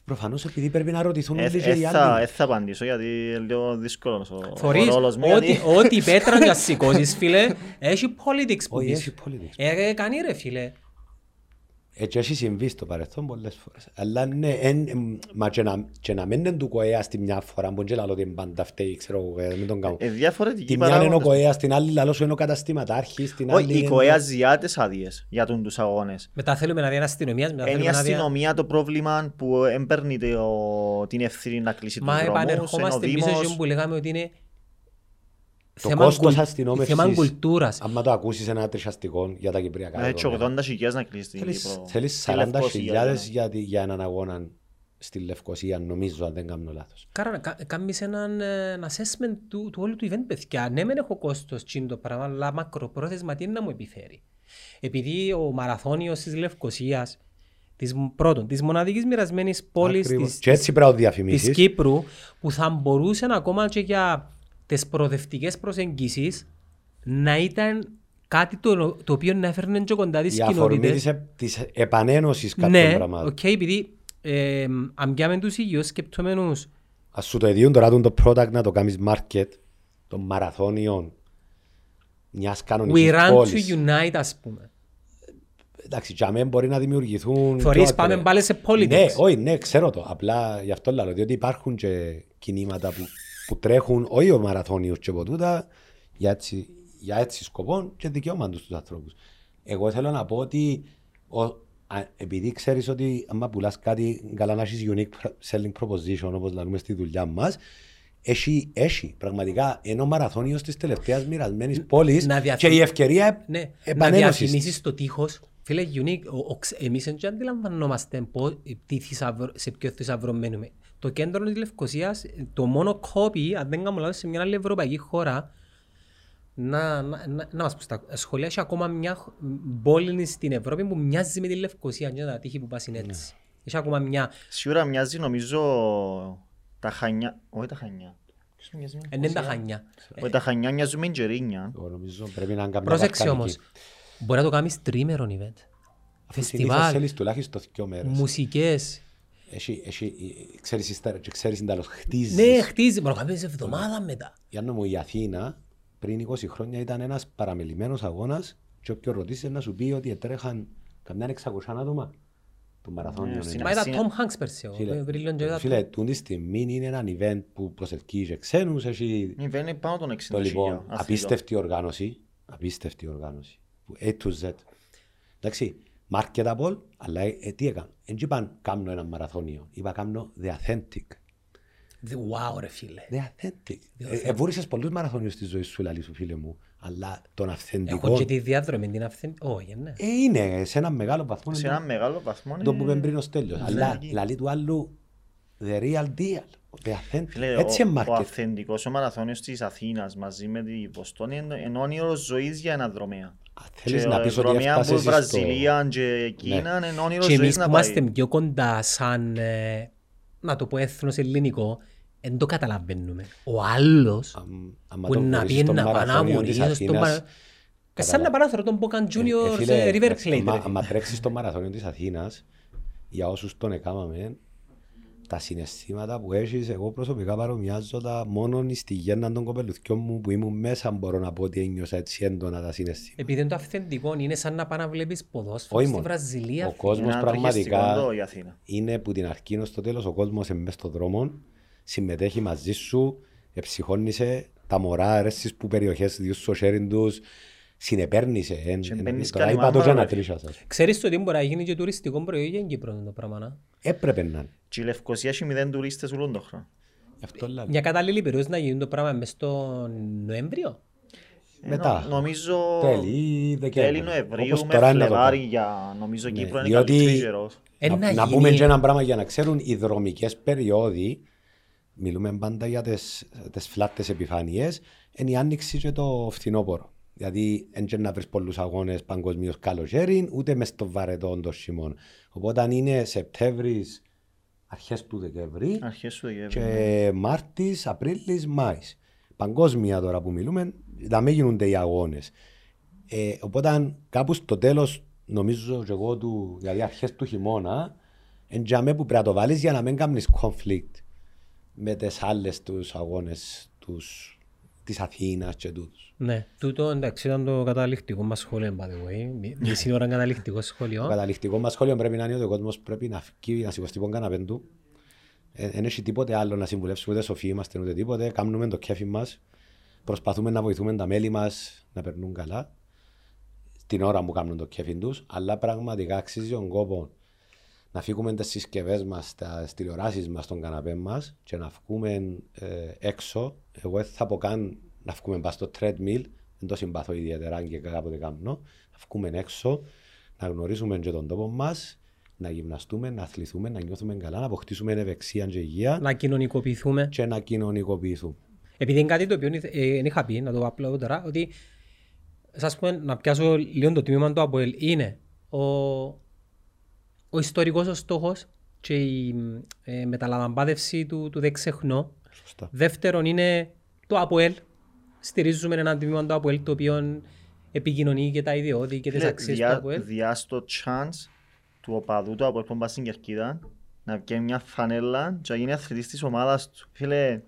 Speaker 3: Προφανώς επειδή πρέπει να ρωτηθούν όλοι και οι άλλοι.
Speaker 1: Δεν θα απαντήσω γιατί είναι λίγο δύσκολος ο ρόλος μου.
Speaker 2: Ό,τι πέτρα να σηκώσεις φίλε, έχει politics
Speaker 3: που πεις. Έχει politics. Ε,
Speaker 2: κάνει ρε φίλε.
Speaker 3: Έτσι έχει συμβεί στο παρελθόν πολλές φορές. Αλλά ναι, εν, μα και να, και να μην είναι του ΚΟΕΑ στη μια φορά, μπορεί και λαλό την πάντα φταίει, ξέρω εγώ, ε, μην τον κάνω.
Speaker 1: Ε, διαφορετική
Speaker 3: Τη μια είναι ο ΚΟΕΑ, στην άλλη λαλό σου είναι ο καταστήματάρχης, στην άλλη
Speaker 1: Όχι, η ΚΟΕΑ ζητά τις άδειες για τον τους αγώνες.
Speaker 2: Μετά θέλουμε να δει ένα αστυνομίας.
Speaker 1: Είναι η αστυνομία το πρόβλημα που έμπαιρνει την ευθύνη να κλείσει τους δρόμους,
Speaker 2: Μα επανερχόμαστε πίσω που λέγαμε ότι είναι
Speaker 3: το θέμα κόστος αστυνόμευσης, θέμα κουλτούρας. Αν το ακούσεις ένα τρισιαστικό για τα Κυπριακά.
Speaker 1: Έτσι 80.000 να κλείσεις την
Speaker 3: Κύπρο. Θέλεις 40.000 για, για έναν αγώνα στη Λευκοσία, νομίζω, αν δεν κάνω λάθος.
Speaker 2: Κάρα, κάνεις έναν ε, assessment του, του όλου του event, παιδιά. Ναι, μεν έχω κόστος τσιν το πράγμα, αλλά μακροπρόθεσμα τι να μου επιφέρει; Επειδή ο μαραθώνιος της Λευκοσίας, της, πρώτον, της μοναδικής μοιρασμένης πόλης της,
Speaker 3: της,
Speaker 2: της Κύπρου, που θα μπορούσε ακόμα και για τις προοδευτικές προσεγγίσεις να ήταν κάτι το, το οποίο να έφερνε και κοντά τις κοινότητες.
Speaker 3: Η αφορμή της, επανένωσης κάποιων
Speaker 2: ναι,
Speaker 3: πραγμάτων.
Speaker 2: Ναι, okay, επειδή ε, αν πιάμε τους ίδιους σκεπτόμενους...
Speaker 3: Ας σου το ειδίουν τώρα το product να το κάνεις market των μαραθώνιων μιας κανονικής
Speaker 2: We πόλης. We run to unite ας πούμε.
Speaker 3: Εντάξει, για μένα μπορεί να δημιουργηθούν...
Speaker 2: Φορείς πάμε πάλι σε politics.
Speaker 3: Ναι, όχι, ναι, ξέρω το. Απλά γι' αυτό λέω, διότι υπάρχουν και κινήματα που που τρέχουν όχι ο μαραθώνιος και ποτούτα για έτσι, για έτσι σκοπό και δικαιώμα τους τους ανθρώπους. Εγώ θέλω να πω ότι ο, επειδή ξέρεις ότι άμα πουλάς κάτι καλά να έχεις unique selling proposition όπως λέμε στη δουλειά μας έχει, έχει πραγματικά ενώ μαραθώνιος της τελευταίας μοιρασμένης πόλης και η ευκαιρία
Speaker 2: ναι, Να διαφημίσεις το τείχος Φίλε, unique, εμείς δεν αντιλαμβανόμαστε σε ποιο θησαυρό μένουμε. Το κέντρο της Λευκοσίας, το μόνο κόπι, αν δεν κάνω λάθος, σε μια άλλη ευρωπαϊκή χώρα, να, να, να, να μας πω στα σχολεία έχει ακόμα μια πόλη στην Ευρώπη που μοιάζει με τη Λευκοσία και τα τύχη που πας είναι έτσι. Ναι. Έχει ακόμα μια...
Speaker 1: Σίγουρα μοιάζει νομίζω τα Χανιά, όχι τα Χανιά.
Speaker 2: Είναι τα Χανιά.
Speaker 1: Όχι τα Χανιά μοιάζουν με Τζερίνια.
Speaker 3: Νομίζω πρέπει να κάνουμε
Speaker 2: Πρόσεξε όμως, μπορεί να το κάνεις τρίμερο event. Φεστιβάλ,
Speaker 3: θέλεις τουλάχιστον δύο μέρες.
Speaker 2: μουσικές.
Speaker 3: Έχει, έχει, ξέρεις, ξέρεις, χτίζεις.
Speaker 2: Ναι, χτίζεις, μπορεί να κάνεις εβδομάδα μετά.
Speaker 3: Για να μου η Αθήνα πριν 20 χρόνια ήταν ένας παραμελημένος αγώνας και όποιος ρωτήσει να σου πει ότι έτρεχαν καμιά 600 άτομα του μαραθώνιου.
Speaker 2: Ναι, Μα ήταν Tom Hanks πέρσι.
Speaker 3: Φίλε, τούτη στιγμή είναι ένα event που προσελκύει και ξένους.
Speaker 1: Έχει... Event πάνω των 60
Speaker 3: το, λοιπόν, απίστευτη οργάνωση. Απίστευτη οργάνωση. A to Z. Εντάξει, marketable, αλλά ε, τι έκανα; Δεν είπαν κάνω ένα μαραθώνιο. Είπα κάνω the authentic.
Speaker 2: Wow, ρε φίλε.
Speaker 3: The authentic. Εβούρισες ε, πολλούς μαραθώνιους στη ζωή σου, λαλή σου φίλε μου. Αλλά τον αυθεντικό...
Speaker 2: Έχω και τη διάδρομη, την αυθεντικό. Όχι, ναι.
Speaker 3: Ε, είναι σε ένα μεγάλο βαθμό.
Speaker 1: Σε ένα μεγάλο βαθμό.
Speaker 3: Το που είπαμε πριν ως τέλειος. Αλλά λαλή του άλλου, the real deal. The authentic. Έτσι είναι
Speaker 1: market. Ο αυθεντικός ο μαραθώνιος της Αθήνας μαζί με την Ποστόνη είναι όνειρος ζωής για ένα δρομέα.
Speaker 3: Θέλεις να πεις ότι έφτασες
Speaker 1: στο... Βραζιλία και Κίνα ναι. είναι όνειρος ζωής να πάει. Και εμείς που είμαστε
Speaker 2: πιο κοντά σαν, ε, να το πω έθνος ελληνικό, δεν το καταλαβαίνουμε. Ο άλλος που να πει να πάει να μωρίσει στον Σαν να παράθερο τον Μπόκαν Junior σε River Plate.
Speaker 3: Αν τρέξεις στο μαραθώνιο της Αθήνας, για όσους τον έκαναμε, τα συναισθήματα που έχεις, εγώ προσωπικά παρομοιάζω τα μόνο στη γέννα των κοπελουθιών μου που ήμουν μέσα μπορώ να πω ότι ένιωσα έτσι έντονα τα συναισθήματα.
Speaker 2: Επειδή είναι το αυθεντικό, είναι σαν να πάει να βλέπεις ποδόσφαιρο στη Βραζιλία.
Speaker 3: Ο κόσμος πραγματικά είναι που την αρχή στο τέλος ο κόσμος είναι μέσα στον δρόμο συμμετέχει μαζί σου, εψυχώνησε τα μωρά, αρέσεις που περιοχές διούς στο sharing τους, συνεπέρνησε. Τώρα είπα το να τρίσσα σας.
Speaker 2: Ξέρεις ότι μπορεί να γίνει και τουριστικό προϊόν για Κύπρο το πράγμα, να.
Speaker 3: Έπρεπε να.
Speaker 1: Και η Λευκοσία έχει μηδέν τουρίστες ούλον το χρόνο.
Speaker 2: Μια κατάλληλη περίοδος να γίνει το πράγμα μες στο Νοέμβριο;
Speaker 3: Ε, Μετά.
Speaker 1: Νομίζω
Speaker 3: τέλη
Speaker 1: Δεκέμβρη. Τέλη Νοεμβρίου με Φλεβάρι για νομίζω ναι, Κύπρο είναι καλύτερος καιρός.
Speaker 3: Να, να πούμε και ένα πράγμα για να ξέρουν οι δρομικές περιόδοι μιλούμε πάντα για τις, τις φλάτες επιφάνειες, είναι η άνοιξη και το φθινόπωρο. Δηλαδή, δεν να βρεις πολλούς αγώνες παγκοσμίως καλοκαίρι, ούτε μες στο βαρετό το χειμώνα. Οπότε, αν είναι Σεπτέμβρης, αρχές του Δεκέμβρη,
Speaker 1: αρχές του Δεκέμβρη
Speaker 3: και ναι. Μάρτης, Απρίλης, Μάης. Παγκόσμια τώρα που μιλούμε, θα μην γίνονται οι αγώνες. Ε, οπότε, κάπου στο τέλος, νομίζω και εγώ, του, δηλαδή αρχές του χειμώνα, εντιαμέ που πρέπει να το βάλεις για να μην κάνεις conflict με τις άλλες τους αγώνες τους, της Αθήνας και τούτους.
Speaker 2: Ναι, τούτο εντάξει ήταν το καταληκτικό μας σχόλιο, by the way. Μισή ώρα καταληκτικό σχόλιο.
Speaker 3: Το καταληκτικό μας σχόλιο πρέπει να είναι ότι ο κόσμος πρέπει να φύγει, να σηκωστεί πον καναπέν του. Δεν έχει τίποτε άλλο να συμβουλεύσουμε, ούτε σοφοί είμαστε, ούτε τίποτε. Κάνουμε το κέφι μας. Προσπαθούμε να βοηθούμε τα μέλη μας να περνούν καλά την ώρα που κάνουν το κέφι τους, αλλά πραγματικά αξίζει τον κόπο να φύγουμε τις συσκευές μας, τα τηλεοράσεις μας, στον καναπέ μας και να βγούμε ε, έξω. Εγώ δεν θα πω καν να βγούμε πάνω στο treadmill, δεν το συμπαθώ ιδιαίτερα και κάποτε κάνω. Να βγούμε έξω, να γνωρίζουμε και τον τόπο μας, να γυμναστούμε, να αθληθούμε, να νιώθουμε καλά, να αποκτήσουμε ευεξία και υγεία.
Speaker 2: Να κοινωνικοποιηθούμε.
Speaker 3: Και να κοινωνικοποιηθούμε.
Speaker 2: Επειδή είναι κάτι το οποίο δεν ε, είχα πει, να το απλώ τώρα, ότι σας πούμε, να πιάσω λίγο το τμήμα του ΑΠΟΕΛ είναι ο, ο ιστορικός ο στόχος και η ε, μεταλαμβάνευση του, του δεξεχνό. Σωστά. Δεύτερον είναι το ΑΠΟΕΛ. Στηρίζουμε ένα τμήμα του ΑΠΟΕΛ το οποίο επικοινωνεί και τα ιδιώδη και τις ναι, αξίες διά, του ΑΠΟΕΛ.
Speaker 1: Διά στο chance του οπαδού του ΑΠΟΕΛ που πάει στην Κερκίδα να βγει μια φανέλα και να γίνει αθλητής της ομάδας του. Φίλε,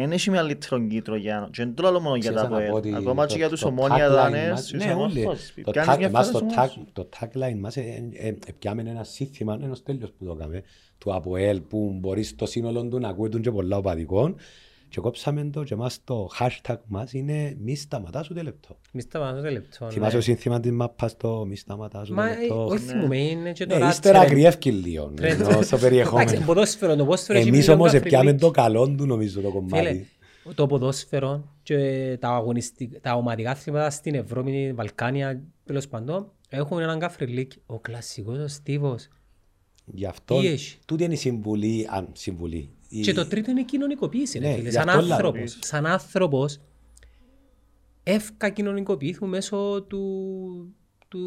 Speaker 1: δεν έχει μεγαλύτερο κίτρο για και δεν το λέω μόνο για τα ΠΟΕΛ. Ακόμα και για τους ομόνια δάνες.
Speaker 3: Ναι, όλοι. Το tagline μας πιάμε ένα σύστημα, ένας τέλειος που το έκαμε, του ΑΠΟΕΛ που μπορείς στο σύνολο του να ακούει και πολλά οπαδικών και κόψαμε το και μας το hashtag μας είναι μη σταματάς ούτε λεπτό.
Speaker 2: Μη σταματάς ούτε λεπτό.
Speaker 3: Θυμάσαι ναι. το σύνθημα της μάπας το μη σταματάς ούτε λεπτό.
Speaker 2: Μα όχι θυμούμε είναι και το
Speaker 3: ναι, Ύστερα αγριεύκει λίγο στο περιεχόμενο.
Speaker 2: Ποδόσφαιρο, το ποδόσφαιρο
Speaker 3: Εμείς όμως επιάμε το καλό του νομίζω το κομμάτι.
Speaker 2: Το ποδόσφαιρο και τα, τα ομαδικά αθλήματα στην Ευρώπη, Βαλκάνια, τέλος παντών, έχουν έναν καφριλίκ. Ο κλασσικός ο Στίβος.
Speaker 3: Γι' αυτό, τούτη είναι η συμβουλή, αν συμβουλή,
Speaker 2: και το τρίτο είναι η κοινωνικοποίηση. Ναι, φίλε. Σαν άνθρωπος, σαν άνθρωπος, εύκα κοινωνικοποιήθου μέσω του, του,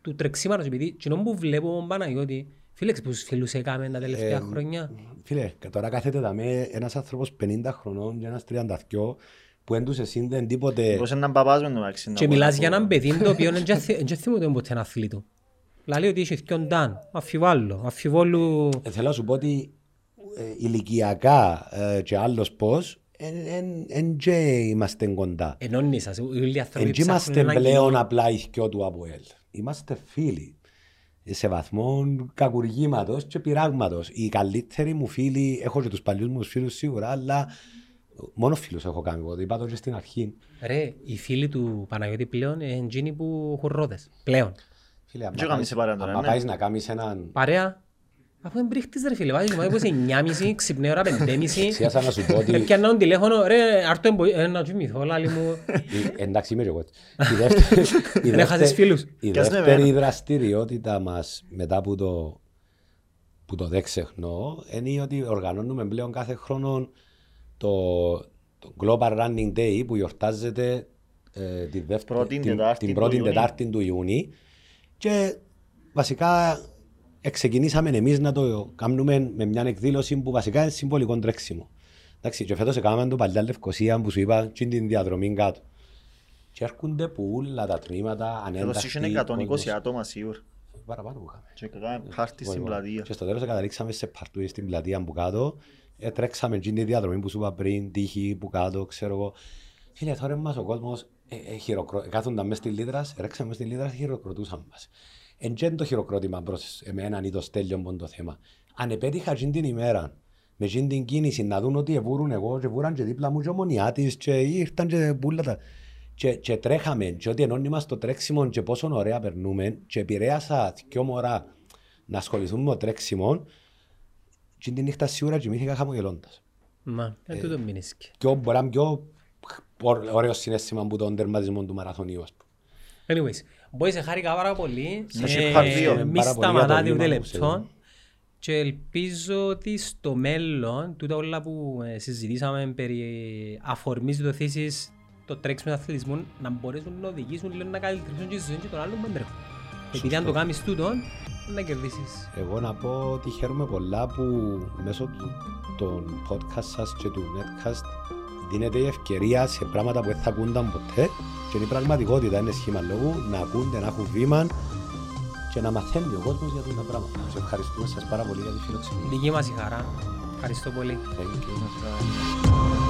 Speaker 2: του τρεξίματος. Επειδή κοινό που βλέπω τον Παναγιώτη, φίλε, πόσους φίλους έκαμε τα τελευταία ε, χρόνια.
Speaker 3: Φίλε, τώρα κάθεται τα με ένας άνθρωπος 50 χρονών και ένας 32 που δεν τους εσύνδεν τίποτε...
Speaker 1: Πώς έναν παπάς με τον άξι.
Speaker 2: Και μιλάς για έναν παιδί το οποίο δεν θυμούνται ποτέ ένα αθλήτου. Λέει ότι είχε δυο ντάν, αφιβάλλω, αφιβόλου...
Speaker 3: Ε, θέλω να σου πω ότι ε, ηλικιακά ε, και άλλος πώς, εν και είμαστε κοντά.
Speaker 2: Ενώνει σας, όλοι οι άνθρωποι
Speaker 3: Εν είμαστε πλέον απλά ηθικιό του ΑΠΟΕΛ. Είμαστε φίλοι. Σε βαθμό κακουργήματος και πειράγματος. Οι καλύτεροι μου φίλοι, έχω και τους παλιούς μου φίλους σίγουρα, αλλά μόνο φίλους έχω κάνει εγώ. Είπα το και στην αρχή.
Speaker 2: Ρε, οι φίλοι του Παναγιώτη πλέον είναι εκείνοι που έχουν ρόδες. Πλέον.
Speaker 3: Φίλε, αν πάει ναι. να κάνεις έναν.
Speaker 2: Παρέα, Αφού δεν μπρίχτης ρε φίλε, βάζεις μου έπωσε 9.30, ξυπνέ ώρα 5.30
Speaker 3: Σιάσα να σου πω ότι...
Speaker 2: Έπιανα τον τηλέφωνο, ρε, άρτω να κοιμηθώ, λάλη μου.
Speaker 3: Εντάξει είμαι και εγώ
Speaker 2: Δεν έχασες φίλους.
Speaker 3: Η δεύτερη δραστηριότητα μας μετά που το που το δεν ξεχνώ είναι ότι οργανώνουμε πλέον κάθε χρόνο το, το Global Running Day που γιορτάζεται ε, τη δεύτερη, την, την πρώτη Τετάρτη του Ιούνιου και βασικά ξεκινήσαμε εμείς να το κάνουμε με μια εκδήλωση που βασικά είναι συμβολικό τρέξιμο. Εντάξει, και φέτος έκαναμε το παλιά Λευκοσία που σου είπα και την διαδρομή κάτω. Και έρχονται που όλα τα τμήματα
Speaker 1: ανένταχτοι. Φέτος είχε 120 άτομα σίγουρα.
Speaker 3: Παραπάνω που είχαμε.
Speaker 1: Και κάναμε πάρτι στην πλατεία.
Speaker 3: Και στο τέλος καταλήξαμε σε παρτούι στην πλατεία που κάτω. Ε, τρέξαμε και την διαδρομή που σου είπα πριν, τύχη που κάτω, ξέρω εγώ. Φίλε, τώρα μας ο κόσμος ε, ε, χειροκρο... κάθονταν μέσα στη Λίδρα, ρέξαμε στη Λίδρα και χειροκροτούσαν μας. Εν το χειροκρότημα προς εμένα ή το στέλιο μου το θέμα. Αν επέτυχα την ημέρα με την κίνηση να δουν ότι εβούρουν εγώ και βούραν και δίπλα μου και ομονιάτης και ήρθαν και πουλα τα... Και, και τρέχαμε και ότι ενώνει μας το τρέξιμο και πόσο ωραία περνούμε και επηρέασα δυο μωρά να ασχοληθούμε με το τρέξιμο και την νύχτα σίγουρα κοιμήθηκα χαμογελώντας.
Speaker 2: Μα, ε, τούτο μείνισκε.
Speaker 3: Και μπορεί να είναι πιο ωραίο συνέστημα που τον τερματισμό του μαραθωνίου, ας πούμε.
Speaker 2: Anyways, Μπορεί σε χάρηκα πάρα πολύ. Ε, μη σταματάτε ούτε λεπτό. Και ελπίζω ότι στο μέλλον, τούτα όλα που ε, συζητήσαμε περί αφορμής του θέσης το τρέξιμο του αθλητισμού, να μπορέσουν να οδηγήσουν λίγο να καλυτρήσουν και τη ζωή των άλλων που εμπρέχουν. Επειδή αν το κάνεις τούτο, να κερδίσεις.
Speaker 3: Εγώ να πω ότι χαίρομαι πολλά που μέσω των podcast σας και του netcast δίνεται η ευκαιρία σε πράγματα που δεν θα ακούνταν ποτέ και η πραγματικότητα είναι σχήμα λόγου να ακούνται, να έχουν βήμα και να μαθαίνει ο κόσμος για αυτά τα πράγματα. Σας ευχαριστούμε σας πάρα πολύ για τη φιλοξενία.
Speaker 2: Δική μας η χαρά. Ευχαριστώ πολύ.
Speaker 3: Thank you.